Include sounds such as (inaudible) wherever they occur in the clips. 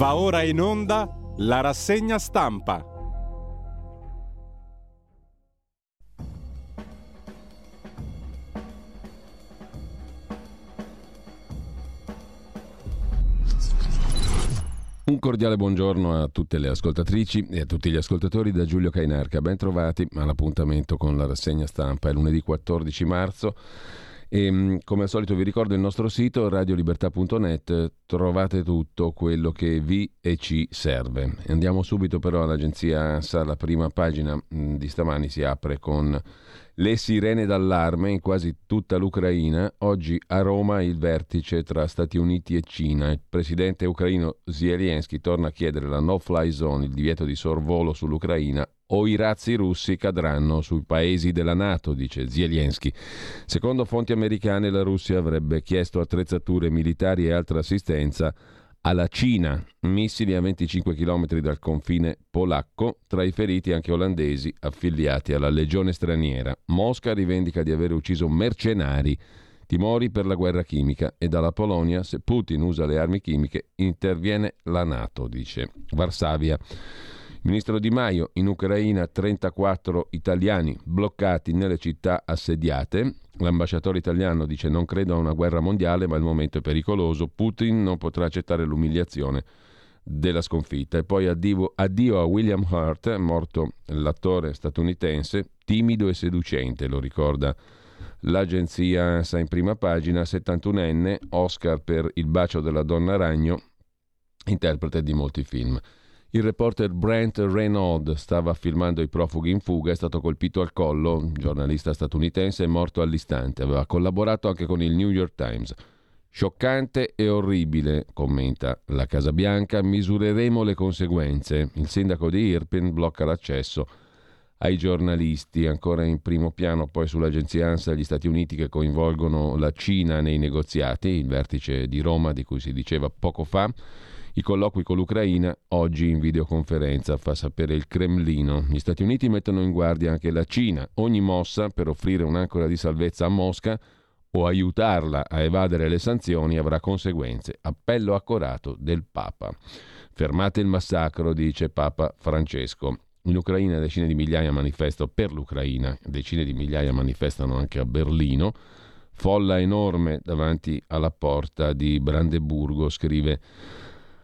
Va ora in onda la rassegna stampa. Un cordiale buongiorno a tutte le ascoltatrici e a tutti gli ascoltatori da Giulio Cainarca. Ben trovati all'appuntamento con la rassegna stampa. È lunedì 14 marzo. E, ehm, come al solito vi ricordo il nostro sito radiolibertà.net, trovate tutto quello che vi e ci serve. Andiamo subito però all'agenzia ANSA, la prima pagina di stamani si apre con le sirene d'allarme in quasi tutta l'Ucraina. Oggi a Roma il vertice tra Stati Uniti e Cina. Il presidente ucraino Zelensky torna a chiedere la no-fly zone, il divieto di sorvolo sull'Ucraina o i razzi russi cadranno sui paesi della Nato, dice Zelensky. Secondo fonti americane la Russia avrebbe chiesto attrezzature militari e altra assistenza alla Cina, missili a 25 km dal confine polacco, tra i feriti anche olandesi affiliati alla legione straniera. Mosca rivendica di aver ucciso mercenari, timori per la guerra chimica e dalla Polonia, se Putin usa le armi chimiche, interviene la Nato, dice Varsavia. Ministro Di Maio, in Ucraina 34 italiani bloccati nelle città assediate. L'ambasciatore italiano dice non credo a una guerra mondiale, ma il momento è pericoloso. Putin non potrà accettare l'umiliazione della sconfitta. E poi addio, addio a William Hurt, morto l'attore statunitense, timido e seducente, lo ricorda l'agenzia sa in prima pagina, 71enne, Oscar per Il bacio della donna ragno, interprete di molti film. Il reporter Brent Renaud stava filmando i profughi in fuga, è stato colpito al collo, un giornalista statunitense è morto all'istante, aveva collaborato anche con il New York Times. Scioccante e orribile, commenta la Casa Bianca, misureremo le conseguenze. Il sindaco di Irpin blocca l'accesso ai giornalisti, ancora in primo piano poi sull'agenzia ANSA gli Stati Uniti che coinvolgono la Cina nei negoziati, il vertice di Roma di cui si diceva poco fa. I colloqui con l'Ucraina oggi in videoconferenza, fa sapere il Cremlino. Gli Stati Uniti mettono in guardia anche la Cina. Ogni mossa per offrire un'ancora di salvezza a Mosca o aiutarla a evadere le sanzioni avrà conseguenze. Appello accorato del Papa. Fermate il massacro, dice Papa Francesco. In Ucraina decine di migliaia manifestano per l'Ucraina, decine di migliaia manifestano anche a Berlino. Folla enorme davanti alla porta di Brandeburgo, scrive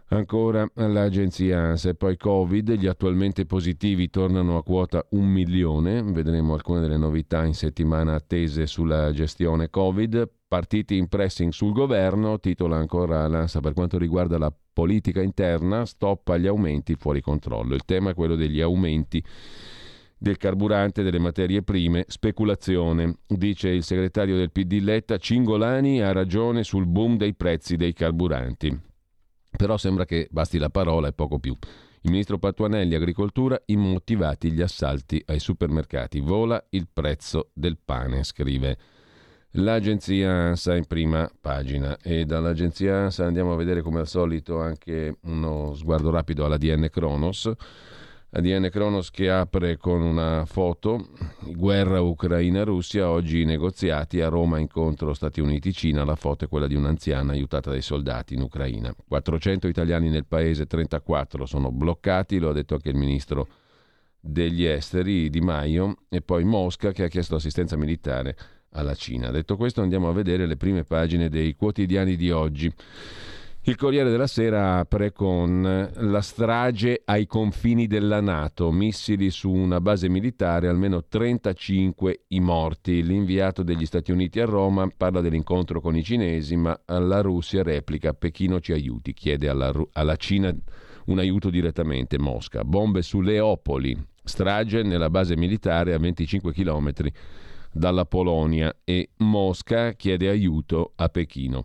Ancora l'agenzia ANSA e poi Covid, gli attualmente positivi tornano a quota un milione, vedremo alcune delle novità in settimana attese sulla gestione Covid, partiti in pressing sul governo, titola ancora l'ANSA per quanto riguarda la politica interna, stop agli aumenti fuori controllo. Il tema è quello degli aumenti del carburante, delle materie prime, speculazione. Dice il segretario del PD Letta, Cingolani ha ragione sul boom dei prezzi dei carburanti. Però sembra che basti la parola e poco più. Il ministro Patuanelli, agricoltura, immotivati gli assalti ai supermercati. Vola il prezzo del pane, scrive l'agenzia ANSA in prima pagina. E dall'agenzia ANSA andiamo a vedere come al solito anche uno sguardo rapido alla DN Kronos. ADN Kronos che apre con una foto, guerra Ucraina-Russia, oggi negoziati a Roma incontro Stati Uniti-Cina, la foto è quella di un'anziana aiutata dai soldati in Ucraina. 400 italiani nel paese, 34 sono bloccati, lo ha detto anche il ministro degli esteri Di Maio, e poi Mosca che ha chiesto assistenza militare alla Cina. Detto questo andiamo a vedere le prime pagine dei quotidiani di oggi. Il Corriere della Sera apre con la strage ai confini della Nato, missili su una base militare, almeno 35 i morti. L'inviato degli Stati Uniti a Roma parla dell'incontro con i cinesi, ma la Russia replica Pechino ci aiuti, chiede alla, alla Cina un aiuto direttamente. Mosca, bombe su Leopoli, strage nella base militare a 25 km dalla Polonia e Mosca chiede aiuto a Pechino.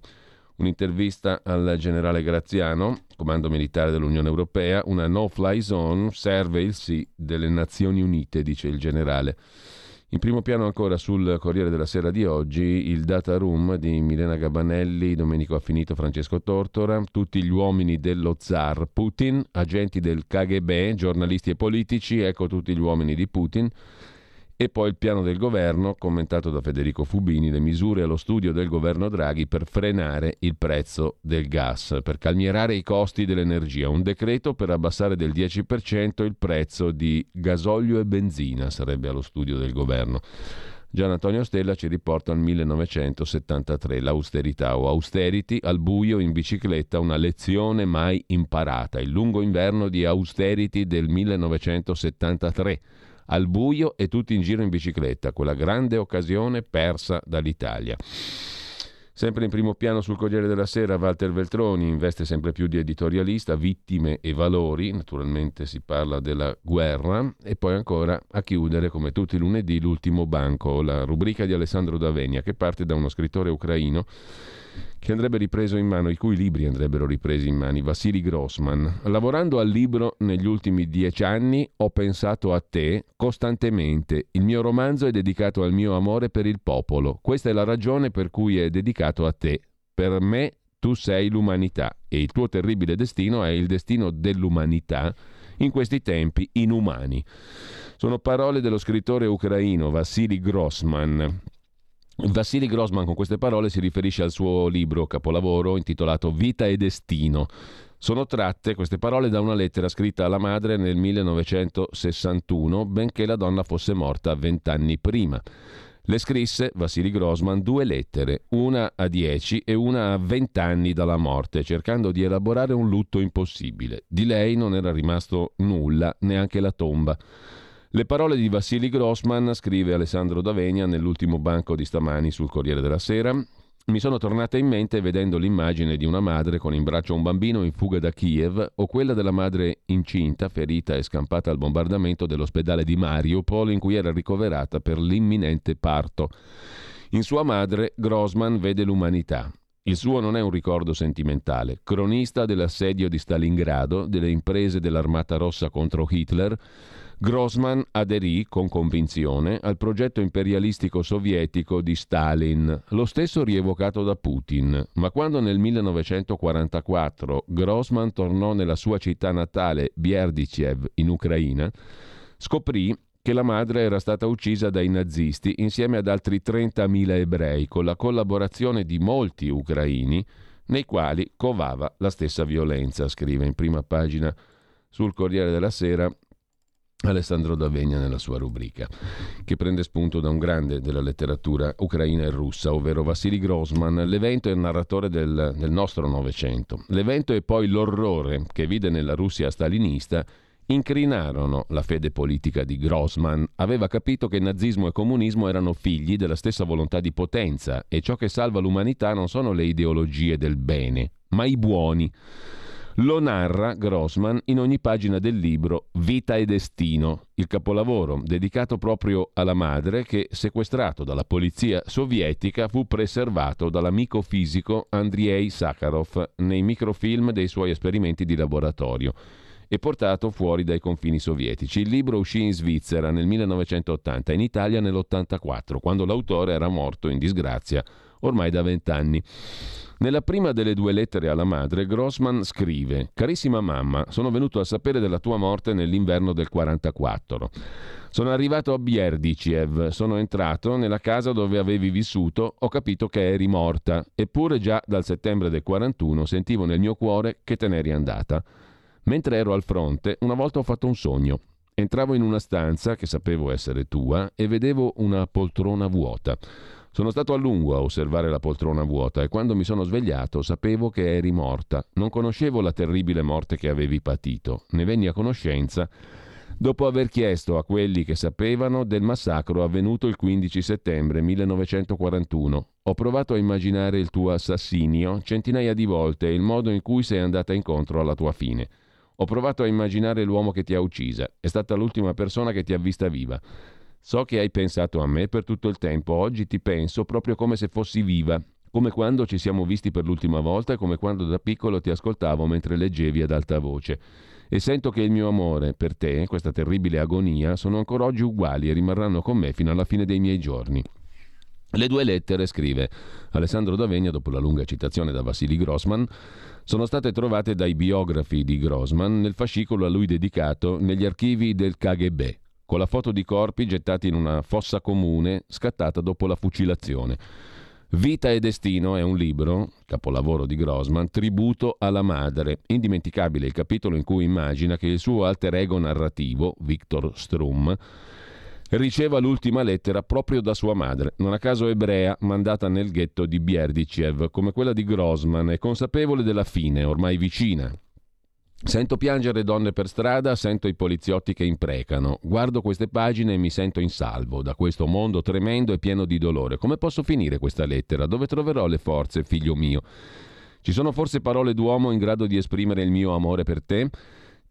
Un'intervista al generale Graziano, comando militare dell'Unione Europea, una no-fly zone serve il sì delle Nazioni Unite, dice il generale. In primo piano ancora sul Corriere della Sera di oggi il data room di Milena Gabanelli, Domenico Affinito, Francesco Tortora, tutti gli uomini dello zar Putin, agenti del KGB, giornalisti e politici, ecco tutti gli uomini di Putin e poi il piano del governo, commentato da Federico Fubini, le misure allo studio del governo Draghi per frenare il prezzo del gas, per calmierare i costi dell'energia. Un decreto per abbassare del 10% il prezzo di gasolio e benzina sarebbe allo studio del governo. Gian Antonio Stella ci riporta al 1973, l'austerità o austerity al buio in bicicletta, una lezione mai imparata, il lungo inverno di austerity del 1973 al buio e tutti in giro in bicicletta, quella grande occasione persa dall'Italia. Sempre in primo piano sul Corriere della Sera Walter Veltroni investe sempre più di editorialista, vittime e valori, naturalmente si parla della guerra e poi ancora a chiudere come tutti i lunedì l'ultimo banco, la rubrica di Alessandro Davenia che parte da uno scrittore ucraino che andrebbe ripreso in mano, i cui libri andrebbero ripresi in mano, Vassili Grossman. Lavorando al libro negli ultimi dieci anni ho pensato a te costantemente. Il mio romanzo è dedicato al mio amore per il popolo. Questa è la ragione per cui è dedicato a te. Per me tu sei l'umanità e il tuo terribile destino è il destino dell'umanità in questi tempi inumani. Sono parole dello scrittore ucraino Vassili Grossman, Vassili Grossman con queste parole si riferisce al suo libro capolavoro intitolato Vita e Destino. Sono tratte queste parole da una lettera scritta alla madre nel 1961, benché la donna fosse morta vent'anni prima. Le scrisse Vassili Grossman due lettere, una a dieci e una a vent'anni dalla morte, cercando di elaborare un lutto impossibile. Di lei non era rimasto nulla, neanche la tomba. Le parole di Vassili Grossman, scrive Alessandro Davegna nell'ultimo banco di stamani sul Corriere della Sera, mi sono tornate in mente vedendo l'immagine di una madre con in braccio un bambino in fuga da Kiev o quella della madre incinta, ferita e scampata al bombardamento dell'ospedale di Mariupol in cui era ricoverata per l'imminente parto. In sua madre Grossman vede l'umanità. Il suo non è un ricordo sentimentale. Cronista dell'assedio di Stalingrado, delle imprese dell'Armata Rossa contro Hitler, Grossman aderì con convinzione al progetto imperialistico sovietico di Stalin, lo stesso rievocato da Putin, ma quando nel 1944 Grossman tornò nella sua città natale Bierdichev in Ucraina, scoprì che la madre era stata uccisa dai nazisti insieme ad altri 30.000 ebrei con la collaborazione di molti ucraini nei quali covava la stessa violenza, scrive in prima pagina sul Corriere della Sera Alessandro D'Avegna nella sua rubrica, che prende spunto da un grande della letteratura ucraina e russa, ovvero Vassili Grossman. L'evento è il narratore del, del nostro Novecento. L'evento e poi l'orrore che vide nella Russia stalinista incrinarono la fede politica di Grossman. Aveva capito che nazismo e comunismo erano figli della stessa volontà di potenza e ciò che salva l'umanità non sono le ideologie del bene, ma i buoni. Lo narra Grossman in ogni pagina del libro Vita e Destino, il capolavoro dedicato proprio alla madre che, sequestrato dalla polizia sovietica, fu preservato dall'amico fisico Andrei Sakharov nei microfilm dei suoi esperimenti di laboratorio e portato fuori dai confini sovietici. Il libro uscì in Svizzera nel 1980 e in Italia nell'84, quando l'autore era morto in disgrazia ormai da vent'anni. Nella prima delle due lettere alla madre, Grossman scrive: Carissima mamma, sono venuto a sapere della tua morte nell'inverno del 44. Sono arrivato a Bierdiciev, sono entrato nella casa dove avevi vissuto, ho capito che eri morta, eppure già dal settembre del 41 sentivo nel mio cuore che te n'eri andata. Mentre ero al fronte, una volta ho fatto un sogno. Entravo in una stanza che sapevo essere tua e vedevo una poltrona vuota. Sono stato a lungo a osservare la poltrona vuota e quando mi sono svegliato sapevo che eri morta. Non conoscevo la terribile morte che avevi patito. Ne venni a conoscenza dopo aver chiesto a quelli che sapevano del massacro avvenuto il 15 settembre 1941. Ho provato a immaginare il tuo assassinio centinaia di volte e il modo in cui sei andata incontro alla tua fine. Ho provato a immaginare l'uomo che ti ha uccisa. È stata l'ultima persona che ti ha vista viva. So che hai pensato a me per tutto il tempo, oggi ti penso proprio come se fossi viva, come quando ci siamo visti per l'ultima volta e come quando da piccolo ti ascoltavo mentre leggevi ad alta voce. E sento che il mio amore per te, questa terribile agonia, sono ancora oggi uguali e rimarranno con me fino alla fine dei miei giorni. Le due lettere, scrive Alessandro D'Avegna dopo la lunga citazione da Vassili Grossman, sono state trovate dai biografi di Grossman nel fascicolo a lui dedicato negli archivi del KGB con la foto di corpi gettati in una fossa comune scattata dopo la fucilazione. Vita e Destino è un libro, capolavoro di Grossman, tributo alla madre. Indimenticabile il capitolo in cui immagina che il suo alter ego narrativo, Victor Strum, riceva l'ultima lettera proprio da sua madre, non a caso ebrea, mandata nel ghetto di Bierdicev, come quella di Grossman, e consapevole della fine, ormai vicina. Sento piangere donne per strada, sento i poliziotti che imprecano. Guardo queste pagine e mi sento in salvo da questo mondo tremendo e pieno di dolore. Come posso finire questa lettera? Dove troverò le forze, figlio mio? Ci sono forse parole d'uomo in grado di esprimere il mio amore per te?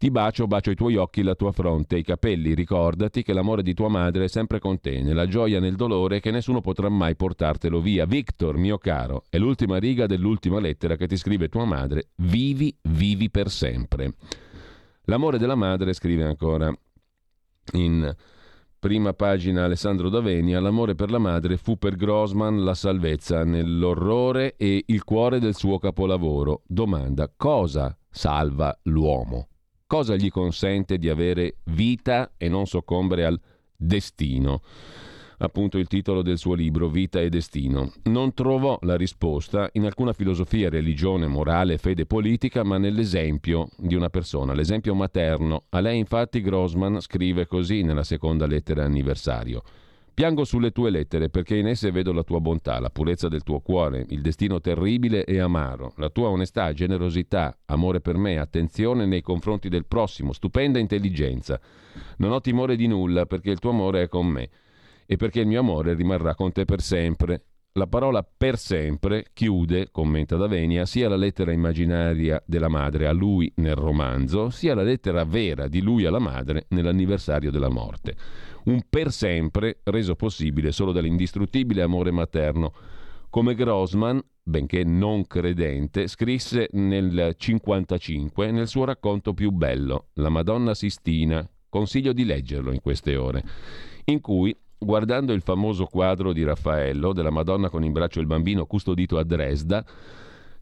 Ti bacio, bacio i tuoi occhi, la tua fronte, i capelli. Ricordati che l'amore di tua madre è sempre con te, nella gioia nel dolore che nessuno potrà mai portartelo via. Victor, mio caro, è l'ultima riga dell'ultima lettera che ti scrive tua madre. Vivi, vivi per sempre. L'amore della madre, scrive ancora in prima pagina Alessandro Davenia, l'amore per la madre fu per Grossman la salvezza nell'orrore e il cuore del suo capolavoro. Domanda, cosa salva l'uomo? Cosa gli consente di avere vita e non soccombere al destino. Appunto il titolo del suo libro Vita e Destino. Non trovò la risposta in alcuna filosofia, religione, morale, fede politica, ma nell'esempio di una persona, l'esempio materno. A lei infatti Grossman scrive così nella seconda lettera anniversario. Piango sulle tue lettere perché in esse vedo la tua bontà, la purezza del tuo cuore, il destino terribile e amaro, la tua onestà, generosità, amore per me, attenzione nei confronti del prossimo, stupenda intelligenza. Non ho timore di nulla perché il tuo amore è con me e perché il mio amore rimarrà con te per sempre. La parola per sempre chiude, commenta Davenia, sia la lettera immaginaria della madre a lui nel romanzo, sia la lettera vera di lui alla madre nell'anniversario della morte. Un per sempre reso possibile solo dall'indistruttibile amore materno, come Grossman, benché non credente, scrisse nel 1955 nel suo racconto più bello, La Madonna Sistina, consiglio di leggerlo in queste ore, in cui, guardando il famoso quadro di Raffaello della Madonna con in braccio il bambino custodito a Dresda,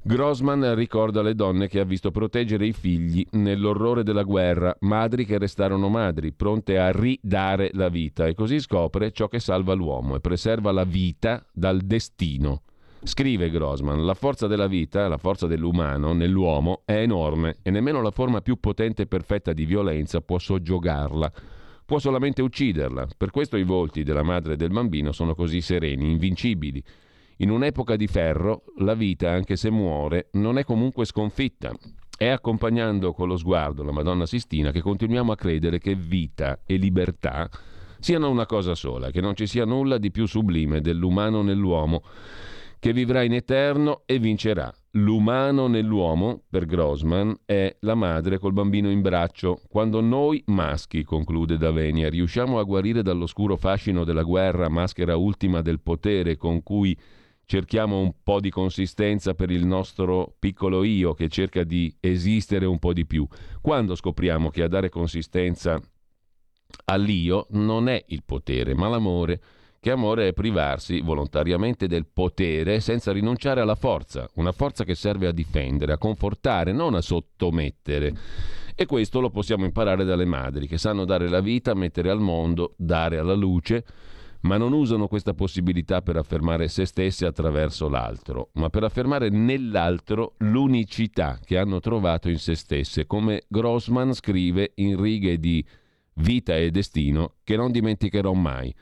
Grossman ricorda le donne che ha visto proteggere i figli nell'orrore della guerra, madri che restarono madri, pronte a ridare la vita, e così scopre ciò che salva l'uomo e preserva la vita dal destino. Scrive Grossman, la forza della vita, la forza dell'umano nell'uomo è enorme e nemmeno la forma più potente e perfetta di violenza può soggiogarla, può solamente ucciderla. Per questo i volti della madre e del bambino sono così sereni, invincibili in un'epoca di ferro, la vita, anche se muore, non è comunque sconfitta. È accompagnando con lo sguardo la Madonna Sistina che continuiamo a credere che vita e libertà siano una cosa sola, che non ci sia nulla di più sublime dell'umano nell'uomo, che vivrà in eterno e vincerà. L'umano nell'uomo, per Grossman, è la madre col bambino in braccio. Quando noi maschi, conclude Davenia, riusciamo a guarire dall'oscuro fascino della guerra, maschera ultima del potere con cui cerchiamo un po' di consistenza per il nostro piccolo io che cerca di esistere un po' di più. Quando scopriamo che a dare consistenza all'io non è il potere, ma l'amore, che amore è privarsi volontariamente del potere senza rinunciare alla forza, una forza che serve a difendere, a confortare, non a sottomettere. E questo lo possiamo imparare dalle madri, che sanno dare la vita, mettere al mondo, dare alla luce, ma non usano questa possibilità per affermare se stesse attraverso l'altro, ma per affermare nell'altro l'unicità che hanno trovato in se stesse, come Grossman scrive in righe di Vita e Destino che non dimenticherò mai.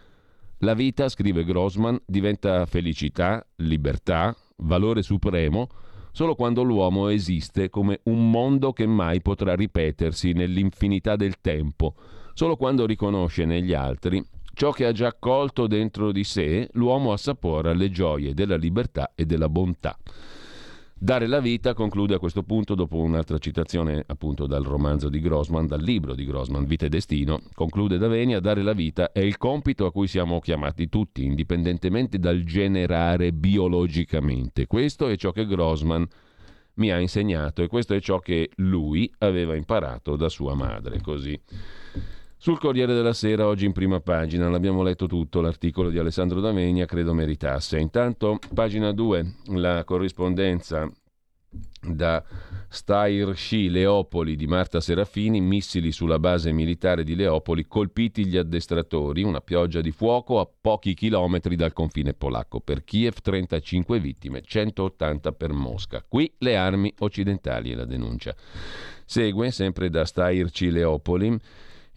La vita, scrive Grossman, diventa felicità, libertà, valore supremo, solo quando l'uomo esiste come un mondo che mai potrà ripetersi nell'infinità del tempo, solo quando riconosce negli altri ciò che ha già colto dentro di sé, l'uomo assapora le gioie della libertà e della bontà. Dare la vita, conclude a questo punto, dopo un'altra citazione appunto dal romanzo di Grossman, dal libro di Grossman, Vita e Destino, conclude Davenia, dare la vita è il compito a cui siamo chiamati tutti, indipendentemente dal generare biologicamente. Questo è ciò che Grossman mi ha insegnato e questo è ciò che lui aveva imparato da sua madre. Così sul Corriere della Sera, oggi in prima pagina, l'abbiamo letto tutto, l'articolo di Alessandro D'Amegna, credo meritasse. Intanto, pagina 2, la corrispondenza da Stairci Leopoli di Marta Serafini, missili sulla base militare di Leopoli, colpiti gli addestratori, una pioggia di fuoco a pochi chilometri dal confine polacco. Per Kiev 35 vittime, 180 per Mosca. Qui le armi occidentali è la denuncia. Segue, sempre da Stairci Leopoli,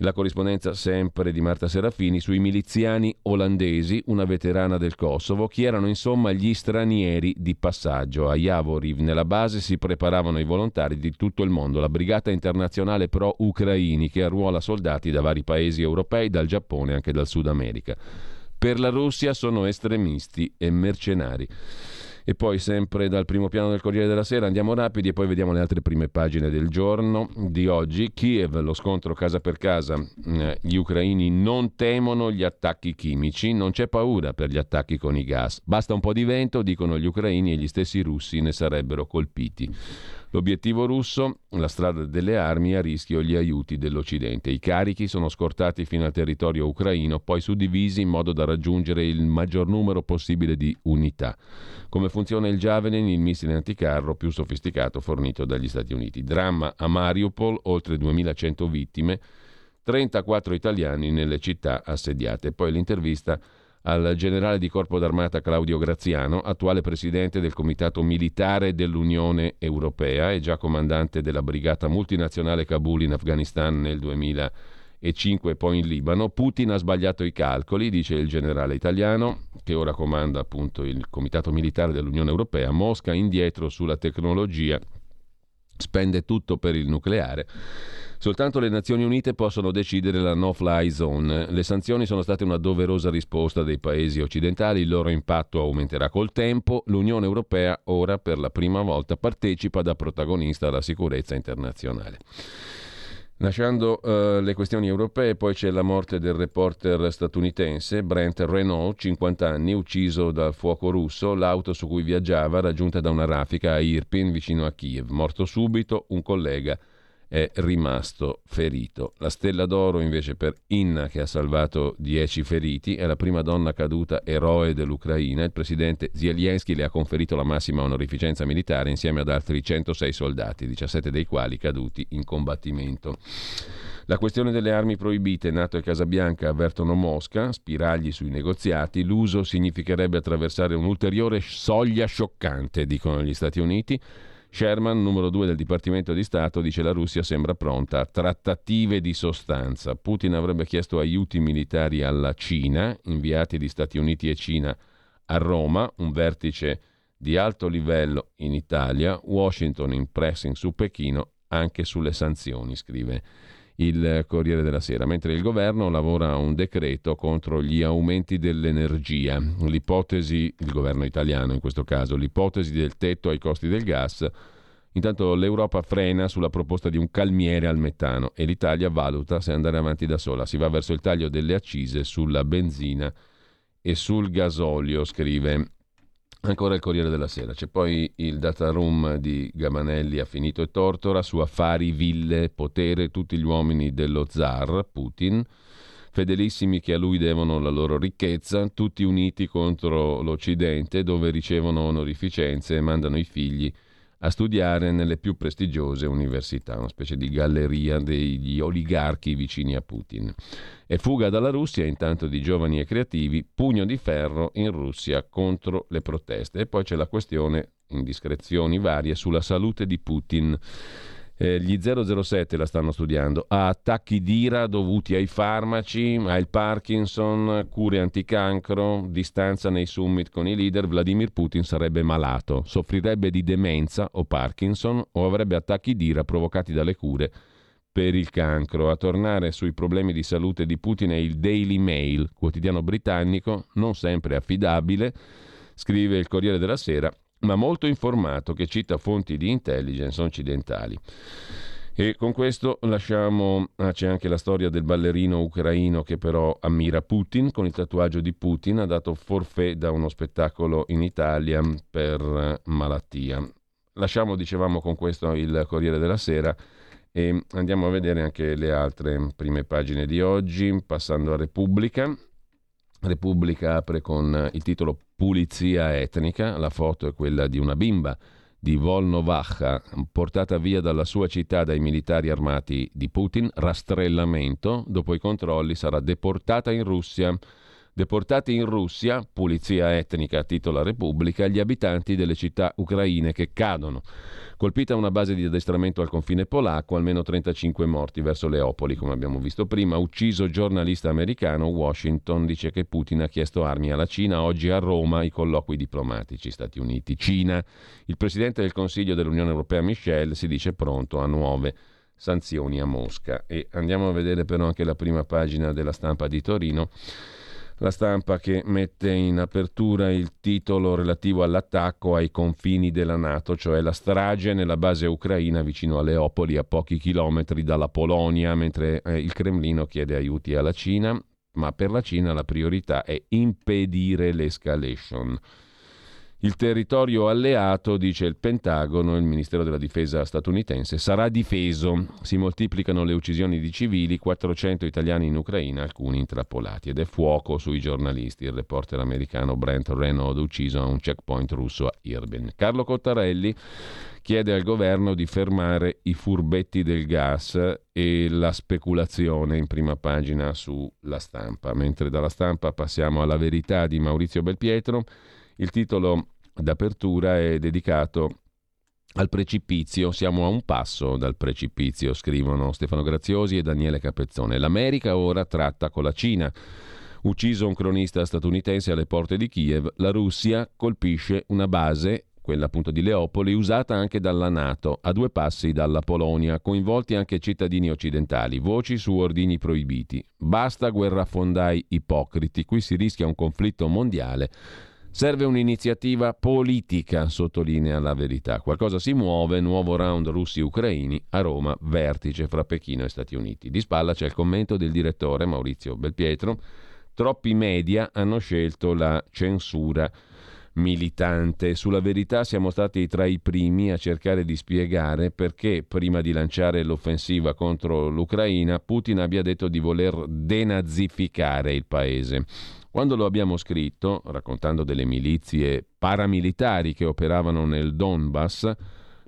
la corrispondenza sempre di Marta Serafini sui miliziani olandesi, una veterana del Kosovo, chi erano insomma gli stranieri di passaggio. A Javoriv nella base si preparavano i volontari di tutto il mondo, la brigata internazionale pro-ucraini che arruola soldati da vari paesi europei, dal Giappone e anche dal Sud America. Per la Russia sono estremisti e mercenari. E poi sempre dal primo piano del Corriere della Sera andiamo rapidi e poi vediamo le altre prime pagine del giorno di oggi. Kiev, lo scontro casa per casa. Eh, gli ucraini non temono gli attacchi chimici, non c'è paura per gli attacchi con i gas. Basta un po' di vento, dicono gli ucraini e gli stessi russi ne sarebbero colpiti. L'obiettivo russo, la strada delle armi, a rischio gli aiuti dell'Occidente. I carichi sono scortati fino al territorio ucraino, poi suddivisi in modo da raggiungere il maggior numero possibile di unità. Come funziona il Javelin, il missile anticarro più sofisticato fornito dagli Stati Uniti. Dramma a Mariupol, oltre 2100 vittime, 34 italiani nelle città assediate. Poi l'intervista al generale di corpo d'armata Claudio Graziano, attuale presidente del Comitato Militare dell'Unione Europea e già comandante della brigata multinazionale Kabul in Afghanistan nel 2005 e poi in Libano. Putin ha sbagliato i calcoli, dice il generale italiano, che ora comanda appunto il Comitato Militare dell'Unione Europea. Mosca indietro sulla tecnologia, spende tutto per il nucleare Soltanto le Nazioni Unite possono decidere la no-fly zone. Le sanzioni sono state una doverosa risposta dei paesi occidentali, il loro impatto aumenterà col tempo. L'Unione Europea ora per la prima volta partecipa da protagonista alla sicurezza internazionale. Lasciando uh, le questioni europee, poi c'è la morte del reporter statunitense Brent Renault, 50 anni, ucciso dal fuoco russo. L'auto su cui viaggiava, raggiunta da una raffica a Irpin, vicino a Kiev. Morto subito un collega è rimasto ferito. La stella d'oro invece per Inna che ha salvato 10 feriti, è la prima donna caduta eroe dell'Ucraina. Il presidente Zelensky le ha conferito la massima onorificenza militare insieme ad altri 106 soldati, 17 dei quali caduti in combattimento. La questione delle armi proibite, NATO e Casabianca avvertono Mosca, spiragli sui negoziati, l'uso significherebbe attraversare un'ulteriore soglia scioccante, dicono gli Stati Uniti. Sherman, numero due del Dipartimento di Stato, dice la Russia sembra pronta a trattative di sostanza. Putin avrebbe chiesto aiuti militari alla Cina, inviati di Stati Uniti e Cina a Roma, un vertice di alto livello in Italia, Washington in pressing su Pechino anche sulle sanzioni, scrive il Corriere della Sera, mentre il governo lavora a un decreto contro gli aumenti dell'energia. L'ipotesi, il governo italiano in questo caso, l'ipotesi del tetto ai costi del gas. Intanto l'Europa frena sulla proposta di un calmiere al metano e l'Italia valuta se andare avanti da sola. Si va verso il taglio delle accise sulla benzina e sul gasolio, scrive Ancora il Corriere della Sera. C'è poi il data room di Gamanelli, ha finito e tortora, su affari, ville, potere, tutti gli uomini dello zar, Putin, fedelissimi che a lui devono la loro ricchezza, tutti uniti contro l'Occidente, dove ricevono onorificenze e mandano i figli a studiare nelle più prestigiose università, una specie di galleria degli oligarchi vicini a Putin. E fuga dalla Russia, intanto di giovani e creativi, pugno di ferro in Russia contro le proteste. E poi c'è la questione, indiscrezioni varie, sulla salute di Putin. Eh, gli 007 la stanno studiando. Ha attacchi d'ira dovuti ai farmaci, ha il Parkinson, cure anticancro, distanza nei summit con i leader. Vladimir Putin sarebbe malato, soffrirebbe di demenza o Parkinson o avrebbe attacchi d'ira provocati dalle cure per il cancro. A tornare sui problemi di salute di Putin è il Daily Mail, quotidiano britannico, non sempre affidabile, scrive il Corriere della Sera, ma molto informato che cita fonti di intelligence occidentali. E con questo lasciamo, ah, c'è anche la storia del ballerino ucraino che però ammira Putin, con il tatuaggio di Putin, ha dato forfè da uno spettacolo in Italia per eh, malattia. Lasciamo, dicevamo, con questo il Corriere della Sera e andiamo a vedere anche le altre prime pagine di oggi, passando a Repubblica. Repubblica apre con il titolo Pulizia etnica, la foto è quella di una bimba di Volnovakha, portata via dalla sua città dai militari armati di Putin, rastrellamento, dopo i controlli sarà deportata in Russia. Deportati in Russia, pulizia etnica, titola Repubblica, gli abitanti delle città ucraine che cadono. Colpita una base di addestramento al confine polacco, almeno 35 morti verso Leopoli, come abbiamo visto prima. Ucciso giornalista americano, Washington dice che Putin ha chiesto armi alla Cina. Oggi a Roma i colloqui diplomatici Stati Uniti-Cina. Il presidente del Consiglio dell'Unione Europea, Michel, si dice pronto a nuove sanzioni a Mosca. E andiamo a vedere però anche la prima pagina della stampa di Torino la stampa che mette in apertura il titolo relativo all'attacco ai confini della Nato, cioè la strage nella base ucraina vicino a Leopoli, a pochi chilometri dalla Polonia, mentre eh, il Cremlino chiede aiuti alla Cina, ma per la Cina la priorità è impedire l'escalation. Il territorio alleato, dice il Pentagono, il Ministero della Difesa statunitense, sarà difeso. Si moltiplicano le uccisioni di civili, 400 italiani in Ucraina, alcuni intrappolati. Ed è fuoco sui giornalisti. Il reporter americano Brent Renaud ucciso a un checkpoint russo a Irben. Carlo Cottarelli chiede al governo di fermare i furbetti del gas e la speculazione in prima pagina sulla stampa. Mentre dalla stampa passiamo alla verità di Maurizio Belpietro. Il titolo d'apertura è dedicato al precipizio, siamo a un passo dal precipizio, scrivono Stefano Graziosi e Daniele Capezzone. L'America ora tratta con la Cina. Ucciso un cronista statunitense alle porte di Kiev, la Russia colpisce una base, quella appunto di Leopoli, usata anche dalla Nato, a due passi dalla Polonia, coinvolti anche cittadini occidentali, voci su ordini proibiti. Basta guerrafondai ipocriti, qui si rischia un conflitto mondiale Serve un'iniziativa politica, sottolinea la verità. Qualcosa si muove, nuovo round russi-ucraini a Roma, vertice fra Pechino e Stati Uniti. Di spalla c'è il commento del direttore Maurizio Belpietro. Troppi media hanno scelto la censura militante. Sulla verità siamo stati tra i primi a cercare di spiegare perché prima di lanciare l'offensiva contro l'Ucraina Putin abbia detto di voler denazificare il paese. Quando lo abbiamo scritto, raccontando delle milizie paramilitari che operavano nel Donbass,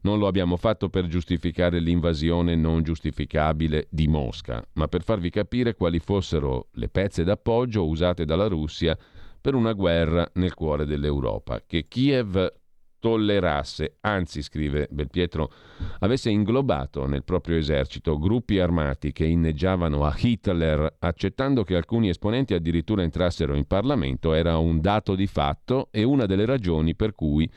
non lo abbiamo fatto per giustificare l'invasione non giustificabile di Mosca, ma per farvi capire quali fossero le pezze d'appoggio usate dalla Russia per una guerra nel cuore dell'Europa, che Kiev tollerasse, anzi, scrive Belpietro, avesse inglobato nel proprio esercito gruppi armati che inneggiavano a Hitler, accettando che alcuni esponenti addirittura entrassero in Parlamento, era un dato di fatto e una delle ragioni per cui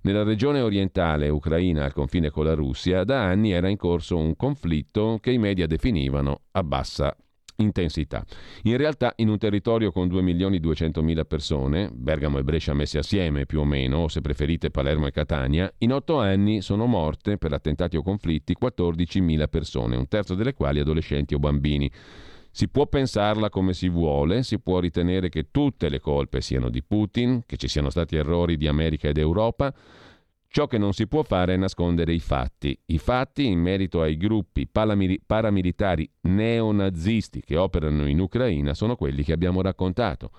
nella regione orientale ucraina al confine con la Russia da anni era in corso un conflitto che i media definivano a bassa intensità. In realtà in un territorio con 2.200.000 persone, Bergamo e Brescia messi assieme più o meno, o se preferite Palermo e Catania, in otto anni sono morte per attentati o conflitti 14.000 persone, un terzo delle quali adolescenti o bambini. Si può pensarla come si vuole, si può ritenere che tutte le colpe siano di Putin, che ci siano stati errori di America ed Europa, Ciò che non si può fare è nascondere i fatti. I fatti in merito ai gruppi paramilitari neonazisti che operano in Ucraina sono quelli che abbiamo raccontato.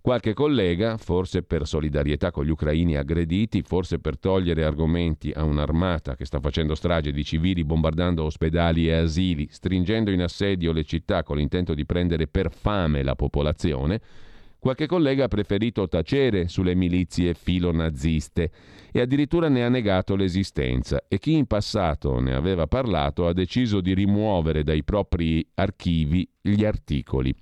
Qualche collega, forse per solidarietà con gli ucraini aggrediti, forse per togliere argomenti a un'armata che sta facendo strage di civili bombardando ospedali e asili, stringendo in assedio le città con l'intento di prendere per fame la popolazione, Qualche collega ha preferito tacere sulle milizie filonaziste e addirittura ne ha negato l'esistenza e chi in passato ne aveva parlato ha deciso di rimuovere dai propri archivi gli articoli.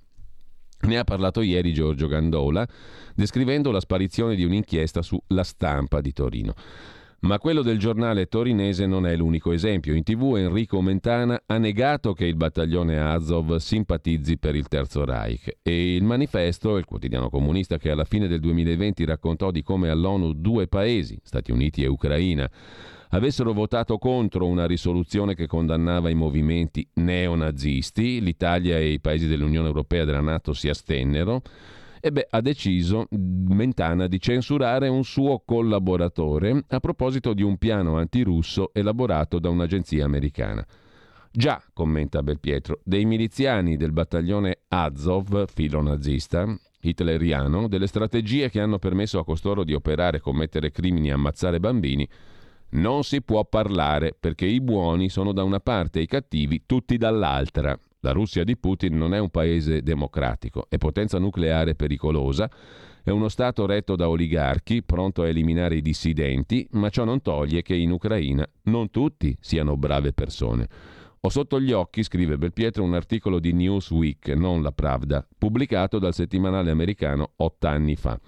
Ne ha parlato ieri Giorgio Gandola, descrivendo la sparizione di un'inchiesta su La Stampa di Torino. Ma quello del giornale torinese non è l'unico esempio. In tv Enrico Mentana ha negato che il battaglione Azov simpatizzi per il Terzo Reich e il manifesto, il quotidiano comunista che alla fine del 2020 raccontò di come all'ONU due paesi, Stati Uniti e Ucraina, avessero votato contro una risoluzione che condannava i movimenti neonazisti, l'Italia e i paesi dell'Unione Europea e della Nato si astennero, e beh, ha deciso Mentana di censurare un suo collaboratore a proposito di un piano antirusso elaborato da un'agenzia americana. Già, commenta Belpietro, dei miliziani del battaglione Azov, filo nazista, hitleriano, delle strategie che hanno permesso a costoro di operare, commettere crimini e ammazzare bambini, Non si può parlare perché i buoni sono da una parte e i cattivi tutti dall'altra. La Russia di Putin non è un paese democratico, è potenza nucleare pericolosa, è uno Stato retto da oligarchi, pronto a eliminare i dissidenti, ma ciò non toglie che in Ucraina non tutti siano brave persone. Ho sotto gli occhi, scrive Belpietro, un articolo di Newsweek, non la Pravda, pubblicato dal settimanale americano otto anni fa.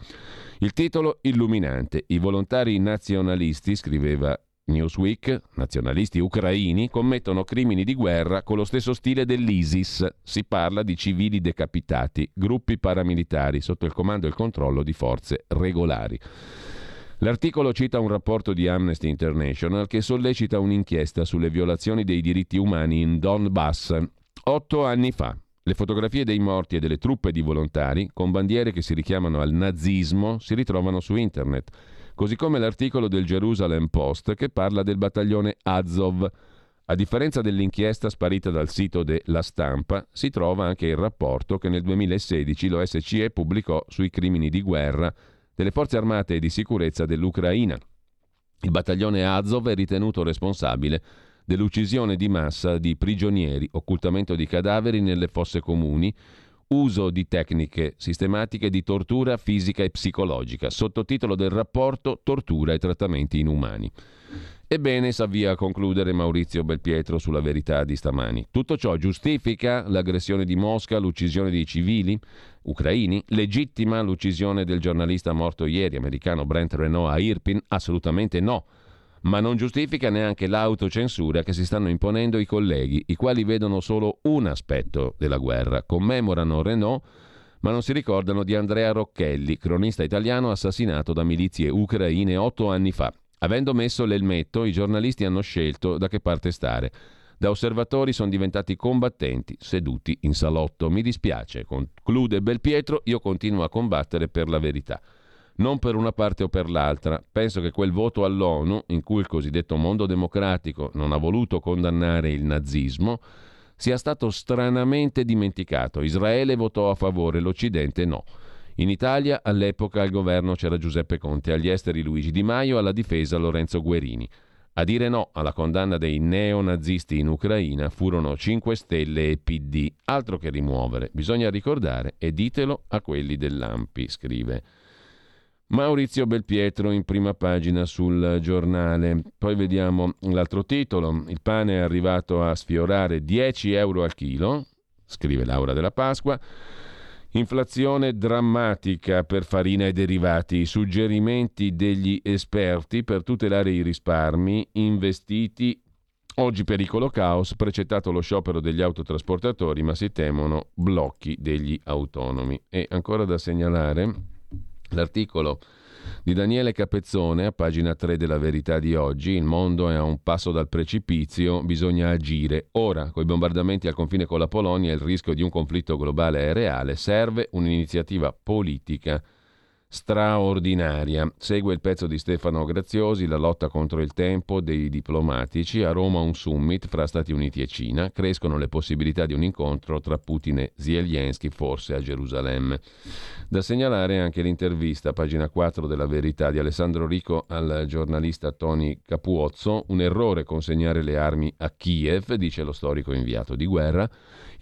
Il titolo illuminante. I volontari nazionalisti, scriveva Newsweek, nazionalisti ucraini, commettono crimini di guerra con lo stesso stile dell'ISIS. Si parla di civili decapitati, gruppi paramilitari sotto il comando e il controllo di forze regolari. L'articolo cita un rapporto di Amnesty International che sollecita un'inchiesta sulle violazioni dei diritti umani in Donbass otto anni fa. Le fotografie dei morti e delle truppe di volontari, con bandiere che si richiamano al nazismo, si ritrovano su internet così come l'articolo del Jerusalem Post che parla del battaglione Azov. A differenza dell'inchiesta sparita dal sito della Stampa, si trova anche il rapporto che nel 2016 l'OSCE pubblicò sui crimini di guerra delle forze armate e di sicurezza dell'Ucraina. Il battaglione Azov è ritenuto responsabile dell'uccisione di massa di prigionieri, occultamento di cadaveri nelle fosse comuni, uso di tecniche sistematiche di tortura fisica e psicologica, sottotitolo del rapporto Tortura e trattamenti inumani. Ebbene, s'avvia a concludere Maurizio Belpietro sulla verità di stamani. Tutto ciò giustifica l'aggressione di Mosca, l'uccisione di civili ucraini? Legittima l'uccisione del giornalista morto ieri, americano Brent Renault a Irpin? Assolutamente no ma non giustifica neanche l'autocensura che si stanno imponendo i colleghi, i quali vedono solo un aspetto della guerra, commemorano Renault, ma non si ricordano di Andrea Rocchelli, cronista italiano assassinato da milizie ucraine otto anni fa. Avendo messo l'elmetto, i giornalisti hanno scelto da che parte stare. Da osservatori sono diventati combattenti, seduti in salotto. Mi dispiace, conclude Belpietro, io continuo a combattere per la verità non per una parte o per l'altra. Penso che quel voto all'ONU, in cui il cosiddetto mondo democratico non ha voluto condannare il nazismo, sia stato stranamente dimenticato. Israele votò a favore, l'Occidente no. In Italia all'epoca al governo c'era Giuseppe Conte, agli esteri Luigi Di Maio, alla difesa Lorenzo Guerini. A dire no alla condanna dei neonazisti in Ucraina furono 5 Stelle e PD, altro che rimuovere. Bisogna ricordare e ditelo a quelli dell'AMPI, scrive. Maurizio Belpietro in prima pagina sul giornale. Poi vediamo l'altro titolo. Il pane è arrivato a sfiorare 10 euro al chilo, scrive Laura della Pasqua. Inflazione drammatica per farina e derivati. Suggerimenti degli esperti per tutelare i risparmi investiti. Oggi pericolo caos, precettato lo sciopero degli autotrasportatori, ma si temono blocchi degli autonomi. E ancora da segnalare L'articolo di Daniele Capezzone, a pagina 3 della Verità di oggi, il mondo è a un passo dal precipizio, bisogna agire. Ora, con i bombardamenti al confine con la Polonia il rischio di un conflitto globale è reale, serve un'iniziativa politica straordinaria. Segue il pezzo di Stefano Graziosi, la lotta contro il tempo dei diplomatici. A Roma un summit fra Stati Uniti e Cina. Crescono le possibilità di un incontro tra Putin e Zelensky, forse a Gerusalemme. Da segnalare anche l'intervista, pagina 4 della Verità, di Alessandro Rico al giornalista Tony Capuozzo. Un errore consegnare le armi a Kiev, dice lo storico inviato di guerra.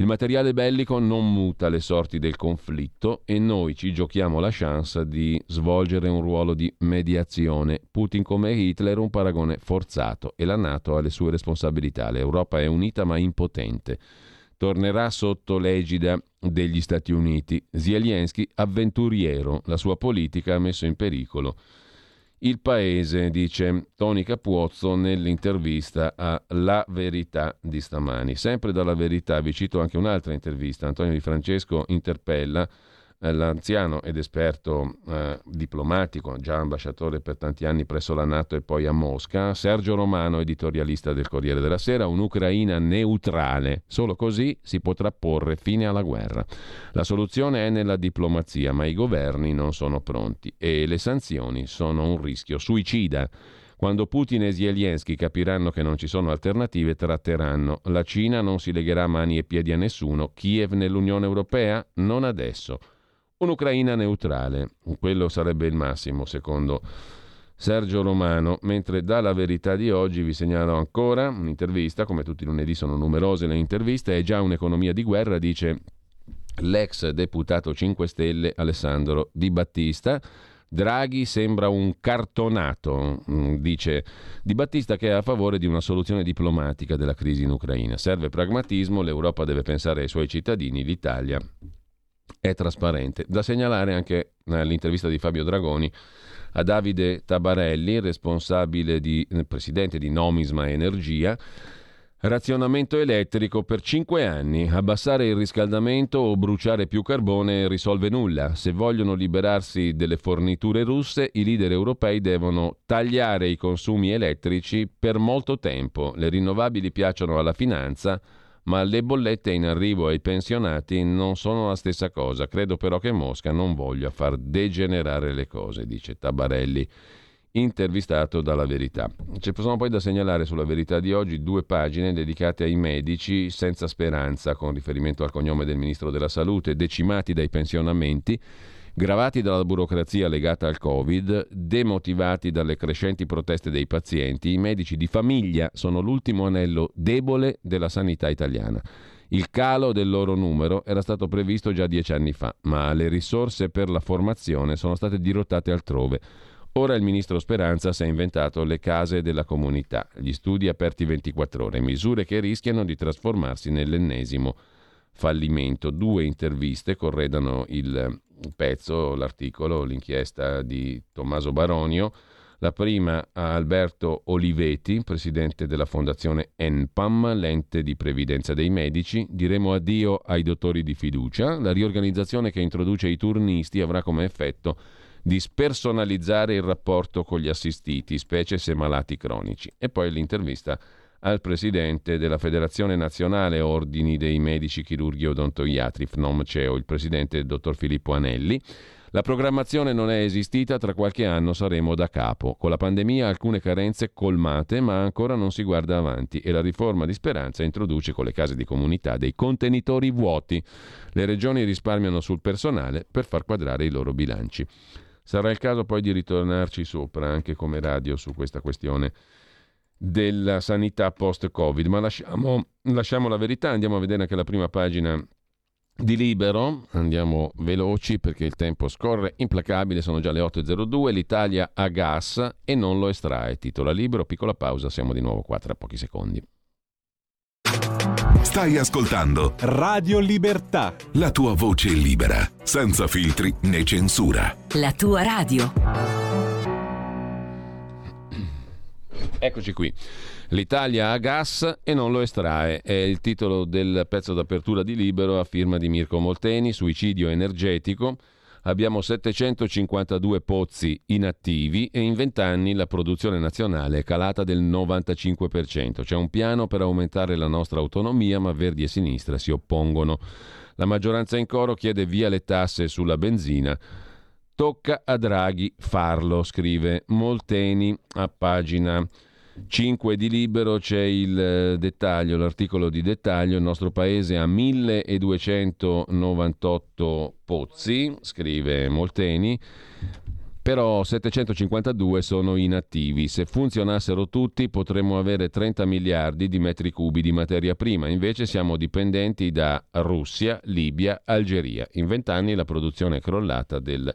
Il materiale bellico non muta le sorti del conflitto e noi ci giochiamo la chance di svolgere un ruolo di mediazione. Putin come Hitler un paragone forzato e la Nato ha le sue responsabilità. L'Europa è unita ma impotente. Tornerà sotto l'egida degli Stati Uniti. Zelensky avventuriero, la sua politica ha messo in pericolo il paese, dice Tony Capuozzo nell'intervista a La Verità di stamani. Sempre dalla Verità vi cito anche un'altra intervista. Antonio Di Francesco interpella l'anziano ed esperto eh, diplomatico, già ambasciatore per tanti anni presso la Nato e poi a Mosca, Sergio Romano, editorialista del Corriere della Sera, un'Ucraina neutrale. Solo così si potrà porre fine alla guerra. La soluzione è nella diplomazia, ma i governi non sono pronti e le sanzioni sono un rischio suicida. Quando Putin e Zelensky capiranno che non ci sono alternative, tratteranno. La Cina non si legherà mani e piedi a nessuno. Kiev nell'Unione Europea? Non adesso un'Ucraina neutrale. Quello sarebbe il massimo, secondo, Sergio Romano, mentre dalla verità di oggi vi segnalo ancora un'intervista, come tutti i lunedì sono numerose le interviste, è già un'economia di guerra, dice l'ex deputato 5 Stelle Alessandro Di Battista. Draghi sembra un cartonato, mm, dice Di Battista che è a favore di una soluzione diplomatica della crisi in Ucraina. Serve pragmatismo, l'Europa deve pensare ai suoi cittadini, l'Italia è trasparente. Da segnalare anche nell'intervista di Fabio Dragoni a Davide Tabarelli, responsabile di, eh, presidente di Nomisma Energia, Razionamento elettrico per 5 anni. Abbassare il riscaldamento o bruciare più carbone risolve nulla. Se vogliono liberarsi delle forniture russe, i leader europei devono tagliare i consumi elettrici per molto tempo. Le rinnovabili piacciono alla finanza, ma le bollette in arrivo ai pensionati non sono la stessa cosa. Credo però che Mosca non voglia far degenerare le cose, dice Tabarelli, intervistato dalla Verità. Ci sono poi da segnalare sulla Verità di oggi due pagine dedicate ai medici senza speranza, con riferimento al cognome del Ministro della Salute, decimati dai pensionamenti gravati dalla burocrazia legata al Covid, demotivati dalle crescenti proteste dei pazienti, i medici di famiglia sono l'ultimo anello debole della sanità italiana. Il calo del loro numero era stato previsto già dieci anni fa, ma le risorse per la formazione sono state dirottate altrove. Ora il ministro Speranza si è inventato le case della comunità, gli studi aperti 24 ore, misure che rischiano di trasformarsi nell'ennesimo fallimento. Due interviste corredano il pezzo, l'articolo, l'inchiesta di Tommaso Baronio. La prima a Alberto Oliveti, presidente della fondazione ENPAM, l'ente di previdenza dei medici. Diremo addio ai dottori di fiducia. La riorganizzazione che introduce i turnisti avrà come effetto di spersonalizzare il rapporto con gli assistiti, specie se malati cronici. E poi l'intervista al presidente della Federazione Nazionale Ordini dei Medici Chirurghi Odontoiatri, FNOM-CEO, il presidente il dottor Filippo Anelli. La programmazione non è esistita, tra qualche anno saremo da capo. Con la pandemia alcune carenze colmate, ma ancora non si guarda avanti e la riforma di Speranza introduce con le case di comunità dei contenitori vuoti. Le regioni risparmiano sul personale per far quadrare i loro bilanci. Sarà il caso poi di ritornarci sopra anche come radio su questa questione della sanità post-Covid. Ma lasciamo, lasciamo la verità, andiamo a vedere anche la prima pagina di Libero, andiamo veloci perché il tempo scorre implacabile, sono già le 8.02, l'Italia ha gas e non lo estrae. Titola Libero, piccola pausa, siamo di nuovo qua tra pochi secondi. Stai ascoltando Radio Libertà. La tua voce libera, senza filtri né censura. La tua radio. Eccoci qui. L'Italia ha gas e non lo estrae. È il titolo del pezzo d'apertura di Libero a firma di Mirko Molteni, suicidio energetico. Abbiamo 752 pozzi inattivi e in 20 anni la produzione nazionale è calata del 95%. C'è un piano per aumentare la nostra autonomia, ma Verdi e Sinistra si oppongono. La maggioranza in coro chiede via le tasse sulla benzina. Tocca a Draghi farlo, scrive Molteni a pagina 5 di Libero c'è il eh, dettaglio, l'articolo di dettaglio, il nostro paese ha 1298 pozzi, scrive Molteni, però 752 sono inattivi. Se funzionassero tutti potremmo avere 30 miliardi di metri cubi di materia prima, invece siamo dipendenti da Russia, Libia, Algeria. In vent'anni la produzione è crollata del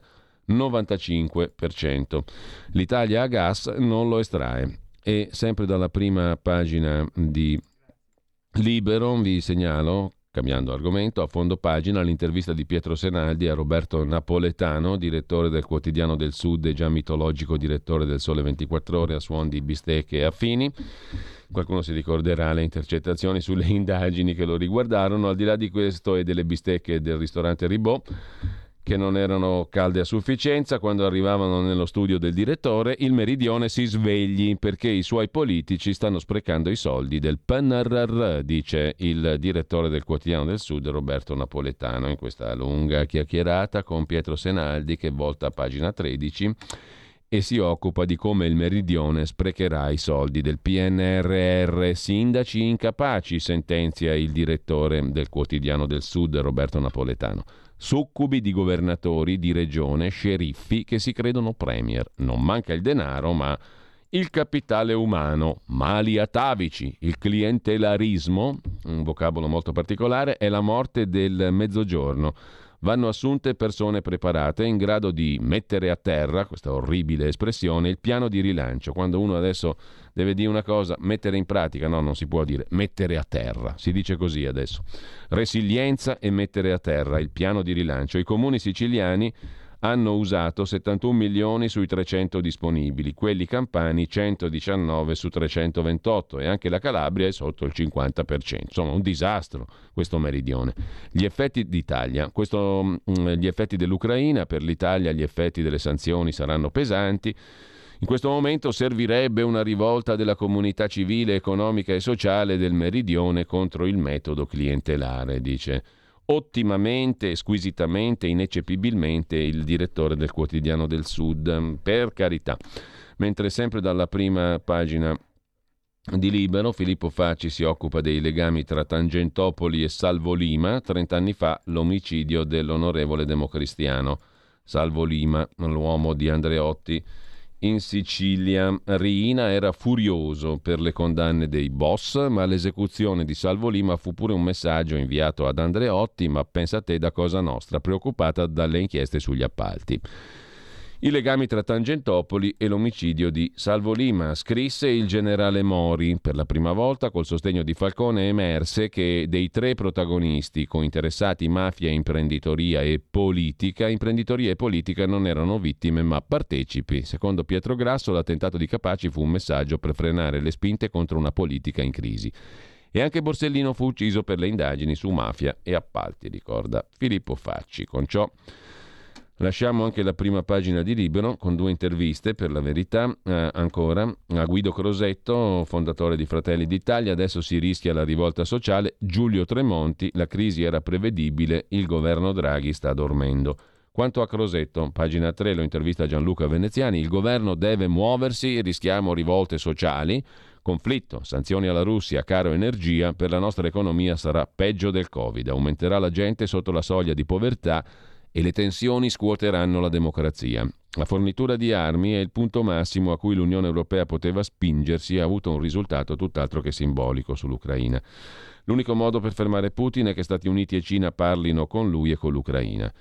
95%. L'Italia a gas non lo estrae. E sempre dalla prima pagina di Libero vi segnalo, cambiando argomento, a fondo pagina l'intervista di Pietro Senaldi a Roberto Napoletano, direttore del Quotidiano del Sud e già mitologico direttore del Sole 24 Ore a suon di bistecche e affini. Qualcuno si ricorderà le intercettazioni sulle (laughs) indagini che lo riguardarono, al di là di questo e delle bistecche del ristorante Ribot che non erano calde a sufficienza, quando arrivavano nello studio del direttore, il meridione si svegli perché i suoi politici stanno sprecando i soldi del PNRR, dice il direttore del quotidiano del Sud Roberto Napoletano in questa lunga chiacchierata con Pietro Senaldi che volta a pagina 13 e si occupa di come il meridione sprecherà i soldi del PNRR. Sindaci incapaci, sentenzia il direttore del quotidiano del Sud Roberto Napoletano. Succubi di governatori di regione, sceriffi che si credono premier. Non manca il denaro, ma il capitale umano, mali atavici, il clientelarismo, un vocabolo molto particolare, è la morte del mezzogiorno vanno assunte persone preparate in grado di mettere a terra, questa orribile espressione, il piano di rilancio. Quando uno adesso deve dire una cosa, mettere in pratica, no, non si può dire mettere a terra, si dice così adesso. Resilienza e mettere a terra il piano di rilancio. I comuni siciliani hanno usato 71 milioni sui 300 disponibili, quelli campani 119 su 328 e anche la Calabria è sotto il 50%. Insomma, un disastro questo meridione. Gli effetti d'Italia, questo, mm, gli effetti dell'Ucraina, per l'Italia gli effetti delle sanzioni saranno pesanti. In questo momento servirebbe una rivolta della comunità civile, economica e sociale del meridione contro il metodo clientelare, dice ottimamente, squisitamente, ineccepibilmente il direttore del quotidiano del Sud, per carità. Mentre sempre dalla prima pagina di Libero, Filippo Facci si occupa dei legami tra Tangentopoli e Salvo Lima, 30 anni fa l'omicidio dell'onorevole democristiano Salvo Lima, l'uomo di Andreotti in Sicilia. Riina era furioso per le condanne dei boss, ma l'esecuzione di Salvo Lima fu pure un messaggio inviato ad Andreotti, ma pensa a te da Cosa Nostra, preoccupata dalle inchieste sugli appalti i legami tra Tangentopoli e l'omicidio di Salvo Lima. Scrisse il generale Mori. Per la prima volta, col sostegno di Falcone, emerse che dei tre protagonisti cointeressati mafia, imprenditoria e politica, imprenditoria e politica non erano vittime ma partecipi. Secondo Pietro Grasso, l'attentato di Capaci fu un messaggio per frenare le spinte contro una politica in crisi. E anche Borsellino fu ucciso per le indagini su mafia e appalti, ricorda Filippo Facci. Con ciò Lasciamo anche la prima pagina di Libero con due interviste, per la verità, eh, ancora a Guido Crosetto, fondatore di Fratelli d'Italia, adesso si rischia la rivolta sociale, Giulio Tremonti, la crisi era prevedibile, il governo Draghi sta dormendo. Quanto a Crosetto, pagina 3 lo intervista Gianluca Veneziani, il governo deve muoversi, rischiamo rivolte sociali, conflitto, sanzioni alla Russia, caro energia, per la nostra economia sarà peggio del Covid, aumenterà la gente sotto la soglia di povertà e le tensioni scuoteranno la democrazia. La fornitura di armi è il punto massimo a cui l'Unione Europea poteva spingersi e ha avuto un risultato tutt'altro che simbolico sull'Ucraina. L'unico modo per fermare Putin è che Stati Uniti e Cina parlino con lui e con l'Ucraina.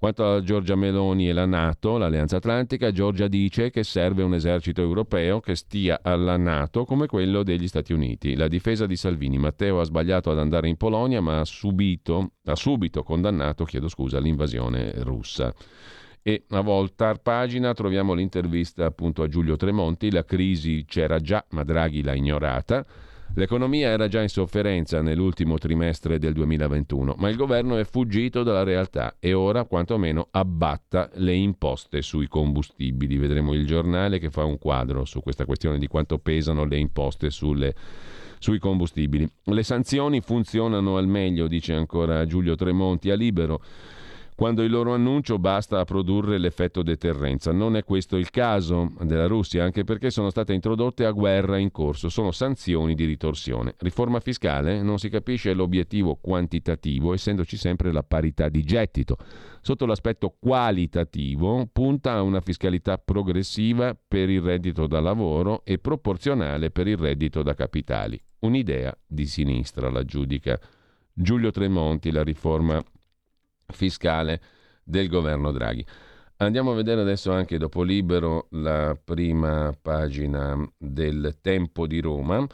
Quanto a Giorgia Meloni e la Nato, l'Alleanza Atlantica, Giorgia dice che serve un esercito europeo che stia alla Nato come quello degli Stati Uniti. La difesa di Salvini. Matteo ha sbagliato ad andare in Polonia, ma ha, subito, ha subito condannato scusa, l'invasione russa. E a volta pagina troviamo l'intervista appunto a Giulio Tremonti. La crisi c'era già, ma Draghi l'ha ignorata. L'economia era già in sofferenza nell'ultimo trimestre del 2021, ma il governo è fuggito dalla realtà e ora quantomeno abbatta le imposte sui combustibili. Vedremo il giornale che fa un quadro su questa questione di quanto pesano le imposte sulle, sui combustibili. Le sanzioni funzionano al meglio, dice ancora Giulio Tremonti a Libero quando il loro annuncio basta a produrre l'effetto deterrenza. Non è questo il caso della Russia, anche perché sono state introdotte a guerra in corso, sono sanzioni di ritorsione. Riforma fiscale? Non si capisce l'obiettivo quantitativo, essendoci sempre la parità di gettito. Sotto l'aspetto qualitativo punta a una fiscalità progressiva per il reddito da lavoro e proporzionale per il reddito da capitali. Un'idea di sinistra, la giudica Giulio Tremonti, la riforma fiscale del governo Draghi. Andiamo a vedere adesso anche dopo libero la prima pagina del Tempo di Roma.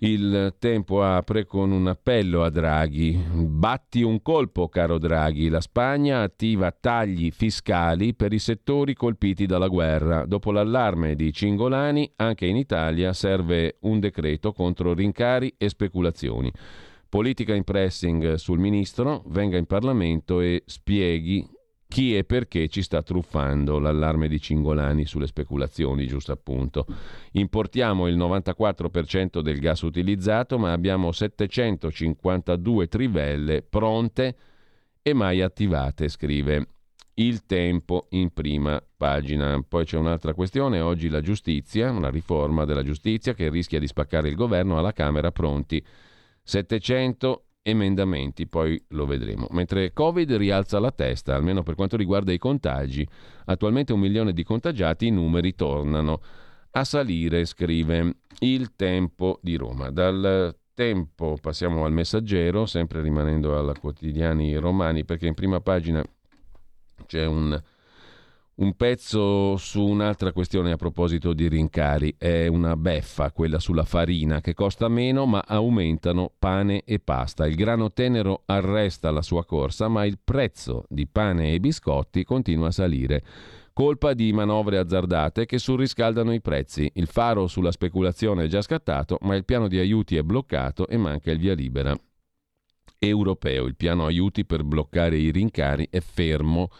Il tempo apre con un appello a Draghi. Batti un colpo, caro Draghi. La Spagna attiva tagli fiscali per i settori colpiti dalla guerra. Dopo l'allarme di Cingolani, anche in Italia serve un decreto contro rincari e speculazioni. Politica in pressing sul ministro, venga in Parlamento e spieghi chi e perché ci sta truffando l'allarme di Cingolani sulle speculazioni, giusto appunto. Importiamo il 94% del gas utilizzato, ma abbiamo 752 trivelle pronte e mai attivate, scrive il tempo in prima pagina. Poi c'è un'altra questione, oggi la giustizia, una riforma della giustizia che rischia di spaccare il governo alla Camera pronti 700 emendamenti, poi lo vedremo. Mentre Covid rialza la testa, almeno per quanto riguarda i contagi. Attualmente un milione di contagiati, i numeri tornano a salire, scrive il tempo di Roma. Dal tempo passiamo al messaggero, sempre rimanendo alla quotidiani romani, perché in prima pagina c'è un un pezzo su un'altra questione a proposito di rincari. È una beffa quella sulla farina che costa meno ma aumentano pane e pasta. Il grano tenero arresta la sua corsa ma il prezzo di pane e biscotti continua a salire. Colpa di manovre azzardate che surriscaldano i prezzi. Il faro sulla speculazione è già scattato ma il piano di aiuti è bloccato e manca il via libera europeo. Il piano aiuti per bloccare i rincari è fermo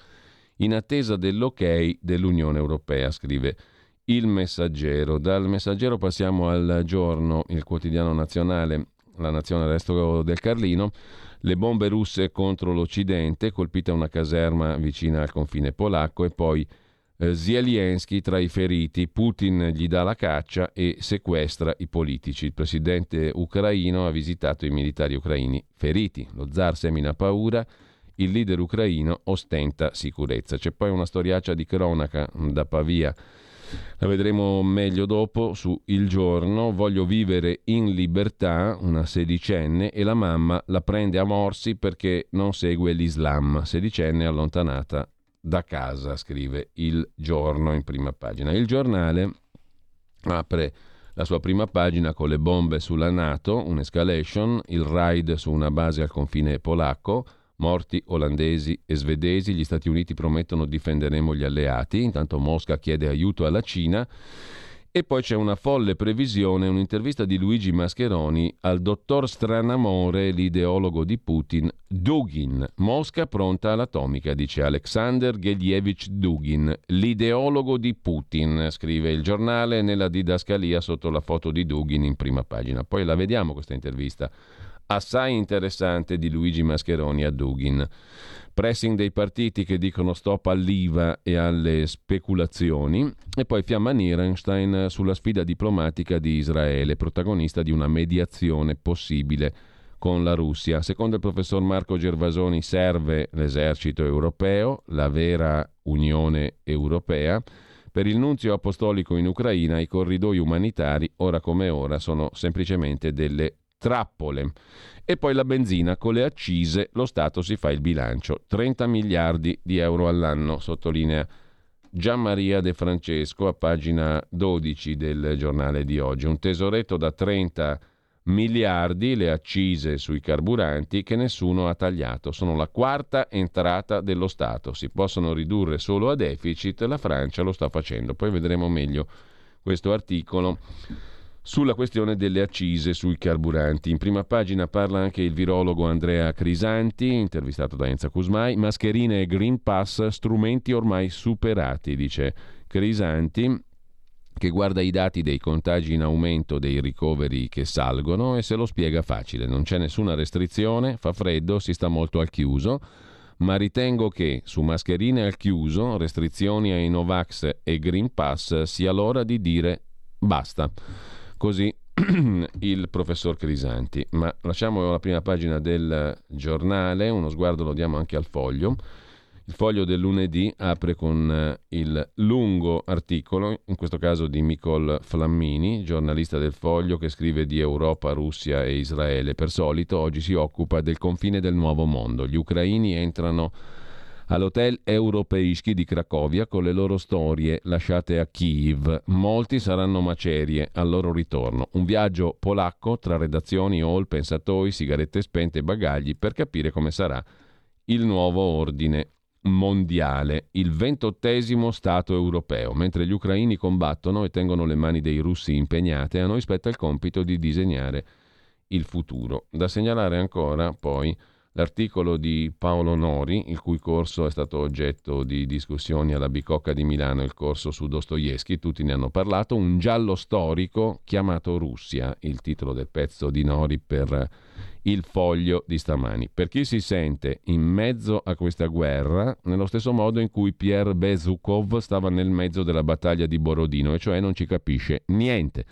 in attesa dell'ok dell'Unione Europea, scrive il messaggero. Dal messaggero passiamo al giorno, il quotidiano nazionale, la nazione resto del Carlino. Le bombe russe contro l'Occidente, colpita una caserma vicina al confine polacco e poi eh, Zelensky tra i feriti, Putin gli dà la caccia e sequestra i politici. Il presidente ucraino ha visitato i militari ucraini feriti. Lo zar semina paura il leader ucraino ostenta sicurezza. C'è poi una storiaccia di cronaca da Pavia. La vedremo meglio dopo su Il Giorno. Voglio vivere in libertà, una sedicenne, e la mamma la prende a morsi perché non segue l'Islam. Sedicenne allontanata da casa, scrive Il Giorno in prima pagina. Il giornale apre la sua prima pagina con le bombe sulla Nato, un'escalation, il raid su una base al confine polacco, Morti olandesi e svedesi, gli Stati Uniti promettono difenderemo gli alleati, intanto Mosca chiede aiuto alla Cina. E poi c'è una folle previsione, un'intervista di Luigi Mascheroni al dottor Stranamore, l'ideologo di Putin, Dugin. Mosca pronta all'atomica, dice Alexander Gelievich Dugin, l'ideologo di Putin, scrive il giornale nella didascalia sotto la foto di Dugin in prima pagina. Poi la vediamo questa intervista assai interessante di Luigi Mascheroni a Dugin. Pressing dei partiti che dicono stop all'IVA e alle speculazioni e poi fiamma Nierenstein sulla sfida diplomatica di Israele, protagonista di una mediazione possibile con la Russia. Secondo il professor Marco Gervasoni serve l'esercito europeo, la vera Unione Europea. Per il nunzio apostolico in Ucraina i corridoi umanitari, ora come ora, sono semplicemente delle trappole. E poi la benzina con le accise, lo Stato si fa il bilancio, 30 miliardi di euro all'anno, sottolinea Gian Maria De Francesco a pagina 12 del giornale di oggi. Un tesoretto da 30 miliardi, le accise sui carburanti che nessuno ha tagliato. Sono la quarta entrata dello Stato. Si possono ridurre solo a deficit, la Francia lo sta facendo. Poi vedremo meglio questo articolo sulla questione delle accise sui carburanti. In prima pagina parla anche il virologo Andrea Crisanti, intervistato da Enza Cusmai, mascherine e Green Pass, strumenti ormai superati, dice Crisanti, che guarda i dati dei contagi in aumento, dei ricoveri che salgono e se lo spiega facile. Non c'è nessuna restrizione, fa freddo, si sta molto al chiuso, ma ritengo che su mascherine al chiuso, restrizioni ai Novax e Green Pass sia l'ora di dire basta. Così (clears throat) il professor Crisanti. Ma lasciamo la prima pagina del giornale, uno sguardo lo diamo anche al foglio. Il foglio del lunedì apre con eh, il lungo articolo, in questo caso di Nicole Flammini, giornalista del foglio che scrive di Europa, Russia e Israele. Per solito oggi si occupa del confine del nuovo mondo. Gli ucraini entrano all'hotel Europeischi di Cracovia con le loro storie lasciate a Kiev. Molti saranno macerie al loro ritorno. Un viaggio polacco tra redazioni, hall, pensatoi, sigarette spente e bagagli per capire come sarà il nuovo ordine mondiale, il ventottesimo Stato europeo. Mentre gli ucraini combattono e tengono le mani dei russi impegnate, a noi spetta il compito di disegnare il futuro. Da segnalare ancora poi L'articolo di Paolo Nori, il cui corso è stato oggetto di discussioni alla Bicocca di Milano, il corso su Dostoevsky, tutti ne hanno parlato, un giallo storico chiamato Russia, il titolo del pezzo di Nori per il foglio di stamani. Per chi si sente in mezzo a questa guerra, nello stesso modo in cui Pierre Bezukov stava nel mezzo della battaglia di Borodino, e cioè non ci capisce niente.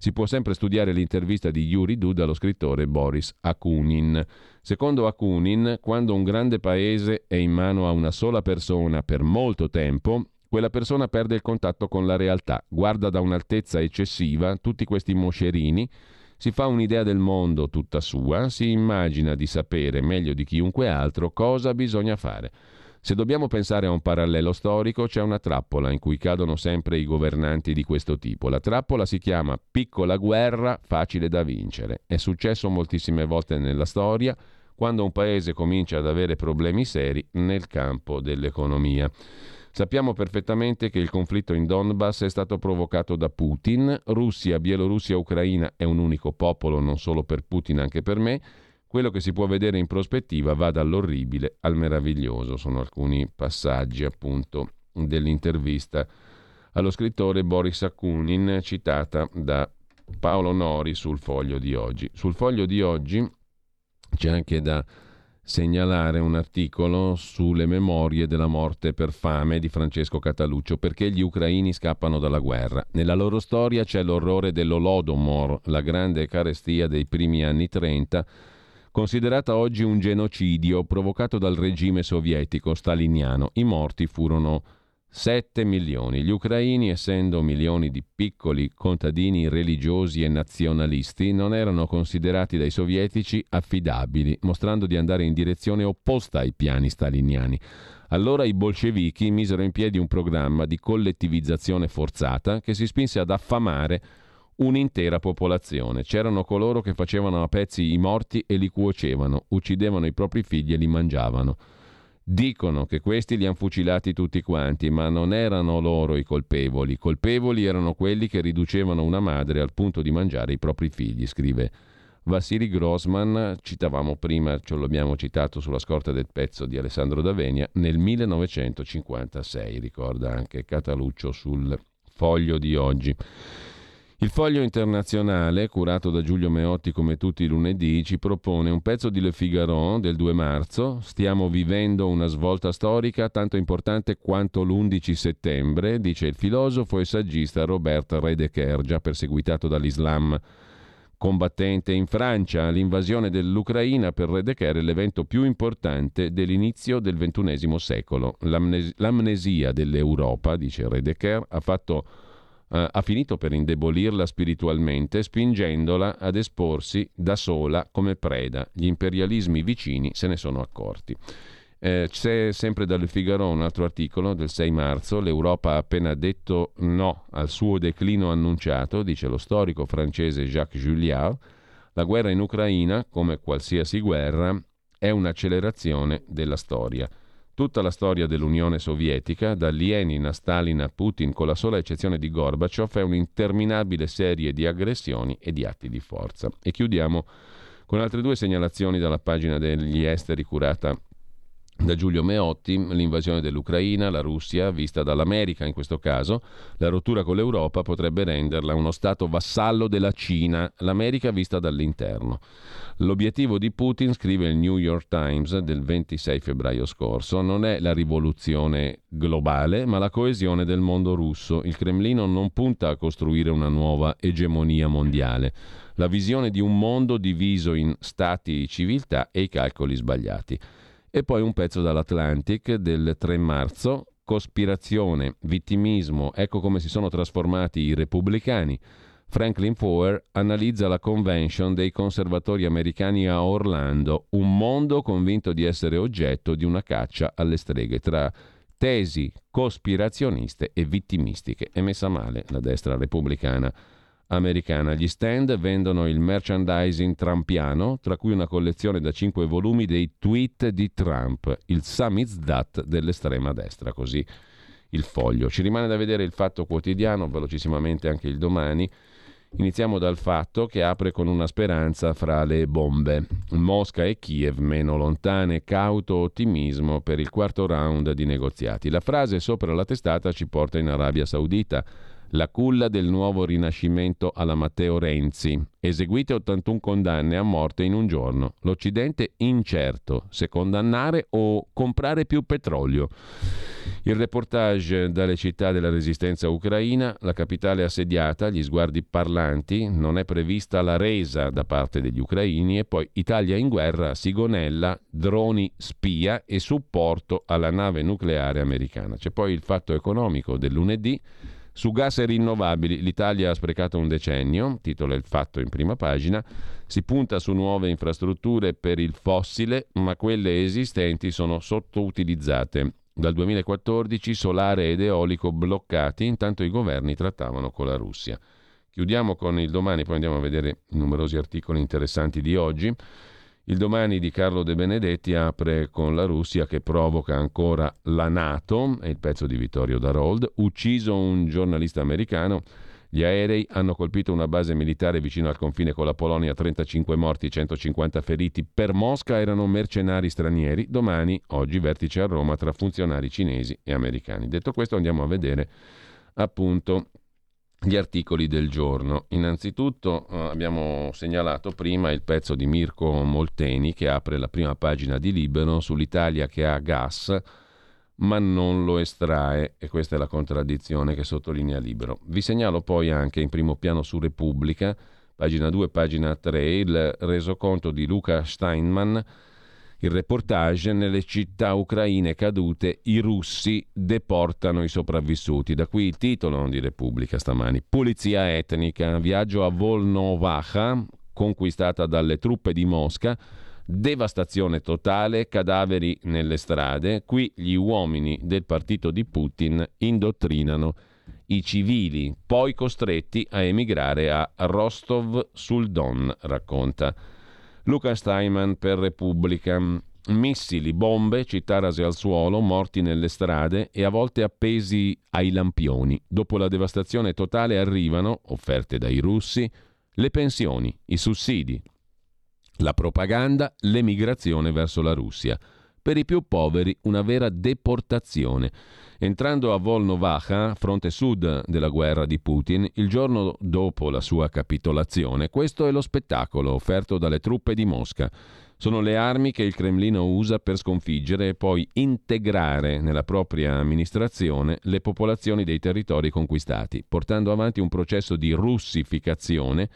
Si può sempre studiare l'intervista di Yuri Dud allo scrittore Boris Akunin. Secondo Akunin, quando un grande paese è in mano a una sola persona per molto tempo, quella persona perde il contatto con la realtà, guarda da un'altezza eccessiva tutti questi moscerini, si fa un'idea del mondo tutta sua, si immagina di sapere meglio di chiunque altro cosa bisogna fare. Se dobbiamo pensare a un parallelo storico, c'è una trappola in cui cadono sempre i governanti di questo tipo. La trappola si chiama piccola guerra facile da vincere. È successo moltissime volte nella storia quando un paese comincia ad avere problemi seri nel campo dell'economia. Sappiamo perfettamente che il conflitto in Donbass è stato provocato da Putin. Russia, Bielorussia, Ucraina è un unico popolo, non solo per Putin, anche per me. Quello che si può vedere in prospettiva va dall'orribile al meraviglioso. Sono alcuni passaggi appunto dell'intervista allo scrittore Boris Akunin citata da Paolo Nori sul foglio di oggi. Sul foglio di oggi c'è anche da segnalare un articolo sulle memorie della morte per fame di Francesco Cataluccio, perché gli ucraini scappano dalla guerra. Nella loro storia c'è l'orrore dell'Olodomor, la grande carestia dei primi anni 30, considerata oggi un genocidio provocato dal regime sovietico staliniano. I morti furono 7 milioni. Gli ucraini, essendo milioni di piccoli contadini religiosi e nazionalisti, non erano considerati dai sovietici affidabili, mostrando di andare in direzione opposta ai piani staliniani. Allora i bolscevichi misero in piedi un programma di collettivizzazione forzata che si spinse ad affamare un'intera popolazione. C'erano coloro che facevano a pezzi i morti e li cuocevano, uccidevano i propri figli e li mangiavano. Dicono che questi li hanno fucilati tutti quanti, ma non erano loro i colpevoli. Colpevoli erano quelli che riducevano una madre al punto di mangiare i propri figli, scrive Vassili Grossman, citavamo prima, ce l'abbiamo citato sulla scorta del pezzo di Alessandro D'Avenia, nel 1956, ricorda anche Cataluccio sul foglio di oggi. Il foglio internazionale, curato da Giulio Meotti come tutti i lunedì, ci propone un pezzo di Le Figaro del 2 marzo. Stiamo vivendo una svolta storica tanto importante quanto l'11 settembre, dice il filosofo e saggista Robert Redeker, già perseguitato dall'Islam combattente in Francia. L'invasione dell'Ucraina per Redeker è l'evento più importante dell'inizio del XXI secolo. L'amnes- l'amnesia dell'Europa, dice Redeker, ha fatto eh, ha finito per indebolirla spiritualmente, spingendola ad esporsi da sola come preda. Gli imperialismi vicini se ne sono accorti. Eh, c'è sempre dal Figaro un altro articolo del 6 marzo, l'Europa ha appena detto no al suo declino annunciato, dice lo storico francese Jacques Julliard, la guerra in Ucraina, come qualsiasi guerra, è un'accelerazione della storia. Tutta la storia dell'Unione Sovietica, da Lenin a Stalin a Putin, con la sola eccezione di Gorbaciov, è un'interminabile serie di aggressioni e di atti di forza. E chiudiamo con altre due segnalazioni dalla pagina degli esteri curata da Giulio Meotti, l'invasione dell'Ucraina, la Russia, vista dall'America in questo caso, la rottura con l'Europa potrebbe renderla uno Stato vassallo della Cina, l'America vista dall'interno. L'obiettivo di Putin, scrive il New York Times del 26 febbraio scorso, non è la rivoluzione globale, ma la coesione del mondo russo. Il Cremlino non punta a costruire una nuova egemonia mondiale. La visione di un mondo diviso in stati e civiltà e i calcoli sbagliati. E poi un pezzo dall'Atlantic del 3 marzo, cospirazione, vittimismo, ecco come si sono trasformati i repubblicani. Franklin Foer analizza la convention dei conservatori americani a Orlando, un mondo convinto di essere oggetto di una caccia alle streghe tra tesi cospirazioniste e vittimistiche. È messa male la destra repubblicana americana. Gli stand vendono il merchandising trampiano, tra cui una collezione da cinque volumi dei tweet di Trump, il samizdat dell'estrema destra, così il foglio. Ci rimane da vedere il fatto quotidiano, velocissimamente anche il domani. Iniziamo dal fatto che apre con una speranza fra le bombe. Mosca e Kiev meno lontane, cauto ottimismo per il quarto round di negoziati. La frase sopra la testata ci porta in Arabia Saudita la culla del nuovo rinascimento alla Matteo Renzi. Eseguite 81 condanne a morte in un giorno. L'Occidente incerto se condannare o comprare più petrolio. Il reportage dalle città della resistenza ucraina, la capitale assediata, gli sguardi parlanti, non è prevista la resa da parte degli ucraini e poi Italia in guerra, Sigonella, droni spia e supporto alla nave nucleare americana. C'è poi il fatto economico del lunedì su gas e rinnovabili l'Italia ha sprecato un decennio, titola il fatto in prima pagina, si punta su nuove infrastrutture per il fossile, ma quelle esistenti sono sottoutilizzate. Dal 2014 solare ed eolico bloccati, intanto i governi trattavano con la Russia. Chiudiamo con il domani, poi andiamo a vedere numerosi articoli interessanti di oggi. Il domani di Carlo De Benedetti apre con la Russia che provoca ancora la Nato, è il pezzo di Vittorio Darold, ucciso un giornalista americano. Gli aerei hanno colpito una base militare vicino al confine con la Polonia, 35 morti, 150 feriti. Per Mosca erano mercenari stranieri. Domani, oggi, vertice a Roma tra funzionari cinesi e americani. Detto questo, andiamo a vedere appunto gli articoli del giorno. Innanzitutto eh, abbiamo segnalato prima il pezzo di Mirko Molteni che apre la prima pagina di Libero sull'Italia che ha gas ma non lo estrae e questa è la contraddizione che sottolinea Libero. Vi segnalo poi anche in primo piano su Repubblica, pagina 2, pagina 3, il resoconto di Luca Steinman il reportage nelle città ucraine cadute i russi deportano i sopravvissuti. Da qui il titolo di Repubblica stamani. Pulizia etnica, viaggio a Volnovacha, conquistata dalle truppe di Mosca, devastazione totale, cadaveri nelle strade. Qui gli uomini del partito di Putin indottrinano i civili, poi costretti a emigrare a Rostov sul Don, racconta. Luca Steinman per Repubblica. Missili, bombe, città rase al suolo, morti nelle strade e a volte appesi ai lampioni. Dopo la devastazione totale arrivano, offerte dai russi, le pensioni, i sussidi, la propaganda, l'emigrazione verso la Russia. Per i più poveri una vera deportazione. Entrando a Volnovacha, fronte sud della guerra di Putin, il giorno dopo la sua capitolazione, questo è lo spettacolo offerto dalle truppe di Mosca. Sono le armi che il Cremlino usa per sconfiggere e poi integrare nella propria amministrazione le popolazioni dei territori conquistati, portando avanti un processo di russificazione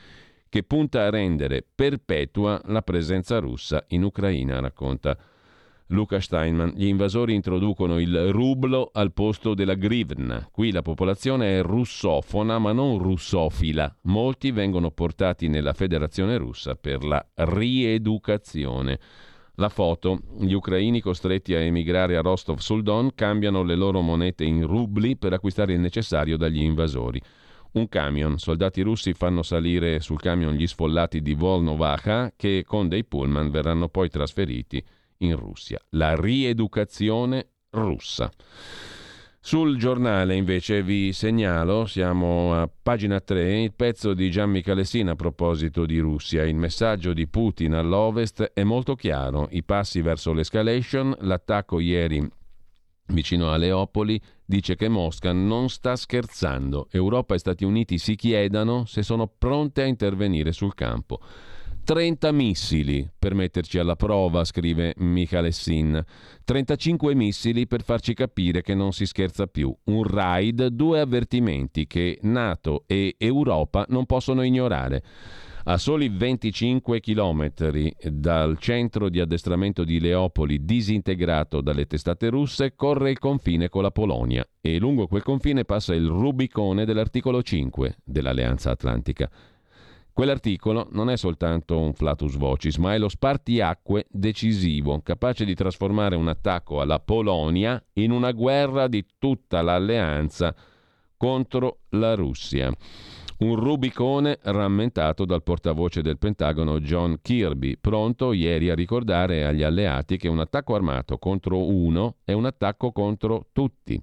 che punta a rendere perpetua la presenza russa in Ucraina, racconta Luca Steinman, gli invasori introducono il rublo al posto della grivna. Qui la popolazione è russofona ma non russofila. Molti vengono portati nella federazione russa per la rieducazione. La foto. Gli ucraini costretti a emigrare a Rostov sul Don cambiano le loro monete in rubli per acquistare il necessario dagli invasori. Un camion. Soldati russi fanno salire sul camion gli sfollati di Volnovacha che con dei pullman verranno poi trasferiti in Russia. La rieducazione russa. Sul giornale invece vi segnalo, siamo a pagina 3, il pezzo di Gian Michalessin a proposito di Russia. Il messaggio di Putin all'Ovest è molto chiaro, i passi verso l'escalation, l'attacco ieri vicino a Leopoli dice che Mosca non sta scherzando. Europa e Stati Uniti si chiedano se sono pronte a intervenire sul campo. 30 missili per metterci alla prova, scrive Michalessin. 35 missili per farci capire che non si scherza più. Un raid, due avvertimenti che Nato e Europa non possono ignorare. A soli 25 km dal centro di addestramento di Leopoli disintegrato dalle testate russe corre il confine con la Polonia e lungo quel confine passa il Rubicone dell'articolo 5 dell'Alleanza Atlantica. Quell'articolo non è soltanto un flatus vocis, ma è lo spartiacque decisivo, capace di trasformare un attacco alla Polonia in una guerra di tutta l'alleanza contro la Russia. Un Rubicone rammentato dal portavoce del Pentagono John Kirby, pronto ieri a ricordare agli alleati che un attacco armato contro uno è un attacco contro tutti.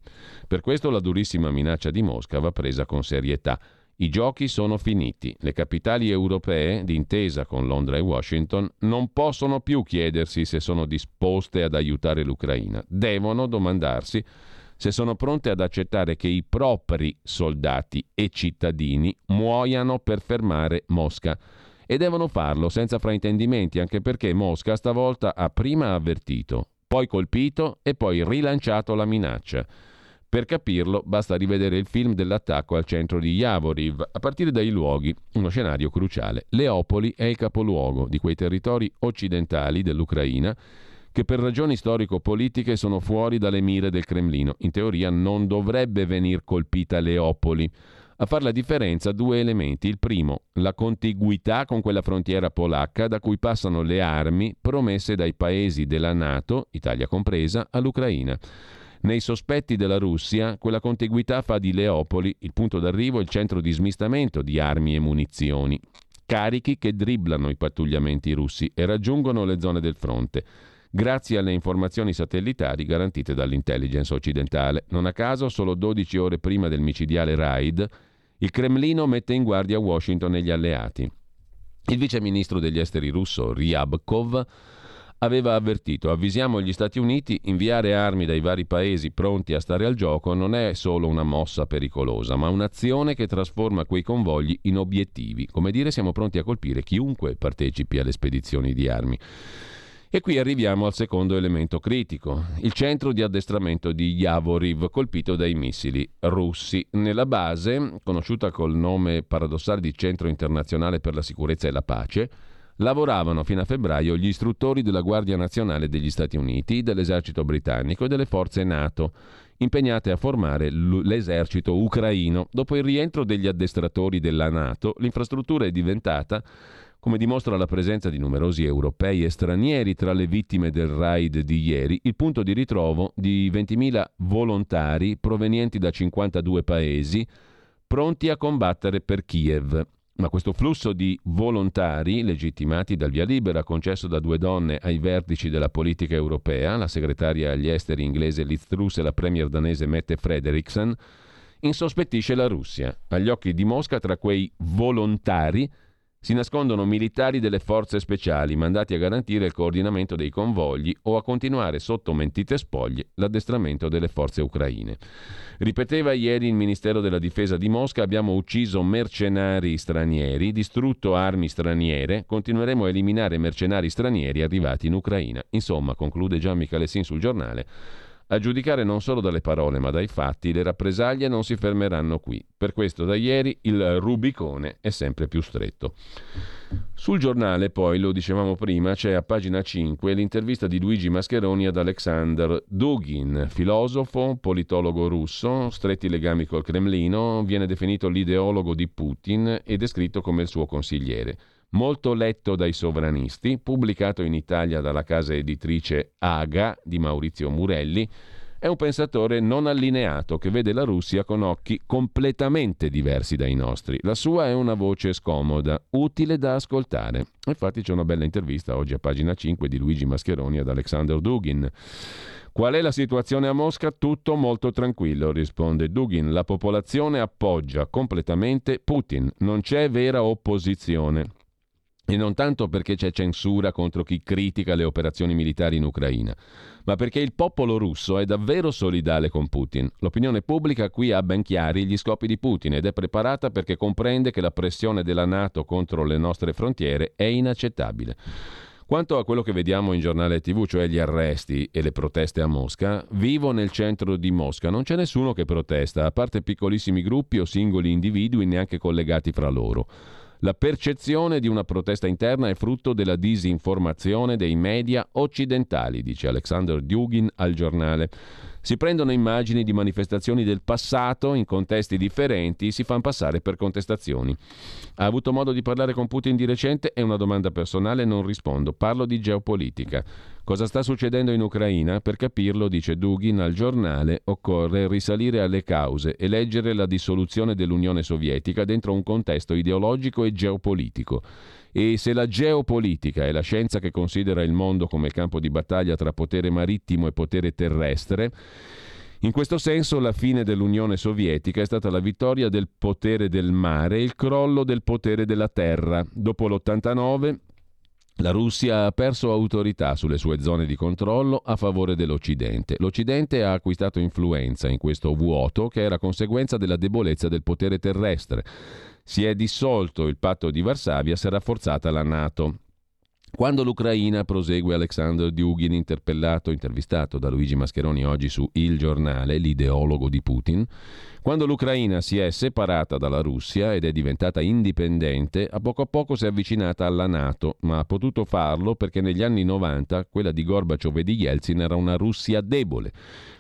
Per questo la durissima minaccia di Mosca va presa con serietà. I giochi sono finiti. Le capitali europee, d'intesa con Londra e Washington, non possono più chiedersi se sono disposte ad aiutare l'Ucraina. Devono domandarsi se sono pronte ad accettare che i propri soldati e cittadini muoiano per fermare Mosca. E devono farlo senza fraintendimenti, anche perché Mosca stavolta ha prima avvertito, poi colpito e poi rilanciato la minaccia. Per capirlo basta rivedere il film dell'attacco al centro di Yavoriv, a partire dai luoghi, uno scenario cruciale. Leopoli è il capoluogo di quei territori occidentali dell'Ucraina che per ragioni storico-politiche sono fuori dalle mire del Cremlino. In teoria non dovrebbe venir colpita Leopoli. A fare la differenza due elementi. Il primo, la contiguità con quella frontiera polacca da cui passano le armi promesse dai paesi della Nato, Italia compresa, all'Ucraina. Nei sospetti della Russia, quella contiguità fa di Leopoli il punto d'arrivo e il centro di smistamento di armi e munizioni. Carichi che dribblano i pattugliamenti russi e raggiungono le zone del fronte grazie alle informazioni satellitari garantite dall'intelligence occidentale. Non a caso, solo 12 ore prima del micidiale raid, il Cremlino mette in guardia Washington e gli alleati. Il vice ministro degli esteri russo Ryabkov aveva avvertito avvisiamo gli Stati Uniti, inviare armi dai vari paesi pronti a stare al gioco non è solo una mossa pericolosa, ma un'azione che trasforma quei convogli in obiettivi, come dire siamo pronti a colpire chiunque partecipi alle spedizioni di armi. E qui arriviamo al secondo elemento critico, il centro di addestramento di Yavoriv colpito dai missili russi. Nella base, conosciuta col nome paradossale di Centro internazionale per la sicurezza e la pace, lavoravano fino a febbraio gli istruttori della Guardia Nazionale degli Stati Uniti, dell'esercito britannico e delle forze NATO, impegnate a formare l'esercito ucraino. Dopo il rientro degli addestratori della NATO, l'infrastruttura è diventata come dimostra la presenza di numerosi europei e stranieri tra le vittime del raid di ieri, il punto di ritrovo di 20.000 volontari provenienti da 52 paesi pronti a combattere per Kiev. Ma questo flusso di volontari, legittimati dal via libera concesso da due donne ai vertici della politica europea, la segretaria agli esteri inglese Liz Truss e la premier danese Mette Frederiksen, insospettisce la Russia. Agli occhi di Mosca, tra quei volontari si nascondono militari delle forze speciali mandati a garantire il coordinamento dei convogli o a continuare sotto mentite spoglie l'addestramento delle forze ucraine. Ripeteva ieri il Ministero della Difesa di Mosca, abbiamo ucciso mercenari stranieri, distrutto armi straniere, continueremo a eliminare mercenari stranieri arrivati in Ucraina. Insomma, conclude Gian Michalessin sul giornale, a giudicare non solo dalle parole ma dai fatti, le rappresaglie non si fermeranno qui. Per questo da ieri il Rubicone è sempre più stretto. Sul giornale, poi, lo dicevamo prima, c'è a pagina 5 l'intervista di Luigi Mascheroni ad Alexander Dugin, filosofo, politologo russo, stretti legami col Cremlino, viene definito l'ideologo di Putin e descritto come il suo consigliere molto letto dai sovranisti, pubblicato in Italia dalla casa editrice Aga di Maurizio Murelli, è un pensatore non allineato che vede la Russia con occhi completamente diversi dai nostri. La sua è una voce scomoda, utile da ascoltare. Infatti c'è una bella intervista oggi a pagina 5 di Luigi Mascheroni ad Alexander Dugin. Qual è la situazione a Mosca? Tutto molto tranquillo, risponde Dugin. La popolazione appoggia completamente Putin, non c'è vera opposizione. E non tanto perché c'è censura contro chi critica le operazioni militari in Ucraina, ma perché il popolo russo è davvero solidale con Putin. L'opinione pubblica qui ha ben chiari gli scopi di Putin ed è preparata perché comprende che la pressione della Nato contro le nostre frontiere è inaccettabile. Quanto a quello che vediamo in giornale TV, cioè gli arresti e le proteste a Mosca, vivo nel centro di Mosca, non c'è nessuno che protesta, a parte piccolissimi gruppi o singoli individui neanche collegati fra loro. La percezione di una protesta interna è frutto della disinformazione dei media occidentali, dice Alexander Dugin al giornale. Si prendono immagini di manifestazioni del passato in contesti differenti, si fanno passare per contestazioni. Ha avuto modo di parlare con Putin di recente? È una domanda personale, non rispondo. Parlo di geopolitica. Cosa sta succedendo in Ucraina? Per capirlo, dice Dugin al giornale, occorre risalire alle cause e leggere la dissoluzione dell'Unione Sovietica dentro un contesto ideologico e geopolitico. E se la geopolitica è la scienza che considera il mondo come campo di battaglia tra potere marittimo e potere terrestre, in questo senso la fine dell'Unione Sovietica è stata la vittoria del potere del mare e il crollo del potere della terra. Dopo l'89 La Russia ha perso autorità sulle sue zone di controllo a favore dell'Occidente. L'Occidente ha acquistato influenza in questo vuoto che era conseguenza della debolezza del potere terrestre. Si è dissolto il patto di Varsavia, si è rafforzata la Nato. Quando l'Ucraina, prosegue Alexander Dugin, interpellato, intervistato da Luigi Mascheroni oggi su Il Giornale, l'ideologo di Putin, quando l'Ucraina si è separata dalla Russia ed è diventata indipendente, a poco a poco si è avvicinata alla Nato, ma ha potuto farlo perché negli anni 90 quella di Gorbaciov e di Yeltsin era una Russia debole.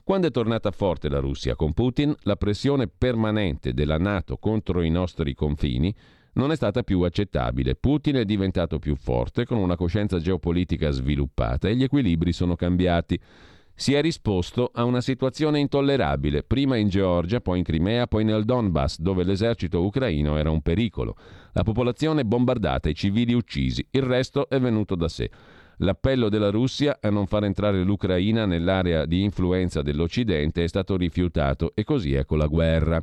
Quando è tornata forte la Russia con Putin, la pressione permanente della Nato contro i nostri confini non è stata più accettabile. Putin è diventato più forte, con una coscienza geopolitica sviluppata e gli equilibri sono cambiati. Si è risposto a una situazione intollerabile, prima in Georgia, poi in Crimea, poi nel Donbass, dove l'esercito ucraino era un pericolo. La popolazione bombardata, i civili uccisi, il resto è venuto da sé. L'appello della Russia a non far entrare l'Ucraina nell'area di influenza dell'Occidente è stato rifiutato e così ecco la guerra.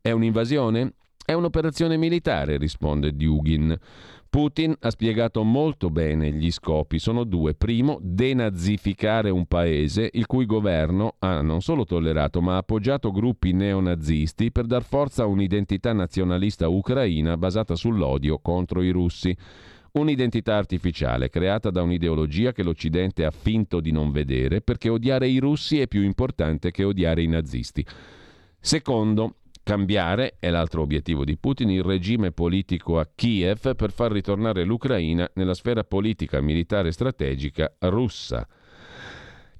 È un'invasione? È un'operazione militare, risponde Dugin. Putin ha spiegato molto bene gli scopi. Sono due. Primo, denazificare un paese il cui governo ha non solo tollerato ma appoggiato gruppi neonazisti per dar forza a un'identità nazionalista ucraina basata sull'odio contro i russi. Un'identità artificiale creata da un'ideologia che l'Occidente ha finto di non vedere perché odiare i russi è più importante che odiare i nazisti. Secondo, Cambiare è l'altro obiettivo di Putin, il regime politico a Kiev per far ritornare l'Ucraina nella sfera politica, militare e strategica russa.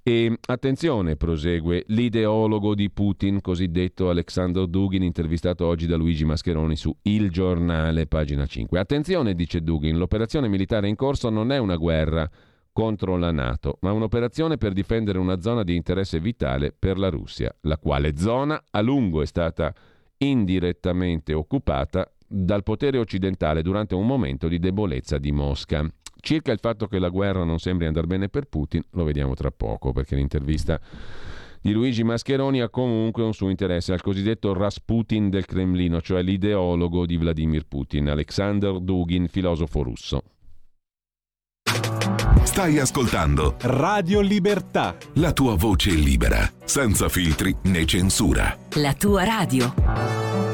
E attenzione, prosegue l'ideologo di Putin, cosiddetto Alexander Dugin, intervistato oggi da Luigi Mascheroni su Il Giornale, pagina 5. Attenzione, dice Dugin, l'operazione militare in corso non è una guerra contro la Nato, ma un'operazione per difendere una zona di interesse vitale per la Russia, la quale zona a lungo è stata indirettamente occupata dal potere occidentale durante un momento di debolezza di Mosca. Circa il fatto che la guerra non sembri andare bene per Putin, lo vediamo tra poco, perché l'intervista di Luigi Mascheroni ha comunque un suo interesse al cosiddetto Rasputin del Cremlino, cioè l'ideologo di Vladimir Putin, Alexander Dugin, filosofo russo. Stai ascoltando Radio Libertà. La tua voce libera, senza filtri né censura. La tua radio.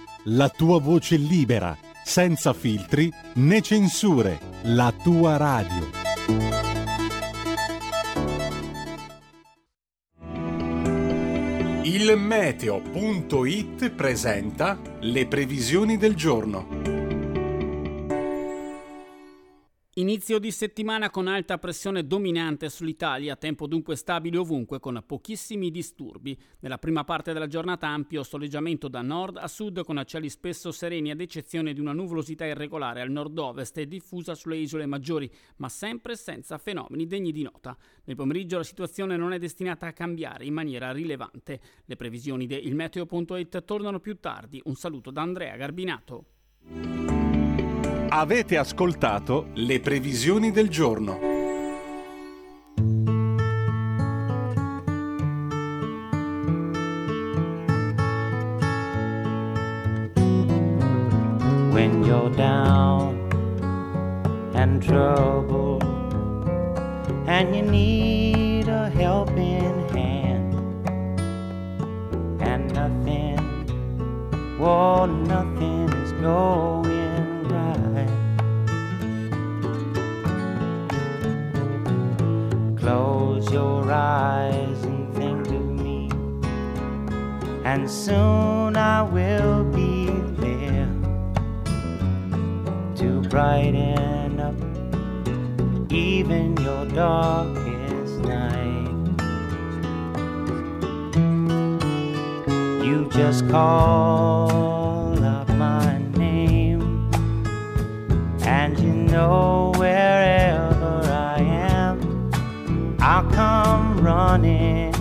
la tua voce libera, senza filtri né censure, la tua radio. Il meteo.it presenta le previsioni del giorno. Inizio di settimana con alta pressione dominante sull'Italia, tempo dunque stabile ovunque con pochissimi disturbi. Nella prima parte della giornata ampio soleggiamento da nord a sud con cieli spesso sereni ad eccezione di una nuvolosità irregolare al nord-ovest e diffusa sulle isole maggiori, ma sempre senza fenomeni degni di nota. Nel pomeriggio la situazione non è destinata a cambiare in maniera rilevante. Le previsioni di ilmeteo.it tornano più tardi. Un saluto da Andrea Garbinato. Avete ascoltato le previsioni del giorno. When you're down and trouble and you need a helping hand and nothing, well, nothing is going Close your eyes and think of me, and soon I will be there to brighten up even your darkest night. You just call up my name and you know wherever running.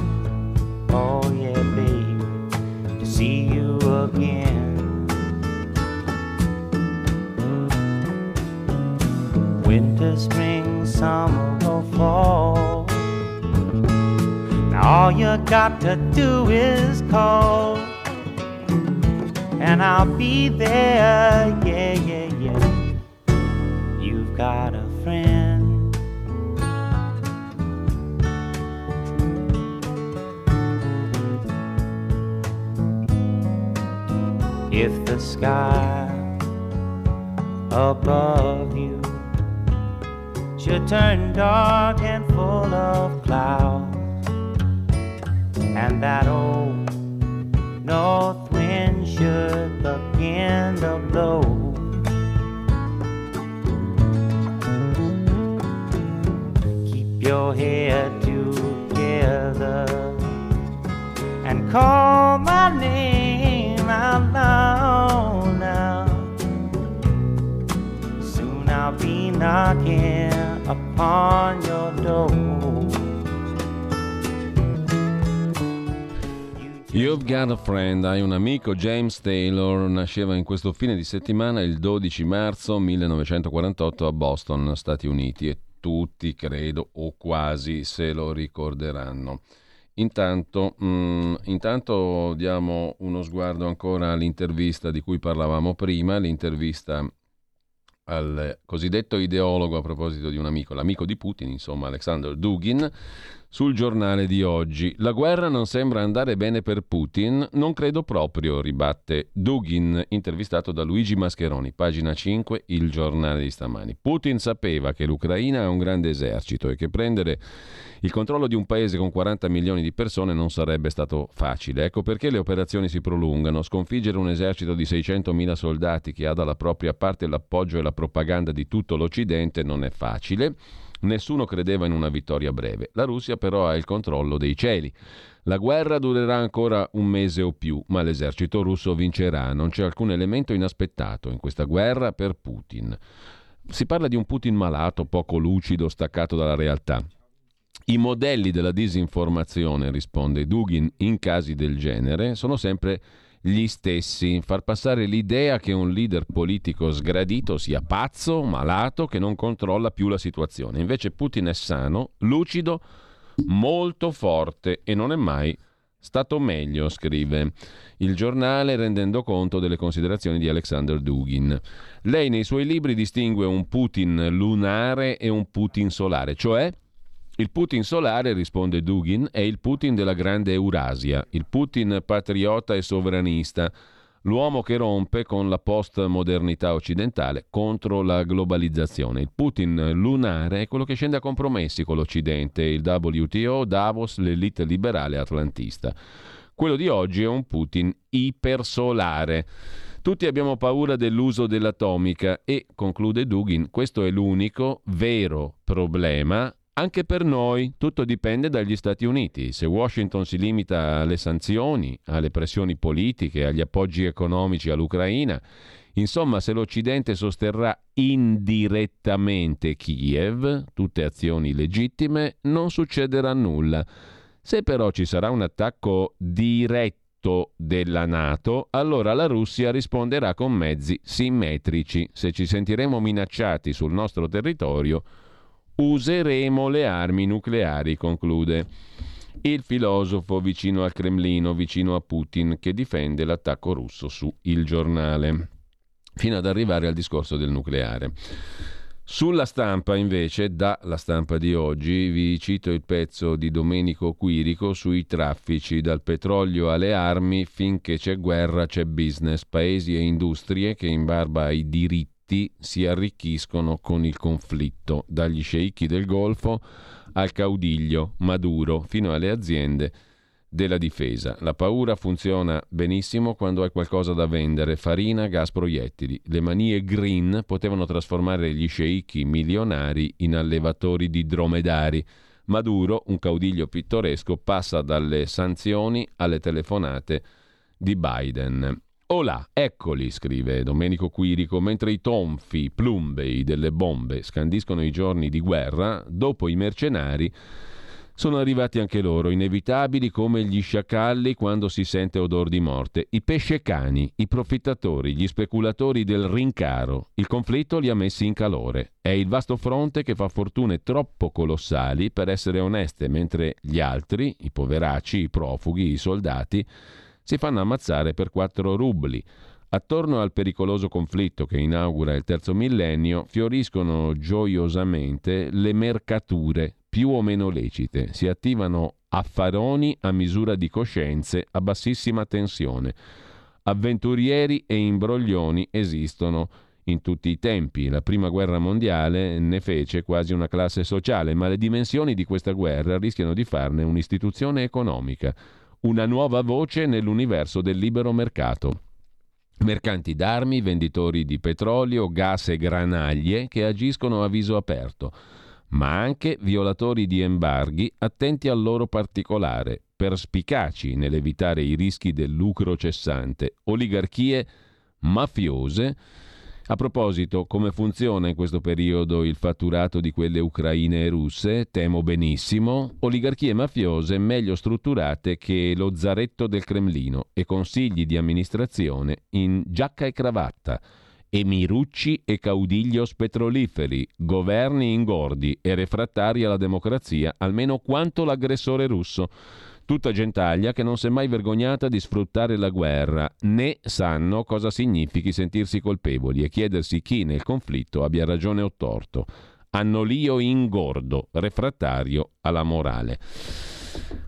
Oh, yeah, baby, to see you again. Winter, spring, summer, or fall. Now, all you got to do is call, and I'll be there. Yeah, yeah, yeah. You've got a friend. If the sky above you should turn dark and full of clouds, and that old north wind should begin to blow. Keep your head together and call my name out loud now. Soon I'll be knocking upon your door. You've Got a Friend, hai un amico, James Taylor, nasceva in questo fine di settimana il 12 marzo 1948 a Boston, Stati Uniti e tutti, credo, o quasi se lo ricorderanno. Intanto, mm, intanto diamo uno sguardo ancora all'intervista di cui parlavamo prima, l'intervista al cosiddetto ideologo a proposito di un amico, l'amico di Putin, insomma Alexander Dugin, sul giornale di oggi. La guerra non sembra andare bene per Putin, non credo proprio, ribatte Dugin, intervistato da Luigi Mascheroni, pagina 5, il giornale di stamani. Putin sapeva che l'Ucraina ha un grande esercito e che prendere il controllo di un paese con 40 milioni di persone non sarebbe stato facile. Ecco perché le operazioni si prolungano. Sconfiggere un esercito di 600.000 soldati che ha dalla propria parte l'appoggio e la propaganda di tutto l'Occidente non è facile. Nessuno credeva in una vittoria breve. La Russia però ha il controllo dei cieli. La guerra durerà ancora un mese o più, ma l'esercito russo vincerà. Non c'è alcun elemento inaspettato in questa guerra per Putin. Si parla di un Putin malato, poco lucido, staccato dalla realtà. I modelli della disinformazione, risponde Dugin, in casi del genere sono sempre gli stessi, far passare l'idea che un leader politico sgradito sia pazzo, malato, che non controlla più la situazione. Invece Putin è sano, lucido, molto forte e non è mai stato meglio, scrive il giornale rendendo conto delle considerazioni di Alexander Dugin. Lei nei suoi libri distingue un Putin lunare e un Putin solare, cioè il Putin solare, risponde Dugin, è il Putin della grande Eurasia, il Putin patriota e sovranista, l'uomo che rompe con la postmodernità occidentale contro la globalizzazione. Il Putin lunare è quello che scende a compromessi con l'Occidente, il WTO, Davos, l'elite liberale atlantista. Quello di oggi è un Putin ipersolare. Tutti abbiamo paura dell'uso dell'atomica e, conclude Dugin, questo è l'unico vero problema anche per noi tutto dipende dagli Stati Uniti. Se Washington si limita alle sanzioni, alle pressioni politiche, agli appoggi economici all'Ucraina, insomma se l'Occidente sosterrà indirettamente Kiev, tutte azioni legittime, non succederà nulla. Se però ci sarà un attacco diretto della Nato, allora la Russia risponderà con mezzi simmetrici. Se ci sentiremo minacciati sul nostro territorio, useremo le armi nucleari, conclude il filosofo vicino al Cremlino, vicino a Putin, che difende l'attacco russo su Il Giornale, fino ad arrivare al discorso del nucleare. Sulla stampa, invece, dalla stampa di oggi, vi cito il pezzo di Domenico Quirico sui traffici, dal petrolio alle armi, finché c'è guerra c'è business, paesi e industrie che in barba ai diritti Stati si arricchiscono con il conflitto, dagli sceicchi del Golfo al caudiglio Maduro fino alle aziende della difesa. La paura funziona benissimo quando hai qualcosa da vendere, farina, gas, proiettili. Le manie green potevano trasformare gli sceicchi milionari in allevatori di dromedari. Maduro, un caudiglio pittoresco, passa dalle sanzioni alle telefonate di Biden. Olà, eccoli, scrive Domenico Quirico, mentre i tonfi plumbei delle bombe scandiscono i giorni di guerra, dopo i mercenari sono arrivati anche loro, inevitabili come gli sciacalli quando si sente odor di morte, i pescecani, i profittatori, gli speculatori del rincaro. Il conflitto li ha messi in calore. È il vasto fronte che fa fortune troppo colossali per essere oneste, mentre gli altri, i poveracci, i profughi, i soldati, si fanno ammazzare per 4 rubli. Attorno al pericoloso conflitto che inaugura il terzo millennio fioriscono gioiosamente le mercature più o meno lecite. Si attivano affaroni a misura di coscienze a bassissima tensione. Avventurieri e imbroglioni esistono in tutti i tempi. La prima guerra mondiale ne fece quasi una classe sociale, ma le dimensioni di questa guerra rischiano di farne un'istituzione economica, una nuova voce nell'universo del libero mercato. Mercanti d'armi, venditori di petrolio, gas e granaglie che agiscono a viso aperto ma anche violatori di embarghi attenti al loro particolare, perspicaci nell'evitare i rischi del lucro cessante, oligarchie mafiose. A proposito, come funziona in questo periodo il fatturato di quelle ucraine e russe? Temo benissimo. Oligarchie mafiose meglio strutturate che lo zaretto del Cremlino e consigli di amministrazione in giacca e cravatta emirucci e caudiglios petroliferi, governi ingordi e refrattari alla democrazia, almeno quanto l'aggressore russo. Tutta gentaglia che non si è mai vergognata di sfruttare la guerra, né sanno cosa significhi sentirsi colpevoli e chiedersi chi nel conflitto abbia ragione o torto. Annolio ingordo, refrattario alla morale.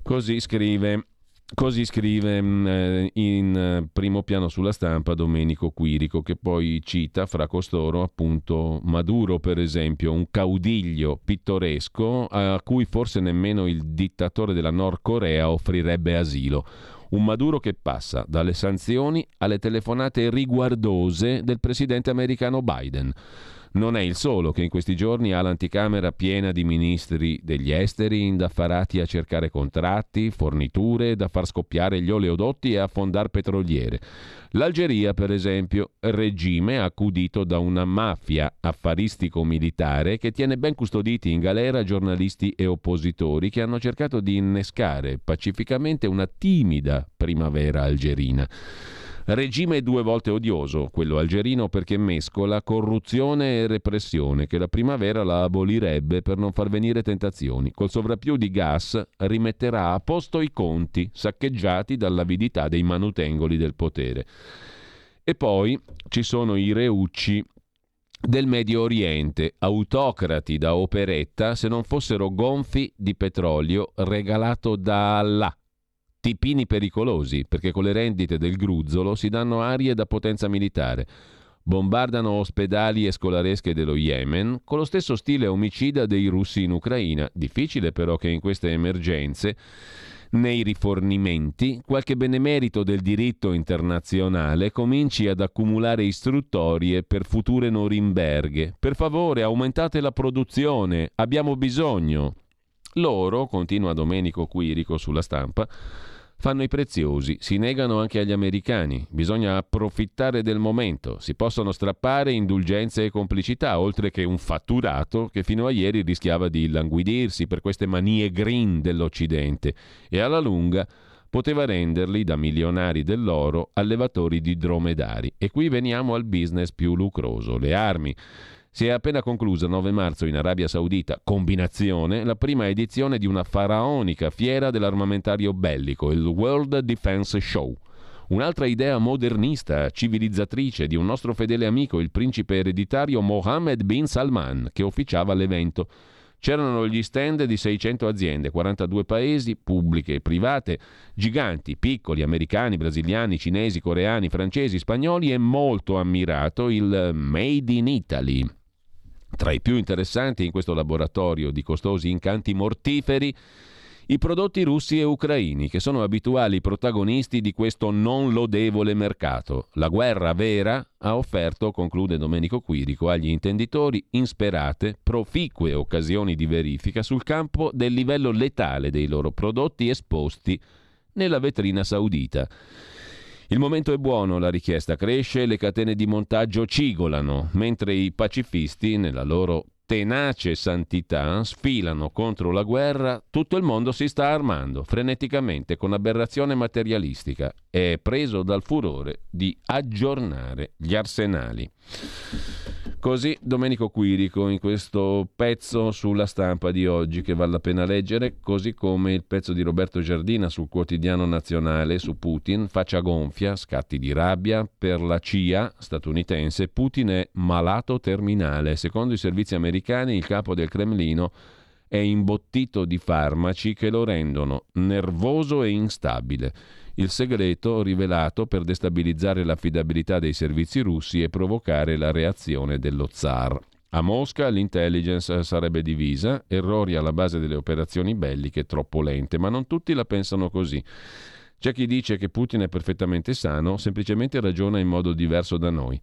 Così scrive Così scrive mm, eh, in eh, primo piano sulla stampa Domenico Quirico, che poi cita fra costoro appunto Maduro, per esempio, un caudiglio pittoresco a cui forse nemmeno il dittatore della Nord Corea offrirebbe asilo. Un Maduro che passa dalle sanzioni alle telefonate riguardose del presidente americano Biden. Non è il solo che in questi giorni ha l'anticamera piena di ministri degli esteri indaffarati a cercare contratti, forniture da far scoppiare gli oleodotti e affondare petroliere. L'Algeria, per esempio, regime accudito da una mafia affaristico-militare che tiene ben custoditi in galera giornalisti e oppositori che hanno cercato di innescare pacificamente una timida primavera algerina. Regime due volte odioso, quello algerino, perché mescola corruzione e repressione, che la primavera la abolirebbe per non far venire tentazioni. Col sovrappiù di gas rimetterà a posto i conti, saccheggiati dall'avidità dei manutengoli del potere. E poi ci sono i reucci del Medio Oriente, autocrati da operetta se non fossero gonfi di petrolio regalato da Allah tipini pericolosi, perché con le rendite del gruzzolo si danno arie da potenza militare. Bombardano ospedali e scolaresche dello Yemen con lo stesso stile omicida dei russi in Ucraina. Difficile però che in queste emergenze, nei rifornimenti, qualche benemerito del diritto internazionale cominci ad accumulare istruttorie per future Norimberghe. Per favore, aumentate la produzione, abbiamo bisogno. Loro, continua Domenico Quirico sulla stampa, fanno i preziosi, si negano anche agli americani. Bisogna approfittare del momento, si possono strappare indulgenze e complicità, oltre che un fatturato che fino a ieri rischiava di languidirsi per queste manie green dell'Occidente e alla lunga poteva renderli da milionari dell'oro allevatori di dromedari. E qui veniamo al business più lucroso, le armi. Si è appena conclusa 9 marzo in Arabia Saudita, combinazione, la prima edizione di una faraonica fiera dell'armamentario bellico, il World Defense Show. Un'altra idea modernista, civilizzatrice di un nostro fedele amico, il principe ereditario Mohammed bin Salman, che officiava l'evento. C'erano gli stand di 600 aziende, 42 paesi, pubbliche e private, giganti, piccoli, americani, brasiliani, cinesi, coreani, francesi, spagnoli e molto ammirato il Made in Italy, tra i più interessanti in questo laboratorio di costosi incanti mortiferi, i prodotti russi e ucraini, che sono abituali protagonisti di questo non lodevole mercato. La guerra vera ha offerto, conclude Domenico Quirico, agli intenditori insperate, proficue occasioni di verifica sul campo del livello letale dei loro prodotti esposti nella vetrina saudita. Il momento è buono, la richiesta cresce, le catene di montaggio cigolano, mentre i pacifisti, nella loro tenace santità, sfilano contro la guerra, tutto il mondo si sta armando freneticamente con aberrazione materialistica. È preso dal furore di aggiornare gli arsenali. Così Domenico Quirico in questo pezzo sulla stampa di oggi che vale la pena leggere, così come il pezzo di Roberto Giardina sul quotidiano nazionale su Putin, faccia gonfia, scatti di rabbia per la CIA statunitense, Putin è malato terminale. Secondo i servizi americani il capo del Cremlino è imbottito di farmaci che lo rendono nervoso e instabile il segreto rivelato per destabilizzare l'affidabilità dei servizi russi e provocare la reazione dello zar. A Mosca l'intelligence sarebbe divisa, errori alla base delle operazioni belliche troppo lente, ma non tutti la pensano così. C'è chi dice che Putin è perfettamente sano, semplicemente ragiona in modo diverso da noi.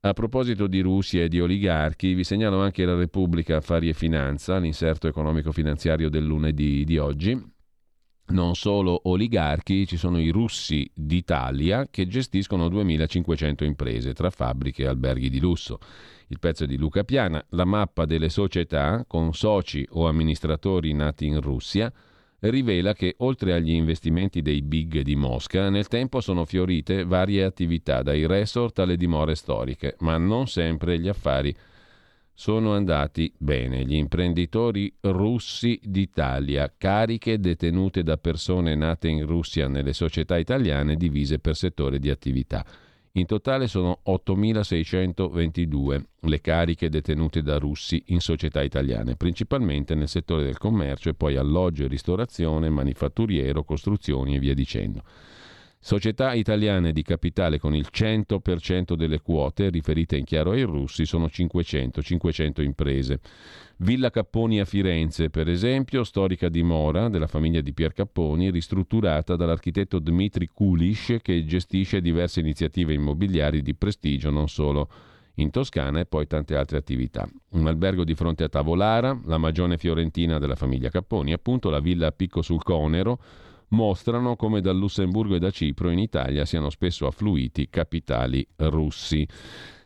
A proposito di Russia e di oligarchi, vi segnalo anche la Repubblica Affari e Finanza, l'inserto economico-finanziario del lunedì di oggi, non solo oligarchi, ci sono i russi d'Italia che gestiscono 2500 imprese tra fabbriche e alberghi di lusso. Il pezzo di Luca Piana, la mappa delle società con soci o amministratori nati in Russia rivela che oltre agli investimenti dei big di Mosca, nel tempo sono fiorite varie attività, dai resort alle dimore storiche, ma non sempre gli affari sono andati bene. Gli imprenditori russi d'Italia, cariche detenute da persone nate in Russia nelle società italiane divise per settore di attività. In totale sono 8.622 le cariche detenute da russi in società italiane, principalmente nel settore del commercio e poi alloggio e ristorazione, manifatturiero, costruzioni e via dicendo. Società italiane di capitale con il 100% delle quote riferite in chiaro ai russi sono 500, 500 imprese. Villa Capponi a Firenze, per esempio, storica dimora della famiglia di Pier Capponi, ristrutturata dall'architetto Dmitry Kulish che gestisce diverse iniziative immobiliari di prestigio non solo in Toscana e poi tante altre attività. Un albergo di fronte a Tavolara, la magione fiorentina della famiglia Capponi, appunto la villa Picco sul Conero, mostrano come dal Lussemburgo e da Cipro in Italia siano spesso affluiti capitali russi.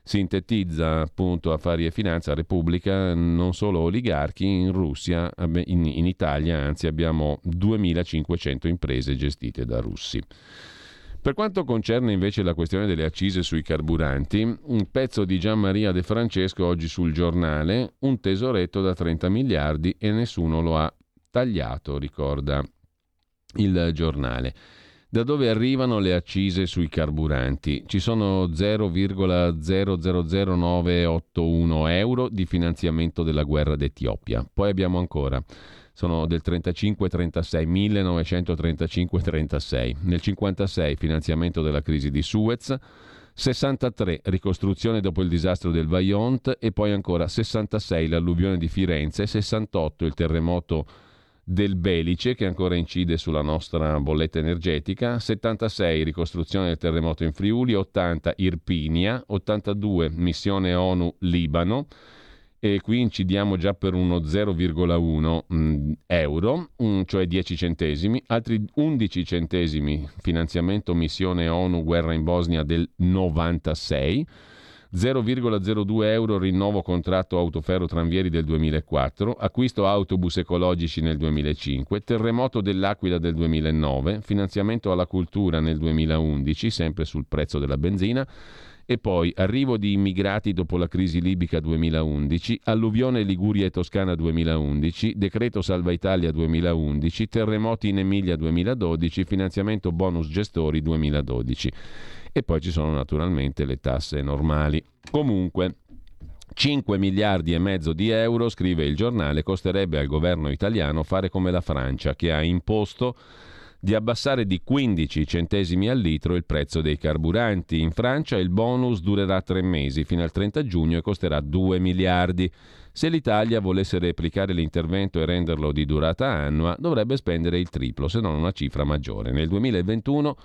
Sintetizza appunto Affari e Finanza Repubblica, non solo oligarchi, in Russia, in, in Italia anzi abbiamo 2500 imprese gestite da russi. Per quanto concerne invece la questione delle accise sui carburanti, un pezzo di Gian Maria De Francesco oggi sul giornale, un tesoretto da 30 miliardi e nessuno lo ha tagliato, ricorda il giornale. Da dove arrivano le accise sui carburanti? Ci sono 0,000981 euro di finanziamento della guerra d'Etiopia. Poi abbiamo ancora, sono del 35-36, 1935-36. Nel 56 finanziamento della crisi di Suez. 63 ricostruzione dopo il disastro del Vajont e poi ancora 66 l'alluvione di Firenze, 68 il terremoto del Belice che ancora incide sulla nostra bolletta energetica, 76 ricostruzione del terremoto in Friuli, 80 Irpinia, 82 missione ONU Libano. E qui incidiamo già per uno 0,1 mm, euro, mm, cioè 10 centesimi, altri 11 centesimi finanziamento missione ONU guerra in Bosnia del 96 0,02 euro rinnovo contratto autoferro tranvieri del 2004, acquisto autobus ecologici nel 2005, terremoto dell'Aquila del 2009, finanziamento alla cultura nel 2011, sempre sul prezzo della benzina, e poi arrivo di immigrati dopo la crisi libica 2011, alluvione Liguria e Toscana 2011, decreto Salva Italia 2011, terremoti in Emilia 2012, finanziamento bonus gestori 2012 e poi ci sono naturalmente le tasse normali. Comunque, 5 miliardi e mezzo di euro, scrive il giornale, costerebbe al governo italiano fare come la Francia, che ha imposto di abbassare di 15 centesimi al litro il prezzo dei carburanti. In Francia il bonus durerà tre mesi, fino al 30 giugno, e costerà 2 miliardi. Se l'Italia volesse replicare l'intervento e renderlo di durata annua, dovrebbe spendere il triplo, se non una cifra maggiore. Nel 2021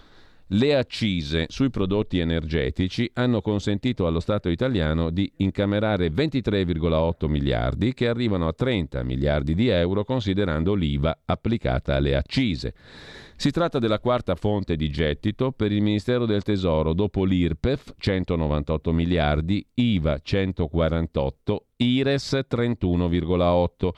Le accise sui prodotti energetici hanno consentito allo Stato italiano di incamerare 23,8 miliardi che arrivano a 30 miliardi di euro considerando l'IVA applicata alle accise. Si tratta della quarta fonte di gettito per il Ministero del Tesoro dopo l'IRPEF 198 miliardi, IVA 148, IRES 31,8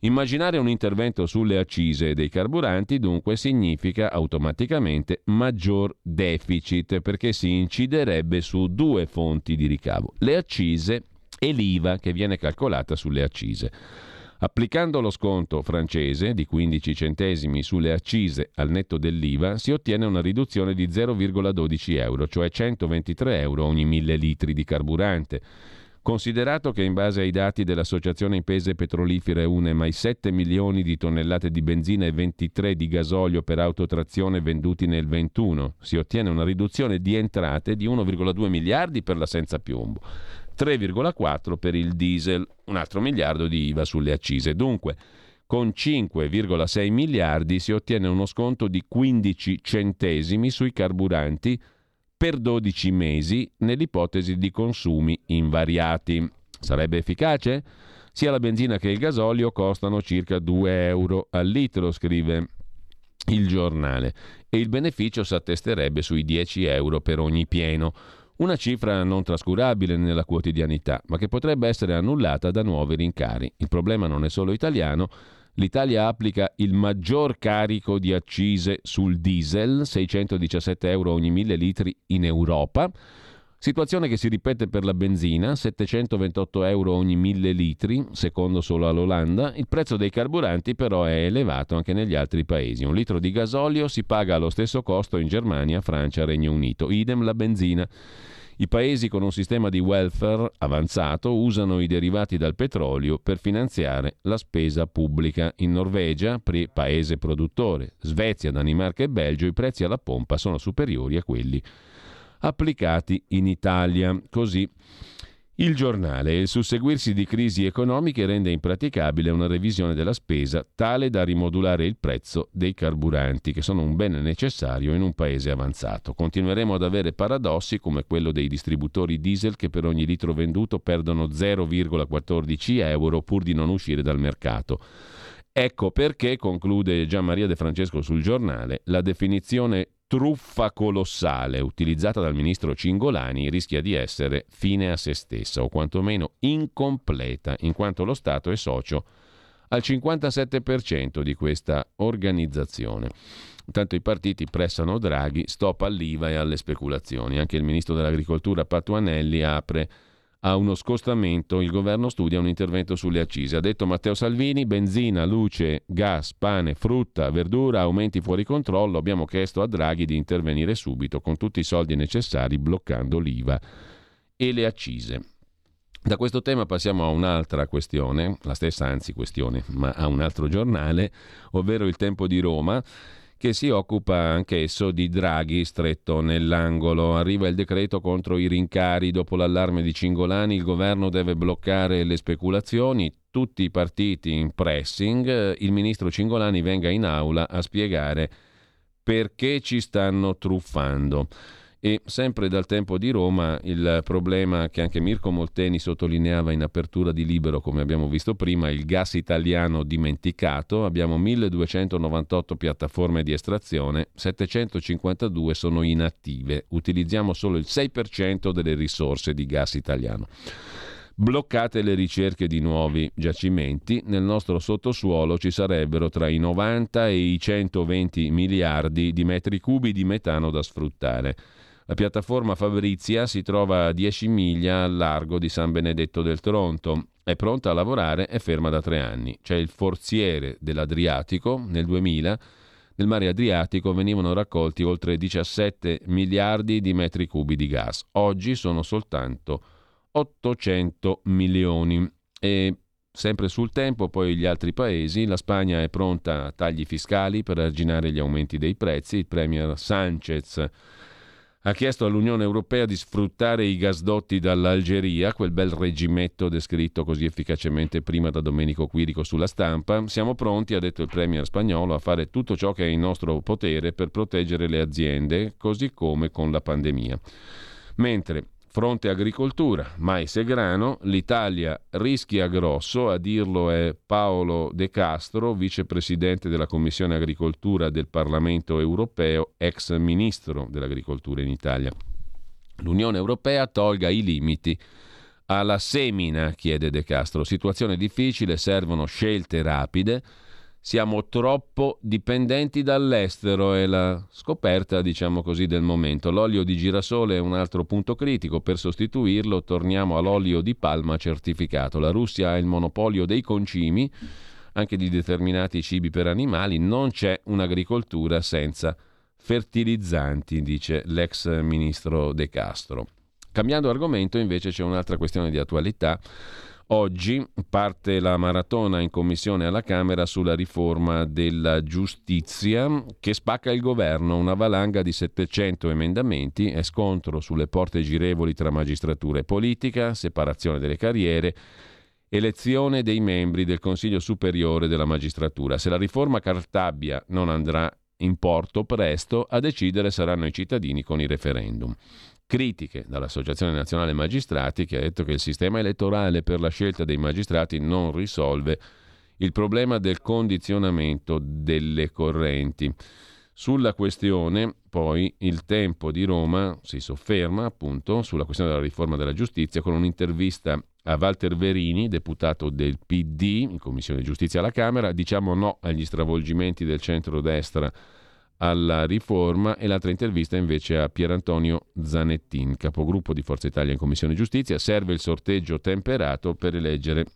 Immaginare un intervento sulle accise dei carburanti dunque significa automaticamente maggior deficit perché si inciderebbe su due fonti di ricavo, le accise e l'IVA che viene calcolata sulle accise. Applicando lo sconto francese di 15 centesimi sulle accise al netto dell'IVA si ottiene una riduzione di 0,12 euro, cioè 123 euro ogni mille litri di carburante Considerato che in base ai dati dell'Associazione Imprese Petrolifere UNEMA i 7 milioni di tonnellate di benzina e 23 di gasolio per autotrazione venduti nel 21, si ottiene una riduzione di entrate di 1,2 miliardi per la senza piombo, 3,4 per il diesel, un altro miliardo di IVA sulle accise. Dunque, con 5,6 miliardi si ottiene uno sconto di 15 centesimi sui carburanti per 12 mesi nell'ipotesi di consumi invariati. Sarebbe efficace? Sia la benzina che il gasolio costano circa 2 euro al litro, scrive il giornale, e il beneficio si attesterebbe sui 10 euro per ogni pieno. Una cifra non trascurabile nella quotidianità, ma che potrebbe essere annullata da nuovi rincari. Il problema non è solo italiano, L'Italia applica il maggior carico di accise sul diesel, 617 euro ogni mille litri in Europa. Situazione che si ripete per la benzina, 728 euro ogni mille litri, secondo solo all'Olanda. Il prezzo dei carburanti però è elevato anche negli altri paesi. Un litro di gasolio si paga allo stesso costo in Germania, Francia, Regno Unito. Idem la benzina. I paesi con un sistema di welfare avanzato usano i derivati dal petrolio per finanziare la spesa pubblica. In Norvegia, paese produttore, Svezia, Danimarca e Belgio, i prezzi alla pompa sono superiori a quelli applicati in Italia. Così il giornale il susseguirsi di crisi economiche rende impraticabile una revisione della spesa tale da rimodulare il prezzo dei carburanti, che sono un bene necessario in un paese avanzato. Continueremo ad avere paradossi come quello dei distributori diesel che per ogni litro venduto perdono 0,14 euro pur di non uscire dal mercato. Ecco perché, conclude Gian Maria De Francesco sul giornale, la definizione truffa colossale utilizzata dal ministro Cingolani rischia di essere fine a se stessa o quantomeno incompleta, in quanto lo Stato è socio al 57% di questa organizzazione. Intanto i partiti pressano Draghi, stop all'IVA e alle speculazioni. Anche il ministro dell'Agricoltura Patuanelli apre a uno scostamento, il governo studia un intervento sulle accise. Ha detto Matteo Salvini, benzina, luce, gas, pane, frutta, verdura, aumenti fuori controllo. Abbiamo chiesto a Draghi di intervenire subito con tutti i soldi necessari bloccando l'IVA e le accise. Da questo tema passiamo a un'altra questione, la stessa anzi questione, ma a un altro giornale, ovvero il Tempo di Roma che si occupa anch'esso di Draghi stretto nell'angolo. Arriva il decreto contro i rincari. Dopo l'allarme di Cingolani il governo deve bloccare le speculazioni. Tutti i partiti in pressing. Il ministro Cingolani venga in aula a spiegare perché ci stanno truffando. E sempre dal tempo di Roma il problema che anche Mirko Molteni sottolineava in apertura di Libero, come abbiamo visto prima, il gas italiano dimenticato. Abbiamo 1298 piattaforme di estrazione, 752 sono inattive. Utilizziamo solo il 6% delle risorse di gas italiano. Bloccate le ricerche di nuovi giacimenti, nel nostro sottosuolo ci sarebbero tra i 90 e i 120 miliardi di metri cubi di metano da sfruttare. La piattaforma Fabrizia si trova a 10 miglia al largo di San Benedetto del Tronto. È pronta a lavorare e ferma da tre anni. C'è il forziere dell'Adriatico. Nel 2000 nel mare Adriatico venivano raccolti oltre 17 miliardi di metri cubi di gas. Oggi sono soltanto 800 milioni. E sempre sul tempo, poi gli altri paesi. La Spagna è pronta a tagli fiscali per arginare gli aumenti dei prezzi. Il premier Sanchez ha chiesto all'Unione Europea di sfruttare i gasdotti dall'Algeria, quel bel regimetto descritto così efficacemente prima da Domenico Quirico sulla stampa. Siamo pronti, ha detto il Premier spagnolo, a fare tutto ciò che è in nostro potere per proteggere le aziende, così come con la pandemia. Mentre Fronte agricoltura, mais e grano, l'Italia rischia grosso, a dirlo è Paolo De Castro, vicepresidente della Commissione Agricoltura del Parlamento europeo, ex ministro dell'agricoltura in Italia. L'Unione Europea tolga i limiti alla semina, chiede De Castro. Situazione difficile, servono scelte rapide siamo troppo dipendenti dall'estero, è la scoperta, diciamo così, del momento. L'olio di girasole è un altro punto critico, per sostituirlo torniamo all'olio di palma certificato. La Russia ha il monopolio dei concimi, anche di determinati cibi per animali, non c'è un'agricoltura senza fertilizzanti, dice l'ex ministro De Castro. Cambiando argomento, invece, c'è un'altra questione di attualità Oggi parte la maratona in commissione alla Camera sulla riforma della giustizia che spacca il governo, una valanga di 700 emendamenti e scontro sulle porte girevoli tra magistratura e politica, separazione delle carriere, elezione dei membri del Consiglio Superiore della Magistratura. Se la riforma Cartabia non andrà in porto presto, a decidere saranno i cittadini con i referendum critiche dall'Associazione Nazionale Magistrati che ha detto che il sistema elettorale per la scelta dei magistrati non risolve il problema del condizionamento delle correnti. Sulla questione, poi, il tempo di Roma si sofferma appunto sulla questione della riforma della giustizia con un'intervista a Walter Verini, deputato del PD in Commissione Giustizia alla Camera. Diciamo no agli stravolgimenti del centro-destra alla riforma e l'altra intervista invece a Pierantonio Zanettin, capogruppo di Forza Italia in Commissione Giustizia. Serve il sorteggio temperato per eleggere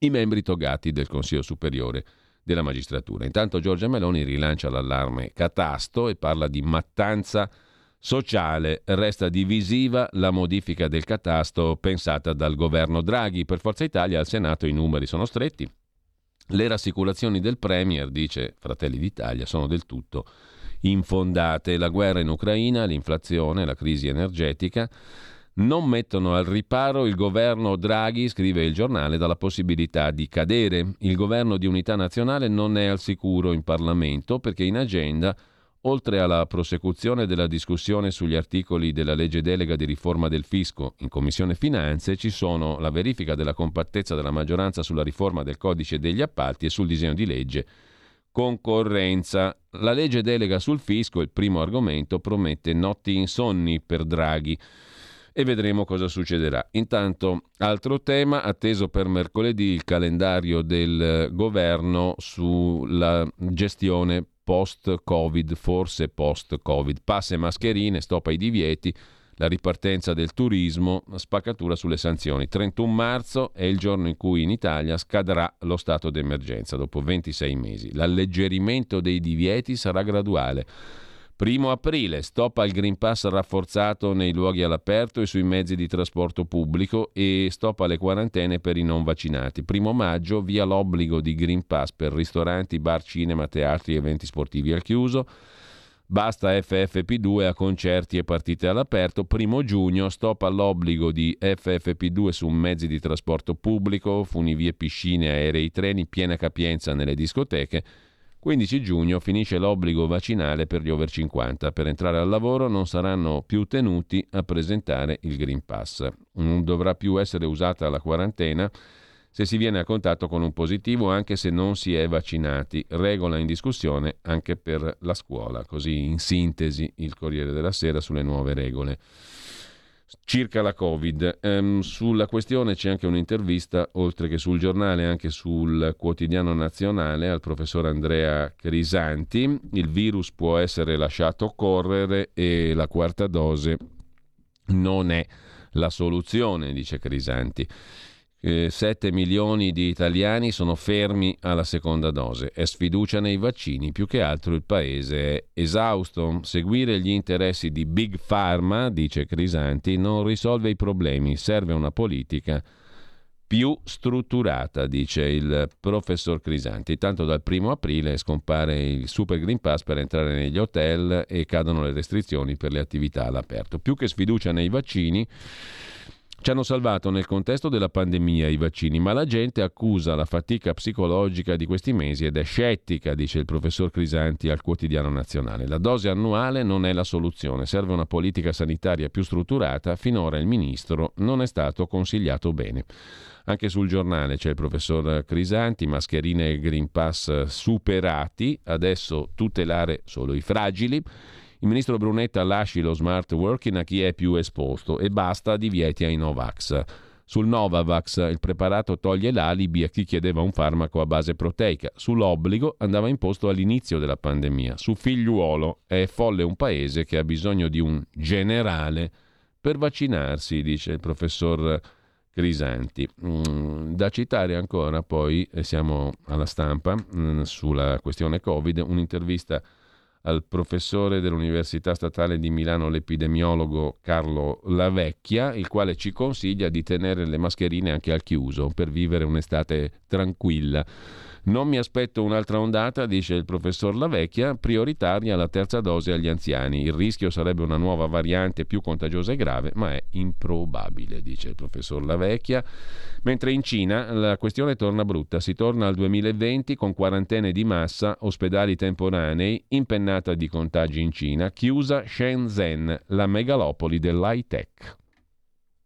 i membri togati del Consiglio Superiore della Magistratura. Intanto Giorgia Meloni rilancia l'allarme catasto e parla di mattanza sociale. Resta divisiva la modifica del catasto pensata dal governo Draghi. Per Forza Italia al Senato i numeri sono stretti. Le rassicurazioni del Premier, dice Fratelli d'Italia, sono del tutto infondate. La guerra in Ucraina, l'inflazione, la crisi energetica non mettono al riparo il governo Draghi, scrive il giornale, dalla possibilità di cadere. Il governo di unità nazionale non è al sicuro in Parlamento perché in agenda Oltre alla prosecuzione della discussione sugli articoli della legge delega di riforma del fisco in Commissione Finanze, ci sono la verifica della compattezza della maggioranza sulla riforma del codice degli appalti e sul disegno di legge concorrenza. La legge delega sul fisco, il primo argomento, promette notti insonni per Draghi e vedremo cosa succederà. Intanto, altro tema, atteso per mercoledì il calendario del governo sulla gestione post-Covid, forse post-Covid. Passe mascherine, stop ai divieti, la ripartenza del turismo, spaccatura sulle sanzioni. 31 marzo è il giorno in cui in Italia scadrà lo stato d'emergenza, dopo 26 mesi. L'alleggerimento dei divieti sarà graduale. Primo aprile, stop al Green Pass rafforzato nei luoghi all'aperto e sui mezzi di trasporto pubblico e stop alle quarantene per i non vaccinati. Primo maggio, via l'obbligo di Green Pass per ristoranti, bar, cinema, teatri e eventi sportivi al chiuso. Basta FFP2 a concerti e partite all'aperto. Primo giugno, stop all'obbligo di FFP2 su mezzi di trasporto pubblico, funivie, piscine, aerei, treni, piena capienza nelle discoteche. 15 giugno finisce l'obbligo vaccinale per gli over 50. Per entrare al lavoro non saranno più tenuti a presentare il Green Pass. Non dovrà più essere usata la quarantena se si viene a contatto con un positivo anche se non si è vaccinati. Regola in discussione anche per la scuola. Così in sintesi il Corriere della Sera sulle nuove regole circa la Covid. Ehm, sulla questione c'è anche un'intervista, oltre che sul giornale, anche sul quotidiano nazionale, al professor Andrea Crisanti. Il virus può essere lasciato correre e la quarta dose non è la soluzione, dice Crisanti. 7 milioni di italiani sono fermi alla seconda dose. È sfiducia nei vaccini, più che altro il paese è esausto. Seguire gli interessi di Big Pharma, dice Crisanti, non risolve i problemi, serve una politica più strutturata, dice il professor Crisanti. Tanto dal primo aprile scompare il Super Green Pass per entrare negli hotel e cadono le restrizioni per le attività all'aperto. Più che sfiducia nei vaccini, ci hanno salvato nel contesto della pandemia i vaccini, ma la gente accusa la fatica psicologica di questi mesi ed è scettica, dice il professor Crisanti al quotidiano nazionale. La dose annuale non è la soluzione, serve una politica sanitaria più strutturata, finora il ministro non è stato consigliato bene. Anche sul giornale c'è il professor Crisanti, mascherine e Green Pass superati, adesso tutelare solo i fragili. Il ministro Brunetta lasci lo smart working a chi è più esposto e basta divieti ai Novax. Sul Novavax il preparato toglie l'alibi a chi chiedeva un farmaco a base proteica. Sull'obbligo andava imposto all'inizio della pandemia. Su figliuolo è folle un paese che ha bisogno di un generale per vaccinarsi, dice il professor Crisanti. Mm, da citare ancora poi, siamo alla stampa, mm, sulla questione Covid, un'intervista al professore dell'Università Statale di Milano, l'epidemiologo Carlo Lavecchia, il quale ci consiglia di tenere le mascherine anche al chiuso per vivere un'estate tranquilla. Non mi aspetto un'altra ondata, dice il professor Lavecchia, prioritaria la terza dose agli anziani. Il rischio sarebbe una nuova variante più contagiosa e grave, ma è improbabile, dice il professor Lavecchia. Mentre in Cina la questione torna brutta, si torna al 2020 con quarantene di massa, ospedali temporanei, impennata di contagi in Cina, chiusa Shenzhen, la megalopoli dell'high tech.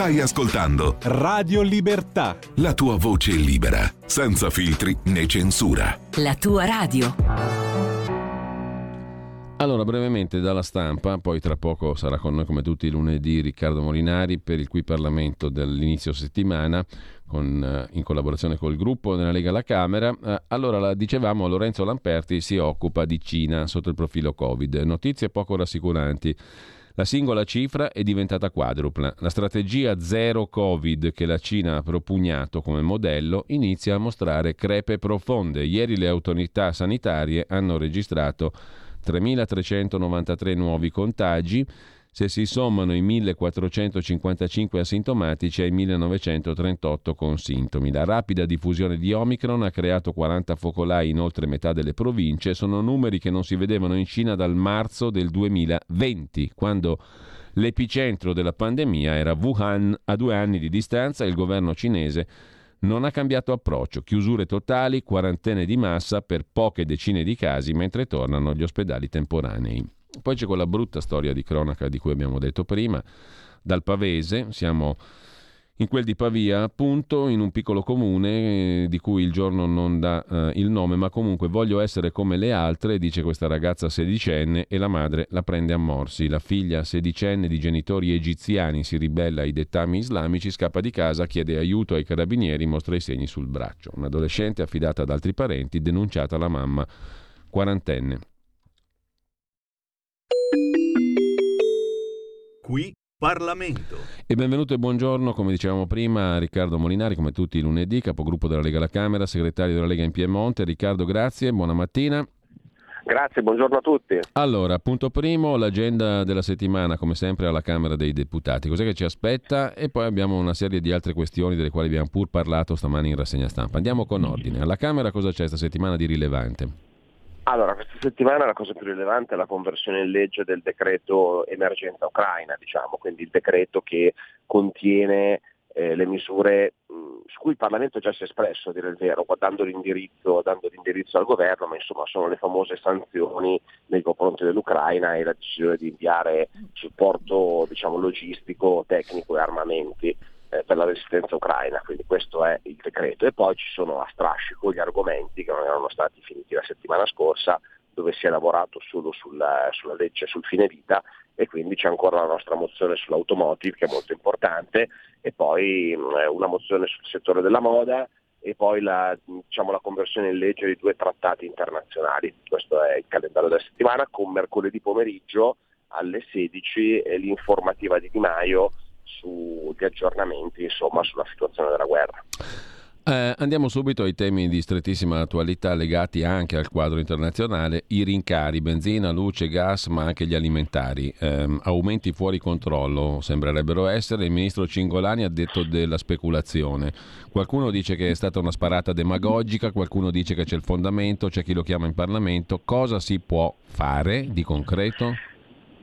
Stai ascoltando Radio Libertà. La tua voce libera, senza filtri né censura. La tua radio. Allora, brevemente dalla stampa, poi tra poco sarà con noi come tutti i lunedì Riccardo Molinari per il Qui Parlamento dell'inizio settimana, con, eh, in collaborazione col gruppo della Lega alla Camera. Eh, allora, dicevamo, Lorenzo Lamperti si occupa di Cina sotto il profilo Covid. Notizie poco rassicuranti. La singola cifra è diventata quadrupla. La strategia zero Covid che la Cina ha propugnato come modello inizia a mostrare crepe profonde. Ieri le autorità sanitarie hanno registrato 3.393 nuovi contagi se si sommano i 1455 asintomatici ai 1938 con sintomi. La rapida diffusione di Omicron ha creato 40 focolai in oltre metà delle province, sono numeri che non si vedevano in Cina dal marzo del 2020, quando l'epicentro della pandemia era Wuhan. A due anni di distanza il governo cinese non ha cambiato approccio, chiusure totali, quarantene di massa per poche decine di casi mentre tornano gli ospedali temporanei. Poi c'è quella brutta storia di cronaca di cui abbiamo detto prima, dal Pavese, siamo in quel di Pavia, appunto, in un piccolo comune eh, di cui il giorno non dà eh, il nome, ma comunque voglio essere come le altre, dice questa ragazza sedicenne e la madre la prende a morsi. La figlia sedicenne di genitori egiziani si ribella ai dettami islamici, scappa di casa, chiede aiuto ai carabinieri, mostra i segni sul braccio. Un'adolescente affidata ad altri parenti, denunciata la mamma quarantenne. Qui Parlamento. E benvenuto e buongiorno, come dicevamo prima, Riccardo Molinari, come tutti i lunedì, capogruppo della Lega alla Camera, segretario della Lega in Piemonte. Riccardo, grazie, buona mattina. Grazie, buongiorno a tutti. Allora, punto primo, l'agenda della settimana, come sempre, alla Camera dei Deputati. Cos'è che ci aspetta? E poi abbiamo una serie di altre questioni delle quali abbiamo pur parlato stamani in rassegna stampa. Andiamo con ordine. Alla Camera cosa c'è questa settimana di rilevante? Allora, questa settimana la cosa più rilevante è la conversione in legge del decreto emergenza ucraina, diciamo, quindi il decreto che contiene eh, le misure mh, su cui il Parlamento già si è espresso, a dire il vero, dando l'indirizzo, dando l'indirizzo al governo, ma insomma sono le famose sanzioni nei confronti dell'Ucraina e la decisione di inviare supporto diciamo, logistico, tecnico e armamenti eh, per la resistenza ucraina, quindi questo è il decreto. E poi ci sono a strascico gli argomenti che non erano stati finiti la settimana scorsa, dove si è lavorato solo sulla, sulla legge sul fine vita e quindi c'è ancora la nostra mozione sull'automotive che è molto importante e poi mh, una mozione sul settore della moda e poi la, diciamo, la, conversione in legge di due trattati internazionali. Questo è il calendario della settimana con mercoledì pomeriggio alle 16 l'informativa di Di Maio sugli aggiornamenti insomma, sulla situazione della guerra. Eh, andiamo subito ai temi di strettissima attualità legati anche al quadro internazionale, i rincari, benzina, luce, gas, ma anche gli alimentari. Eh, aumenti fuori controllo sembrerebbero essere, il ministro Cingolani ha detto della speculazione. Qualcuno dice che è stata una sparata demagogica, qualcuno dice che c'è il fondamento, c'è chi lo chiama in Parlamento. Cosa si può fare di concreto?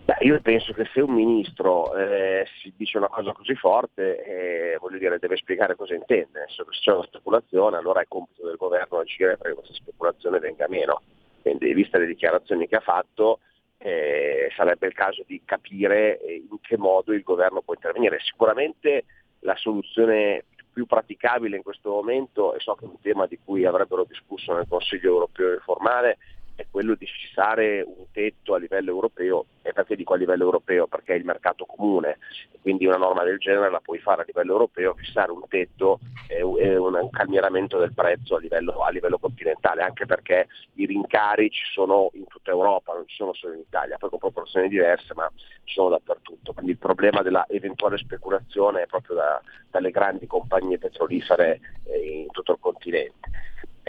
Beh, io penso che se un ministro eh, si dice una cosa così forte, eh, voglio dire, deve spiegare cosa intende. Se c'è una speculazione, allora è compito del governo agire perché questa speculazione venga meno. Quindi, viste le dichiarazioni che ha fatto, eh, sarebbe il caso di capire eh, in che modo il governo può intervenire. Sicuramente la soluzione più praticabile in questo momento, e so che è un tema di cui avrebbero discusso nel Consiglio europeo informale, è quello di fissare un tetto a livello europeo. E perché dico a livello europeo? Perché è il mercato comune, quindi una norma del genere la puoi fare a livello europeo, fissare un tetto e un calmieramento del prezzo a livello, a livello, continentale, anche perché i rincari ci sono in tutta Europa, non ci sono solo in Italia, poi con proporzioni diverse, ma ci sono dappertutto. Quindi il problema della eventuale speculazione è proprio da, dalle grandi compagnie petrolifere eh, in tutto il continente.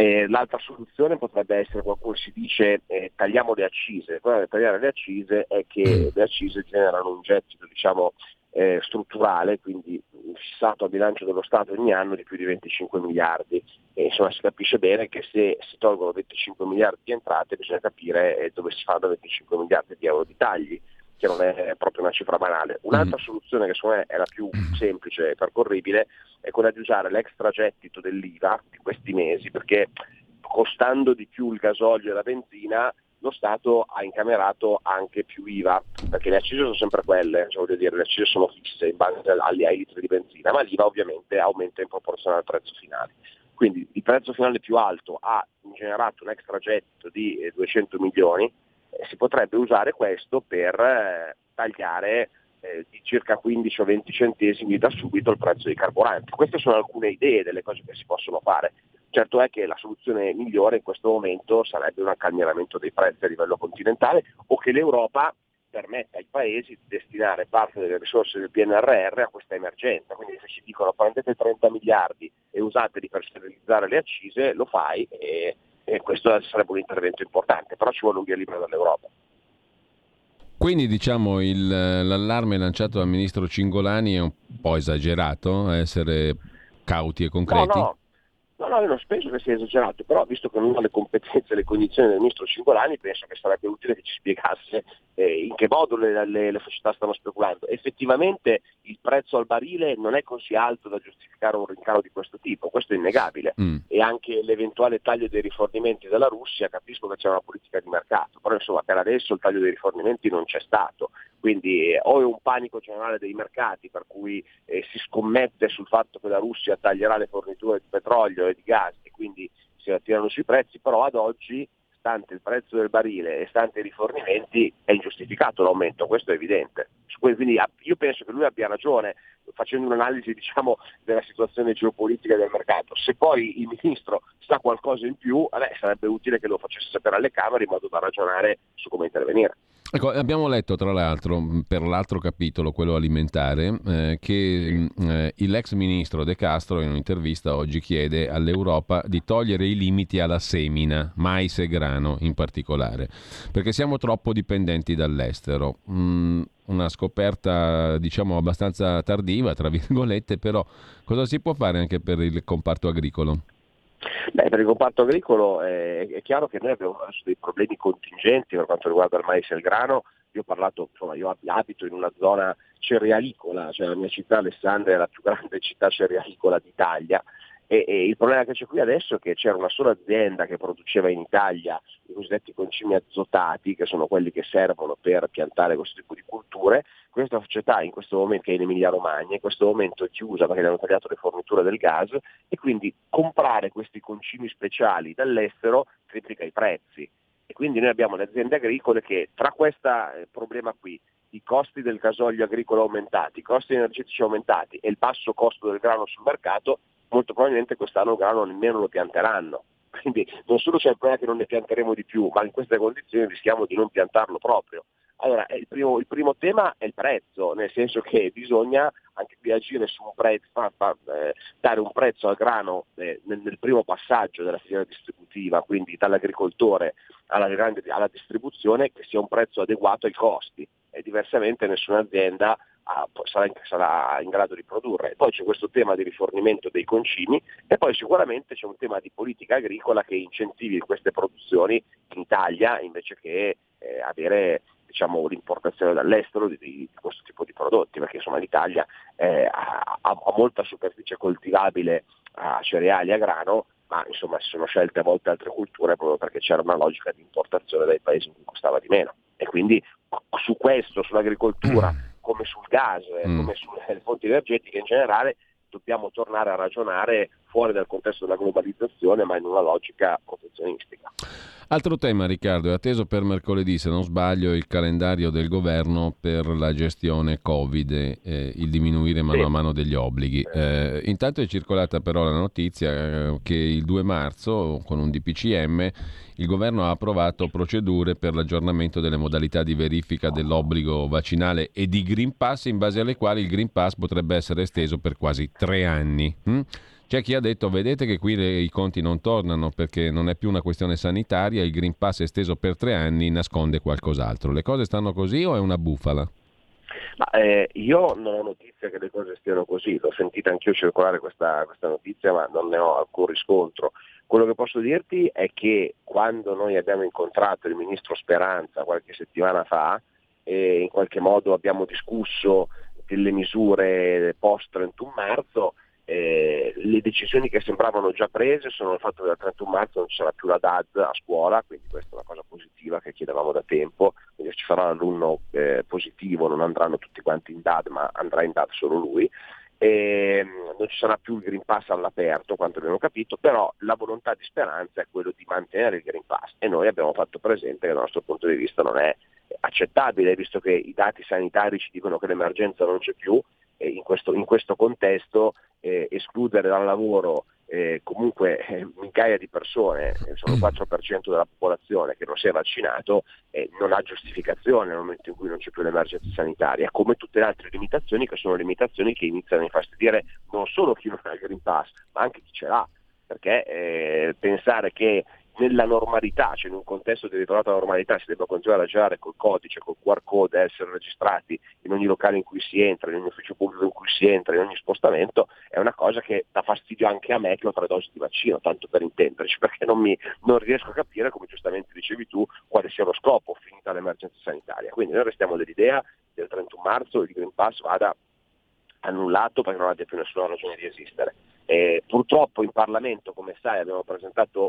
Eh, l'altra soluzione potrebbe essere, qualcuno si dice, eh, tagliamo le accise. Il problema di tagliare le accise è che mm. le accise generano un gettito diciamo, eh, strutturale, quindi fissato a bilancio dello Stato ogni anno di più di 25 miliardi. E, insomma si capisce bene che se si tolgono 25 miliardi di entrate bisogna capire eh, dove si fanno 25 miliardi di euro di tagli che non è proprio una cifra banale. Un'altra mm. soluzione che secondo me è la più semplice e percorribile è quella di usare l'extragettito dell'IVA di questi mesi, perché costando di più il gasolio e la benzina lo Stato ha incamerato anche più IVA, perché le accise sono sempre quelle, cioè voglio dire, le accise sono fisse in base agli, ai litri di benzina, ma l'IVA ovviamente aumenta in proporzione al prezzo finale. Quindi il prezzo finale più alto ha generato un extragettito di 200 eh, milioni, si potrebbe usare questo per eh, tagliare eh, di circa 15 o 20 centesimi da subito il prezzo dei carburanti. Queste sono alcune idee delle cose che si possono fare. Certo è che la soluzione migliore in questo momento sarebbe un accalmieramento dei prezzi a livello continentale o che l'Europa permetta ai paesi di destinare parte delle risorse del PNRR a questa emergenza. Quindi se ci dicono prendete 30 miliardi e usateli per sterilizzare le accise, lo fai e e questo sarebbe un intervento importante, però ci vuole un via libera dall'Europa. Quindi diciamo il, l'allarme lanciato dal ministro Cingolani è un po' esagerato, essere cauti e concreti? No, no, No, no, io non penso che sia esagerato, però visto che non ho le competenze e le condizioni del ministro Cingolani, penso che sarebbe utile che ci spiegasse eh, in che modo le, le, le, società stanno speculando. Effettivamente il prezzo al barile non è così alto da giustificare un rincaro di questo tipo, questo è innegabile. Mm. E anche l'eventuale taglio dei rifornimenti della Russia, capisco che c'è una politica di mercato, però insomma per adesso il taglio dei rifornimenti non c'è stato. Quindi eh, o è un panico generale dei mercati per cui eh, si scommette sul fatto che la Russia taglierà le forniture di petrolio e di gas e quindi si attirano sui prezzi, però ad oggi, stante il prezzo del barile e stante i rifornimenti, è ingiustificato l'aumento, questo è evidente. Quindi io penso che lui abbia ragione facendo un'analisi diciamo, della situazione geopolitica del mercato. Se poi il ministro sa qualcosa in più, beh, sarebbe utile che lo facesse sapere alle Camere in modo da ragionare su come intervenire. Ecco, abbiamo letto tra l'altro per l'altro capitolo, quello alimentare, eh, che eh, l'ex ministro De Castro in un'intervista oggi chiede all'Europa di togliere i limiti alla semina, mais e grano in particolare, perché siamo troppo dipendenti dall'estero. Mm, una scoperta diciamo abbastanza tardiva, tra virgolette, però cosa si può fare anche per il comparto agricolo? Beh, per il comparto agricolo è, è, chiaro che noi abbiamo dei problemi contingenti per quanto riguarda il mais e il grano. Io ho parlato, insomma, io abito in una zona cerealicola, cioè la mia città Alessandria è la più grande città cerealicola d'Italia e, e, il problema che c'è qui adesso è che c'era una sola azienda che produceva in Italia i cosiddetti concimi azotati, che sono quelli che servono per piantare questo tipo di culture. Questa società in questo momento, che è in Emilia Romagna, in questo momento è chiusa perché gli hanno tagliato le forniture del gas e quindi comprare questi concimi speciali dall'estero triplica i prezzi E quindi noi abbiamo le aziende agricole che tra questo eh, problema qui, i costi del gasolio agricolo aumentati, i costi energetici aumentati e il basso costo del grano sul mercato, molto probabilmente quest'anno il grano nemmeno lo pianteranno. (laughs) Quindi non solo c'è il problema che non ne pianteremo di più, ma in queste condizioni rischiamo di non piantarlo proprio. Allora, il primo, il primo, tema è il prezzo, nel senso che bisogna anche qui agire su un prezzo, eh, dare un prezzo al grano eh, nel, nel, primo passaggio della filiera distributiva, quindi dall'agricoltore alla, alla distribuzione, che sia un prezzo adeguato ai costi e diversamente nessuna azienda ah, sarà, in, sarà, in, grado di produrre. Poi c'è questo tema di rifornimento dei concimi e poi sicuramente c'è un tema di politica agricola che incentivi queste produzioni in Italia invece che eh, avere diciamo, l'importazione dall'estero di, di, questo tipo di prodotti, perché insomma l'Italia eh, ha, ha, molta superficie coltivabile a cereali e a grano, ma insomma si sono scelte a volte altre culture proprio perché c'era una logica di importazione dai paesi in cui costava di meno. E quindi su questo, sull'agricoltura, come sul gas, eh, mm. come sulle (laughs) fonti energetiche in generale, dobbiamo tornare a ragionare fuori dal contesto della globalizzazione, ma in una logica protezionistica. Altro tema, Riccardo, è atteso per mercoledì, se non sbaglio, il calendario del governo per la gestione Covid, eh, il diminuire mano sì. a mano degli obblighi. Eh, intanto è circolata però la notizia eh, che il 2 marzo, con un DPCM, il governo ha approvato procedure per l'aggiornamento delle modalità di verifica dell'obbligo vaccinale e di Green Pass, in base alle quali il Green Pass potrebbe essere esteso per quasi tre anni. Hm? C'è chi ha detto, vedete che qui le, i conti non tornano perché non è più una questione sanitaria, il Green Pass esteso per tre anni nasconde qualcos'altro. Le cose stanno così o è una bufala? Ma, eh, io non ho notizia che le cose stiano così, l'ho sentita anch'io circolare questa, questa notizia ma non ne ho alcun riscontro. Quello che posso dirti è che quando noi abbiamo incontrato il ministro Speranza qualche settimana fa, e in qualche modo abbiamo discusso delle misure post 31 marzo, eh, le decisioni che sembravano già prese sono il fatto che dal 31 marzo non ci sarà più la DAD a scuola, quindi questa è una cosa positiva che chiedevamo da tempo, quindi ci sarà un alunno eh, positivo non andranno tutti quanti in DAD ma andrà in DAD solo lui. E, mm, non ci sarà più il Green Pass all'aperto, quanto abbiamo capito, però la volontà di speranza è quello di mantenere il Green Pass e noi abbiamo fatto presente che dal nostro punto di vista non è accettabile, visto che i dati sanitari ci dicono che l'emergenza non c'è più in questo, in questo contesto eh, escludere dal lavoro eh, comunque eh, migliaia di persone, eh, sono il 4% della popolazione che non si è vaccinato, eh, non ha giustificazione nel momento in cui non c'è più l'emergenza sanitaria, come tutte le altre limitazioni che sono limitazioni che iniziano a infastidire non solo chi non ha il Green Pass, ma anche chi ce l'ha, perché eh, pensare che nella normalità, cioè in un contesto di ritrovata normalità, si debba continuare a girare col codice, col QR code, essere registrati in ogni locale in cui si entra, in ogni ufficio pubblico in cui si entra, in ogni spostamento, è una cosa che dà fastidio anche a me che ho tre dosi di vaccino, tanto per intenderci, (laughs) perché non, mi, non riesco a capire, come giustamente dicevi tu, quale sia lo scopo finita l'emergenza sanitaria. Quindi noi restiamo dell'idea il 31 marzo il Green Pass vada annullato perché non abbia più nessuna ragione di esistere. Eh, purtroppo in Parlamento, come sai, abbiamo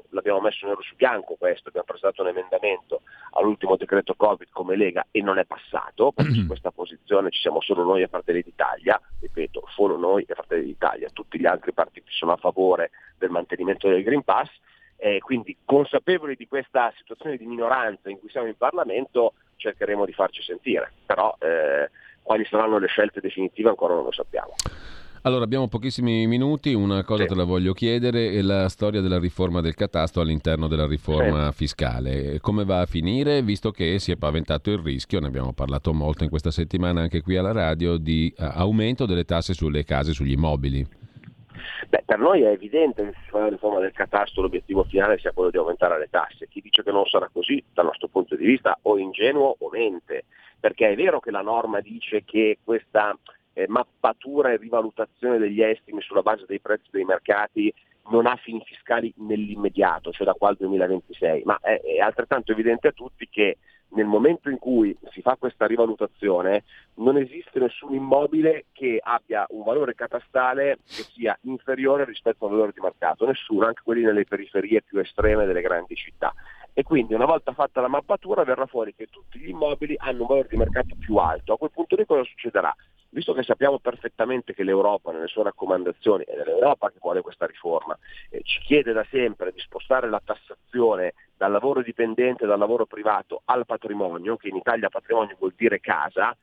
l'abbiamo messo nero su bianco questo, abbiamo presentato un emendamento all'ultimo decreto Covid come Lega e non è passato, perché su questa posizione ci siamo solo noi e Fratelli d'Italia, ripeto, solo noi e Fratelli d'Italia, tutti gli altri partiti sono a favore del mantenimento del Green Pass, eh, quindi consapevoli di questa situazione di minoranza in cui siamo in Parlamento cercheremo di farci sentire, però eh, quali saranno le scelte definitive ancora non lo sappiamo. Allora, abbiamo pochissimi minuti, una cosa sì. te la voglio chiedere, è la storia della riforma del catasto all'interno della riforma sì. fiscale. Come va a finire, visto che si è paventato il rischio, ne abbiamo parlato molto in questa settimana anche qui alla radio, di uh, aumento delle tasse sulle case, sugli immobili? Beh, per noi è evidente che se fa la riforma del catasto l'obiettivo finale sia quello di aumentare le tasse. Chi dice che non sarà così, dal nostro punto di vista, o ingenuo o mente, perché è vero che la norma dice che questa eh, mappatura e rivalutazione degli estimi sulla base dei prezzi dei mercati non ha fini fiscali nell'immediato, cioè da qua al 2026, ma è, è altrettanto evidente a tutti che nel momento in cui si fa questa rivalutazione non esiste nessun immobile che abbia un valore catastale che sia inferiore rispetto al valore di mercato, nessuno, anche quelli nelle periferie più estreme delle grandi città. E quindi una volta fatta la mappatura verrà fuori che tutti gli immobili hanno un valore di mercato più alto. A quel punto lì cosa succederà? Visto che sappiamo perfettamente che l'Europa nelle sue raccomandazioni, ed è l'Europa che vuole questa riforma, eh, ci chiede da sempre di spostare la tassazione dal lavoro dipendente, dal lavoro privato al patrimonio, che in Italia patrimonio vuol dire casa,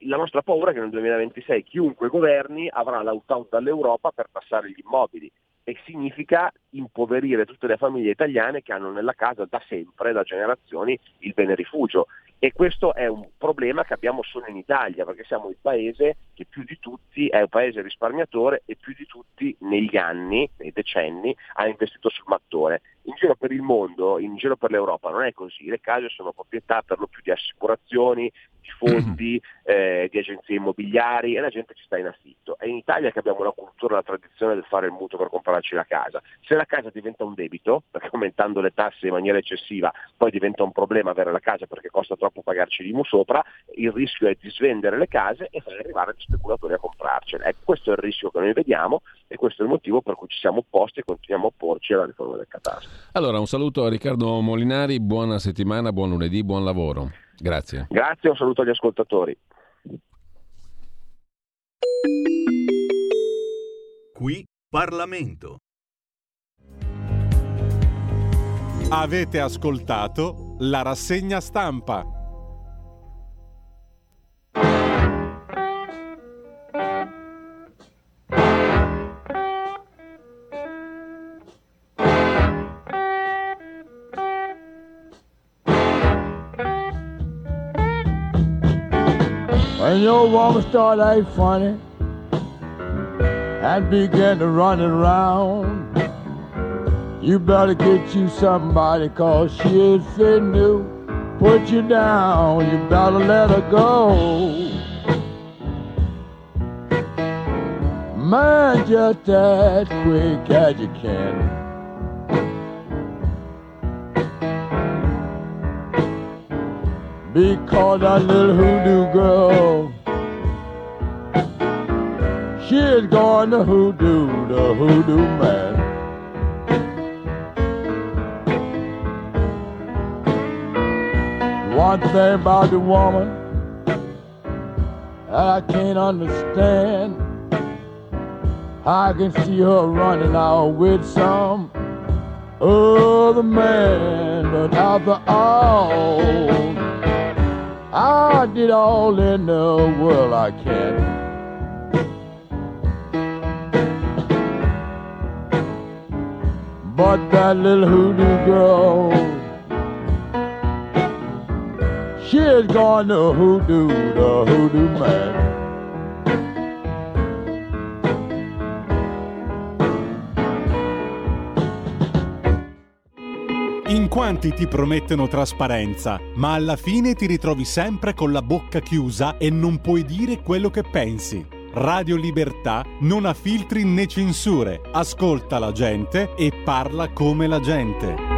la nostra paura è che nel 2026 chiunque governi avrà l'out-out dall'Europa per passare gli immobili e significa impoverire tutte le famiglie italiane che hanno nella casa da sempre, da generazioni, il bene rifugio. E questo è un problema che abbiamo solo in Italia, perché siamo il paese che più di tutti è un paese risparmiatore e più di tutti negli anni, nei decenni, ha investito sul mattone. In giro per il mondo, in giro per l'Europa non è così, le case sono proprietà per lo più di assicurazioni, di fondi, eh, di agenzie immobiliari e la gente ci sta in affitto. È in Italia che abbiamo la cultura, la tradizione del fare il mutuo per comprarci la casa. Se la casa diventa un debito, perché aumentando le tasse in maniera eccessiva poi diventa un problema avere la casa perché costa troppo pagarci l'IMU sopra, il rischio è di svendere le case e far arrivare gli speculatori a comprarcele. Ecco, questo è il rischio che noi vediamo e questo è il motivo per cui ci siamo opposti e continuiamo a opporci alla riforma del catasto. Allora, un saluto a Riccardo Molinari, buona settimana, buon lunedì, buon lavoro. Grazie. Grazie, un saluto agli ascoltatori. Qui Parlamento. Avete ascoltato la rassegna stampa. Your woman start acting funny and begin to run around, you better get you somebody cause she is fit new. Put you down, you better let her go. Man, just as quick as you can. Because that little hoodoo girl, she is going to hoodoo the hoodoo man. One thing about the woman that I can't understand. I can see her running out with some other man, but after all, I did all in the world I can. But that little hoodoo girl, she is going to hoodoo the hoodoo man. In quanti ti promettono trasparenza, ma alla fine ti ritrovi sempre con la bocca chiusa e non puoi dire quello che pensi. Radio Libertà non ha filtri né censure, ascolta la gente e parla come la gente.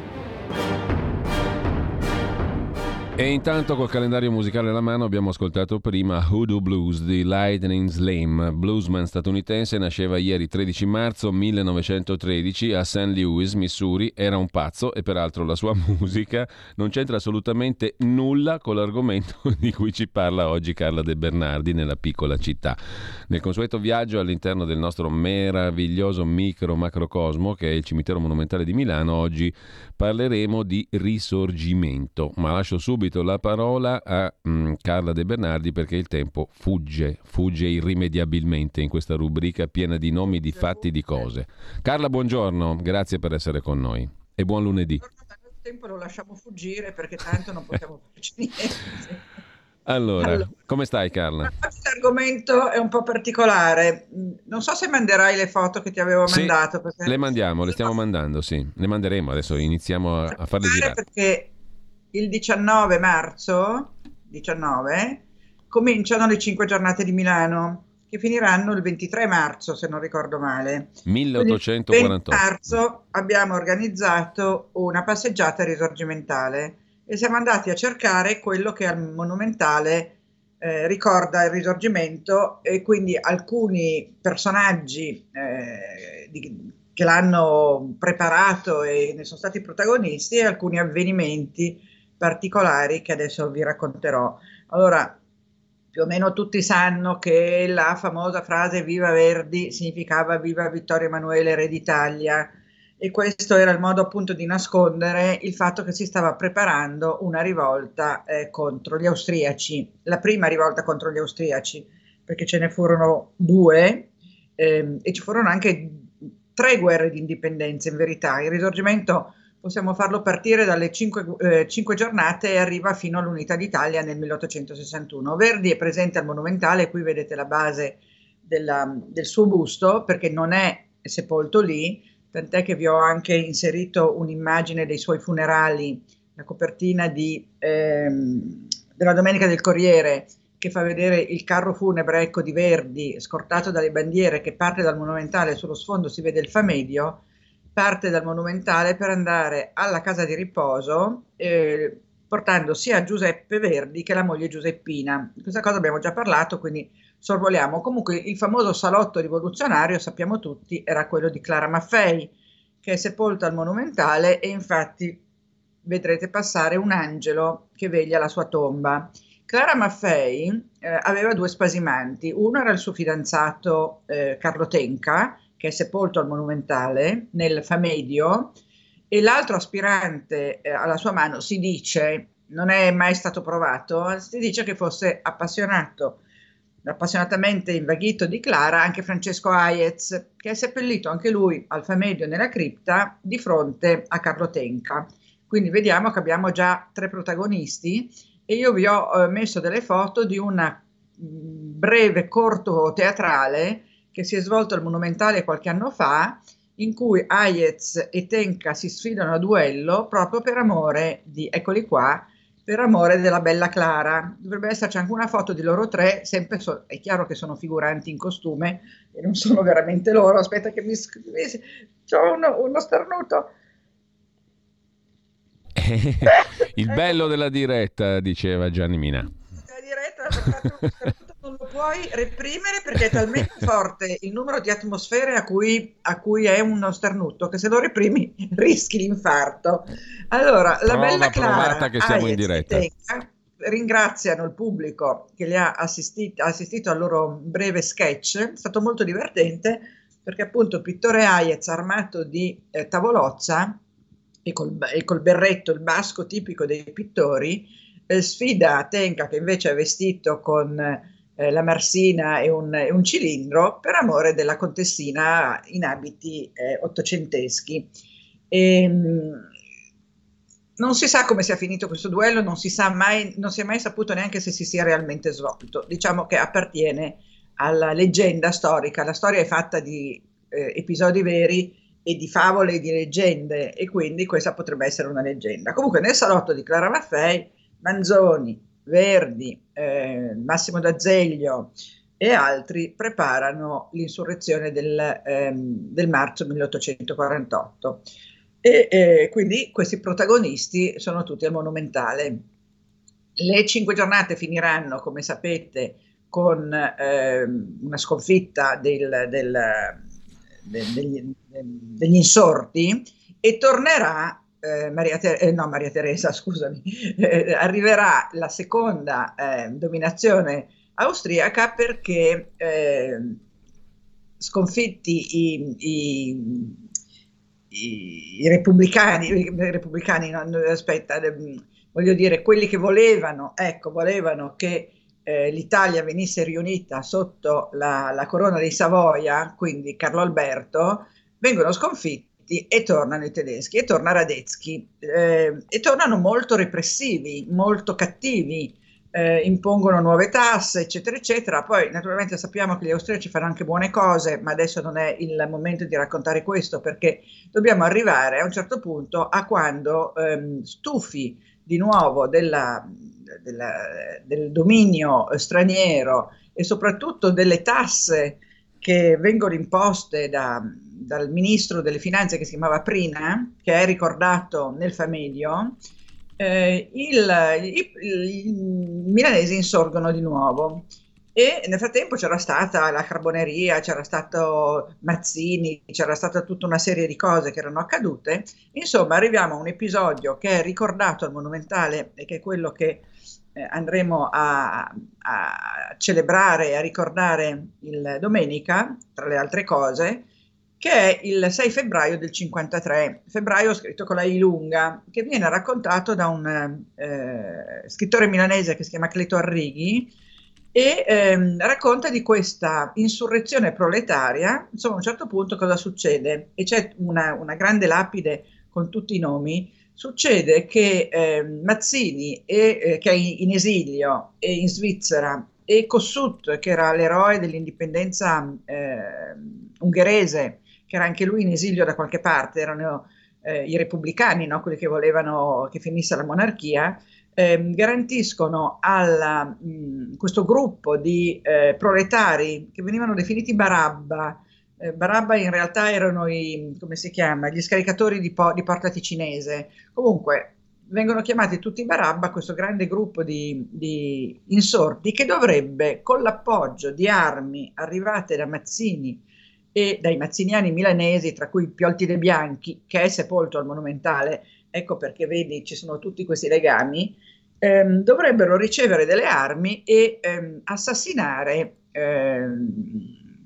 E intanto col calendario musicale alla mano abbiamo ascoltato prima Hoodoo Blues di Lightning Slim, bluesman statunitense, nasceva ieri 13 marzo 1913 a St. Louis, Missouri, era un pazzo e peraltro la sua (laughs) musica non c'entra assolutamente nulla con l'argomento (laughs) di cui ci parla oggi Carla De Bernardi nella piccola città. Nel consueto viaggio all'interno del nostro meraviglioso micro macrocosmo che è il cimitero monumentale di Milano, oggi parleremo di risorgimento, ma lascio subito la parola a mm, Carla De Bernardi perché il tempo fugge, fugge irrimediabilmente in questa rubrica piena di nomi, di fatti, di cose. Carla, buongiorno, grazie per essere con noi e buon lunedì. Il tempo lo lasciamo fuggire perché tanto non possiamo (laughs) farci niente. Allora, come stai Carla? La argomento è un po' particolare. Non so se manderai le foto che ti avevo Sì, mandato. Le mandiamo, le stiamo mandando, sì. Le manderemo adesso, iniziamo a, a farle girare. perché il 19 marzo 19 cominciano le 5 giornate di Milano che finiranno il 23 marzo se non ricordo male. Quindi il 20 1848. marzo abbiamo organizzato una passeggiata risorgimentale e siamo andati a cercare quello che al monumentale eh, ricorda il risorgimento e quindi alcuni personaggi eh, di- che l'hanno preparato e ne sono stati protagonisti e alcuni avvenimenti particolari che adesso vi racconterò. Allora, più o meno tutti sanno che la famosa frase Viva Verdi significava Viva Vittorio Emanuele, Re d'Italia, e questo era il modo appunto di nascondere il fatto che si stava preparando una rivolta eh, contro gli austriaci, la prima rivolta contro gli austriaci, perché ce ne furono due ehm, e ci furono anche tre guerre di indipendenza in verità. Il risorgimento possiamo farlo partire dalle cinque, eh, cinque giornate e arriva fino all'unità d'Italia nel 1861. Verdi è presente al Monumentale, qui vedete la base della- del suo busto perché non è sepolto lì, tant'è che vi ho anche inserito un'immagine dei suoi funerali, la copertina di, ehm, della Domenica del Corriere che fa vedere il carro funebre ecco, di Verdi scortato dalle bandiere che parte dal Monumentale, sullo sfondo si vede il Famedio, parte dal Monumentale per andare alla casa di riposo eh, portando sia Giuseppe Verdi che la moglie Giuseppina. Di questa cosa abbiamo già parlato, quindi sorvoliamo. Comunque il famoso salotto rivoluzionario, sappiamo tutti, era quello di Clara Maffei, che è sepolta al Monumentale e infatti vedrete passare un angelo che veglia la sua tomba. Clara Maffei eh, aveva due spasimanti, uno era il suo fidanzato eh, Carlo Tenca, che è sepolto al Monumentale nel Famedio, e l'altro aspirante eh, alla sua mano si dice, non è mai stato provato, si dice che fosse appassionato, appassionatamente invaghito di Clara anche Francesco Hayez, che è seppellito anche lui al Famedio nella cripta di fronte a Carlo Tenca. Quindi vediamo che abbiamo già tre protagonisti e io vi ho eh, messo delle foto di una mh, breve corto teatrale che si è svolto al Monumentale qualche anno fa, in cui Hayez e Tenca si sfidano a duello proprio per amore di, eccoli qua, per amore della bella Clara. Dovrebbe esserci anche una foto di loro tre, sempre so- è chiaro che sono figuranti in costume e non sono veramente loro. Aspetta che mi... sc- mi- C'ho uno, uno starnuto. (laughs) Il bello della diretta, diceva Gianni Minà. La diretta farti uno starnuto puoi reprimere perché è talmente (laughs) forte il numero di atmosfere a cui, a cui è uno starnuto che se lo reprimi (laughs) rischi l'infarto. Allora, la Prova, bella Clara che siamo in diretta. Tenca ringraziano il pubblico che li ha assistiti- ha assistito al loro breve sketch, è stato molto divertente perché appunto Pittore Hayez armato di eh, tavolozza e col, e col berretto, il basco tipico dei pittori, eh, sfida Tenca che invece è vestito con eh, la marsina e un, e un cilindro per amore della contessina in abiti eh, ottocenteschi. Ehm, non si sa come sia finito questo duello, non si sa mai, non si è mai saputo neanche se si sia realmente svolto. Diciamo che appartiene alla leggenda storica. La storia è fatta di eh, episodi veri e di favole e di leggende e quindi questa potrebbe essere una leggenda. Comunque nel salotto di Clara Maffei, Manzoni, Verdi, eh, Massimo D'Azeglio e altri preparano l'insurrezione del, ehm, del marzo 1848 e eh, quindi questi protagonisti sono tutti al Monumentale. Le cinque giornate finiranno, come sapete, con ehm, una sconfitta del- del- de- degli, degli insorti e tornerà eh, Maria, Te- eh, no, Maria Teresa, (laughs) scusami, eh, arriverà la seconda eh, dominazione austriaca perché eh, sconfitti i, i- i- i repubblicani, repubblicani, no, aspetta, ehm, voglio dire, quelli che volevano, ecco, volevano che eh, l'Italia venisse riunita sotto la, la corona dei Savoia, quindi Carlo Alberto, vengono sconfitti e tornano i tedeschi e torna Radetzky eh, e tornano molto repressivi, molto cattivi eh, impongono nuove tasse, eccetera, eccetera. Poi naturalmente sappiamo che gli austriaci fanno anche buone cose, ma adesso non è il momento di raccontare questo perché dobbiamo arrivare a un certo punto a quando ehm, stufi di nuovo della, della, del dominio straniero e soprattutto delle tasse che vengono imposte da, dal ministro delle finanze che si chiamava Prina, che è ricordato nel Famedio, eh, i, milanesi insorgono di nuovo e nel frattempo c'era stata la carboneria, c'era stato Mazzini, c'era stata tutta una serie di cose che erano accadute. Insomma, arriviamo a un episodio che è ricordato al Monumentale e che è quello che eh, andremo a, a celebrare e a ricordare il domenica, tra le altre cose, che è il 6 febbraio del 53, febbraio scritto con la I lunga, che viene raccontato da un eh, scrittore milanese che si chiama Cleto Arrighi e ehm, racconta di questa insurrezione proletaria, insomma a un certo punto cosa succede? E c'è una, una grande lapide con tutti i nomi, succede che eh, Mazzini, e, eh, che è in esilio e in Svizzera, e Kossuth, che era l'eroe dell'indipendenza eh, ungherese, che era anche lui in esilio da qualche parte, erano eh, i repubblicani, no? quelli che volevano che finisse la monarchia, eh, garantiscono a questo gruppo di eh, proletari che venivano definiti Barabba, eh, Barabba in realtà erano i, come si chiama, gli scaricatori di, po- di Porta Ticinese, comunque vengono chiamati tutti Barabba, questo grande gruppo di, di insorti che dovrebbe, con l'appoggio di armi arrivate da Mazzini, e dai mazziniani milanesi, tra cui Piolti de Bianchi, che è sepolto al Monumentale, ecco perché vedi ci sono tutti questi legami, ehm, dovrebbero ricevere delle armi e ehm, assassinare, ehm,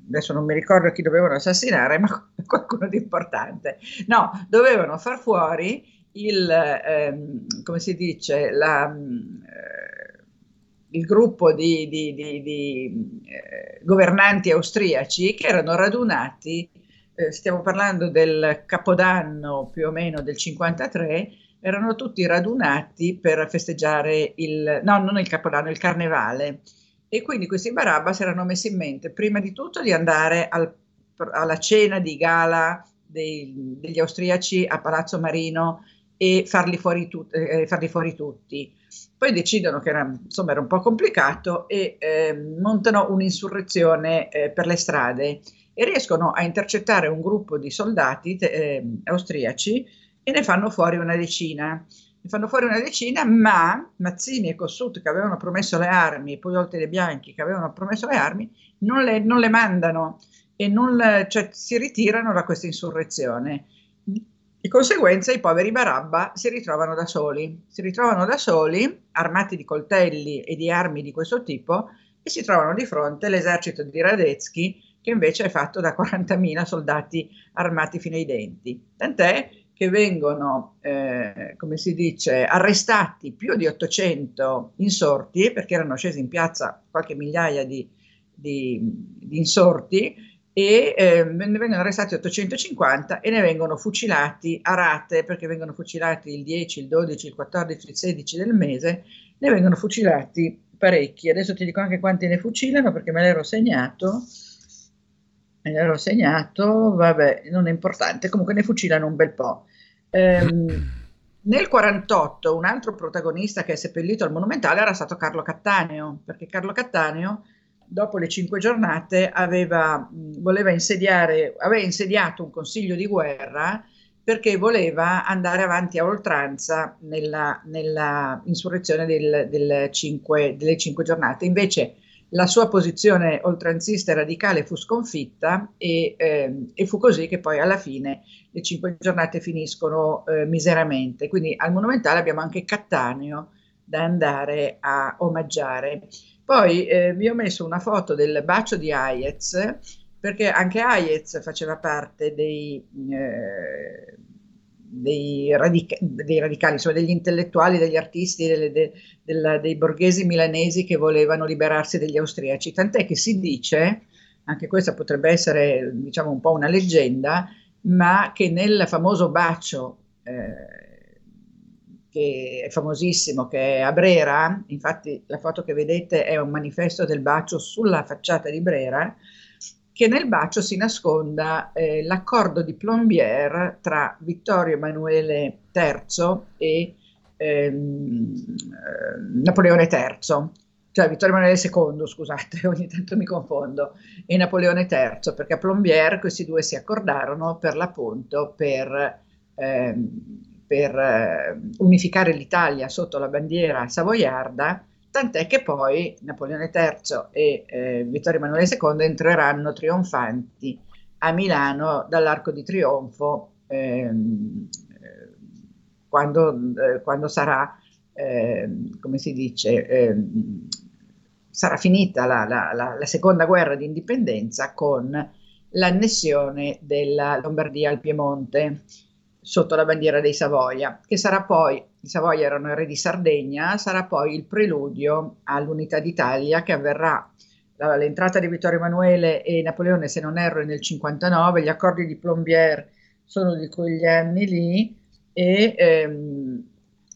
adesso non mi ricordo chi dovevano assassinare, (laughs) ma qualcuno di importante, no, dovevano far fuori il, ehm, come si dice, la... Eh, il gruppo di, di, di, di eh, governanti austriaci che erano radunati, eh, stiamo parlando del capodanno più o meno del 53, erano tutti radunati per festeggiare il, no, non il capodanno, il carnevale. E quindi questi Barabbas erano messi in mente, prima di tutto, di andare al, alla cena di gala dei, degli austriaci a Palazzo Marino e farli fuori, tu, eh, farli fuori tutti poi decidono che era, insomma, era un po' complicato e eh, montano un'insurrezione eh, per le strade e riescono a intercettare un gruppo di soldati eh, austriaci e ne fanno fuori una decina. Ne fanno fuori una decina, ma Mazzini e Kossuth, che avevano promesso le armi, poi Oltre dei Bianchi, che avevano promesso le armi, non le, non le mandano e non, cioè, si ritirano da questa insurrezione. Di conseguenza i poveri Barabba si ritrovano da soli, si ritrovano da soli, armati di coltelli e di armi di questo tipo, e si trovano di fronte all'esercito di Radetzky, che invece è fatto da 40.000 soldati armati fino ai denti. Tant'è che vengono, eh, come si dice, arrestati più di 800 insorti, perché erano scesi in piazza qualche migliaia di, di, di insorti, e eh, ne vengono arrestati 850 e ne vengono fucilati a rate, perché vengono fucilati il 10, il 12, il 14, il 16 del mese, ne vengono fucilati parecchi. Adesso ti dico anche quanti ne fucilano perché me l'ero segnato. Me l'ero segnato, vabbè, non è importante, comunque ne fucilano un bel po'. Ehm, nel 48 un altro protagonista che è seppellito al Monumentale era stato Carlo Cattaneo, perché Carlo Cattaneo dopo le cinque giornate aveva, voleva insediare, aveva insediato un consiglio di guerra perché voleva andare avanti a oltranza nella, nella insurrezione del, del cinque, delle cinque giornate. Invece la sua posizione oltranzista e radicale fu sconfitta e, eh, e, fu così che poi alla fine le cinque giornate finiscono eh, miseramente. Quindi al Monumentale abbiamo anche Cattaneo da andare a omaggiare. Poi eh, vi ho messo una foto del bacio di Hayez, perché anche Hayez faceva parte dei, eh, dei, radica- dei, radicali, insomma degli intellettuali, degli artisti, delle, de, della, dei borghesi milanesi che volevano liberarsi degli austriaci. Tant'è che si dice, anche questa potrebbe essere diciamo un po' una leggenda, ma che nel famoso bacio eh, che è famosissimo, che è a Brera, infatti la foto che vedete è un manifesto del bacio sulla facciata di Brera, che nel bacio si nasconda eh, l'accordo di Plombier tra Vittorio Emanuele III e ehm, eh, Napoleone III, cioè Vittorio Emanuele II, scusate, (laughs) ogni tanto mi confondo, e Napoleone III, perché a Plombier questi due si accordarono per l'appunto per, ehm, per eh, unificare l'Italia sotto la bandiera savoiarda tant'è che poi Napoleone III e eh, Vittorio Emanuele II entreranno trionfanti a Milano dall'Arco di Trionfo ehm, quando, eh, quando, sarà, eh, come si dice, ehm, sarà finita la, la, la, la seconda guerra di indipendenza con l'annessione della Lombardia al Piemonte sotto la bandiera dei Savoia, che sarà poi, i Savoia erano re di Sardegna, sarà poi il preludio all'unità d'Italia che avverrà l'entrata di Vittorio Emanuele e Napoleone, se non erro, nel 59, gli accordi di Plombier sono di quegli anni lì e ehm,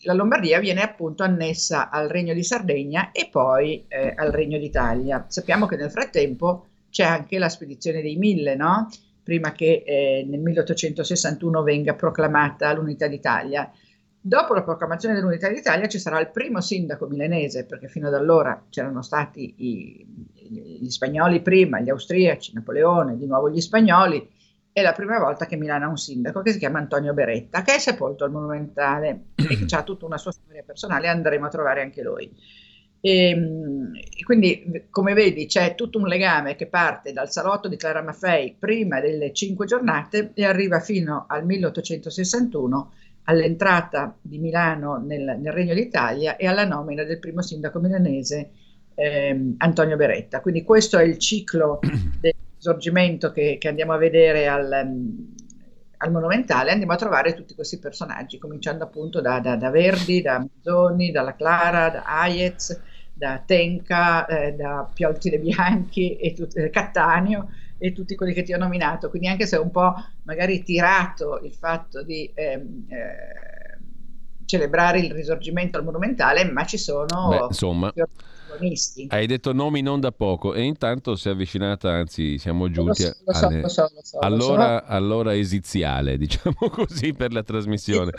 la Lombardia viene appunto annessa al Regno di Sardegna e poi eh, al Regno d'Italia. Sappiamo che nel frattempo c'è anche la spedizione dei Mille, no? Prima che eh, nel 1861 venga proclamata l'unità d'Italia. Dopo la proclamazione dell'unità d'Italia ci sarà il primo sindaco milanese, perché fino ad allora c'erano stati i, gli spagnoli prima, gli austriaci, Napoleone, di nuovo gli spagnoli, è la prima volta che Milano ha un sindaco che si chiama Antonio Beretta, che è sepolto al Monumentale e che (clears throat) ha tutta una sua storia personale, andremo a trovare anche lui. E, ehm, quindi, come vedi, c'è tutto un legame che parte dal salotto di Clara Maffei prima delle cinque giornate e arriva fino al 1861 all'entrata di Milano nel, nel Regno d'Italia e alla nomina del primo sindaco milanese eh, Antonio Beretta. Quindi questo è il ciclo (clears throat) del risorgimento che, che andiamo a vedere al, al, Monumentale. Andiamo a trovare tutti questi personaggi, cominciando appunto da, da, da Verdi, da Mazzoni, dalla Clara, da Hayez, da Tenca, eh, da Piolti Bianchi e tut- eh, Cattaneo e tutti quelli che ti ho nominato. Quindi anche se è un po' magari tirato il fatto di ehm, eh, celebrare il risorgimento al monumentale, ma ci sono... Beh, insomma protagonisti. Hai detto nomi non da poco e intanto si è avvicinata, anzi siamo giunti lo so, lo so, alle... lo so, lo so, allora, allora esiziale, (laughs) diciamo così, per la trasmissione.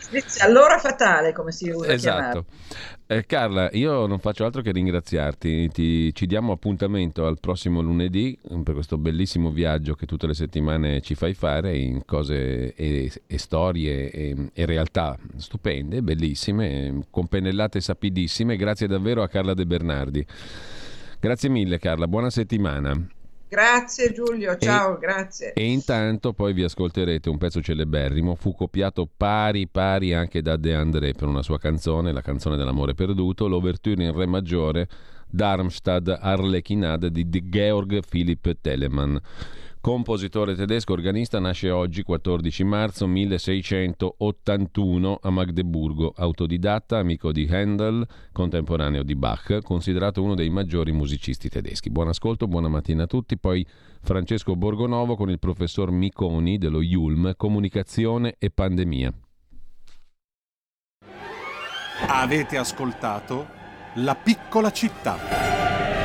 Allora fatale, come si usa Esatto. Eh, Carla, io non faccio altro che ringraziarti, Ti, ci diamo appuntamento al prossimo lunedì per questo bellissimo viaggio che tutte le settimane ci fai fare in cose e, e storie e, e realtà stupende, bellissime, con pennellate sapidissime. Grazie davvero a Carla De Bernardi. Grazie mille Carla, buona settimana. Grazie Giulio, ciao, e, grazie. E intanto poi vi ascolterete un pezzo celeberrimo, fu copiato pari pari anche da De André per una sua canzone, la canzone dell'amore perduto, l'ouverture in re maggiore, Darmstadt Arlechinade di Georg Philipp Telemann. Compositore tedesco organista, nasce oggi 14 marzo 1681 a Magdeburgo, autodidatta, amico di Handel, contemporaneo di Bach, considerato uno dei maggiori musicisti tedeschi. Buon ascolto, buona mattina a tutti. Poi Francesco Borgonovo con il professor Miconi dello IULM, Comunicazione e Pandemia. Avete ascoltato La piccola città.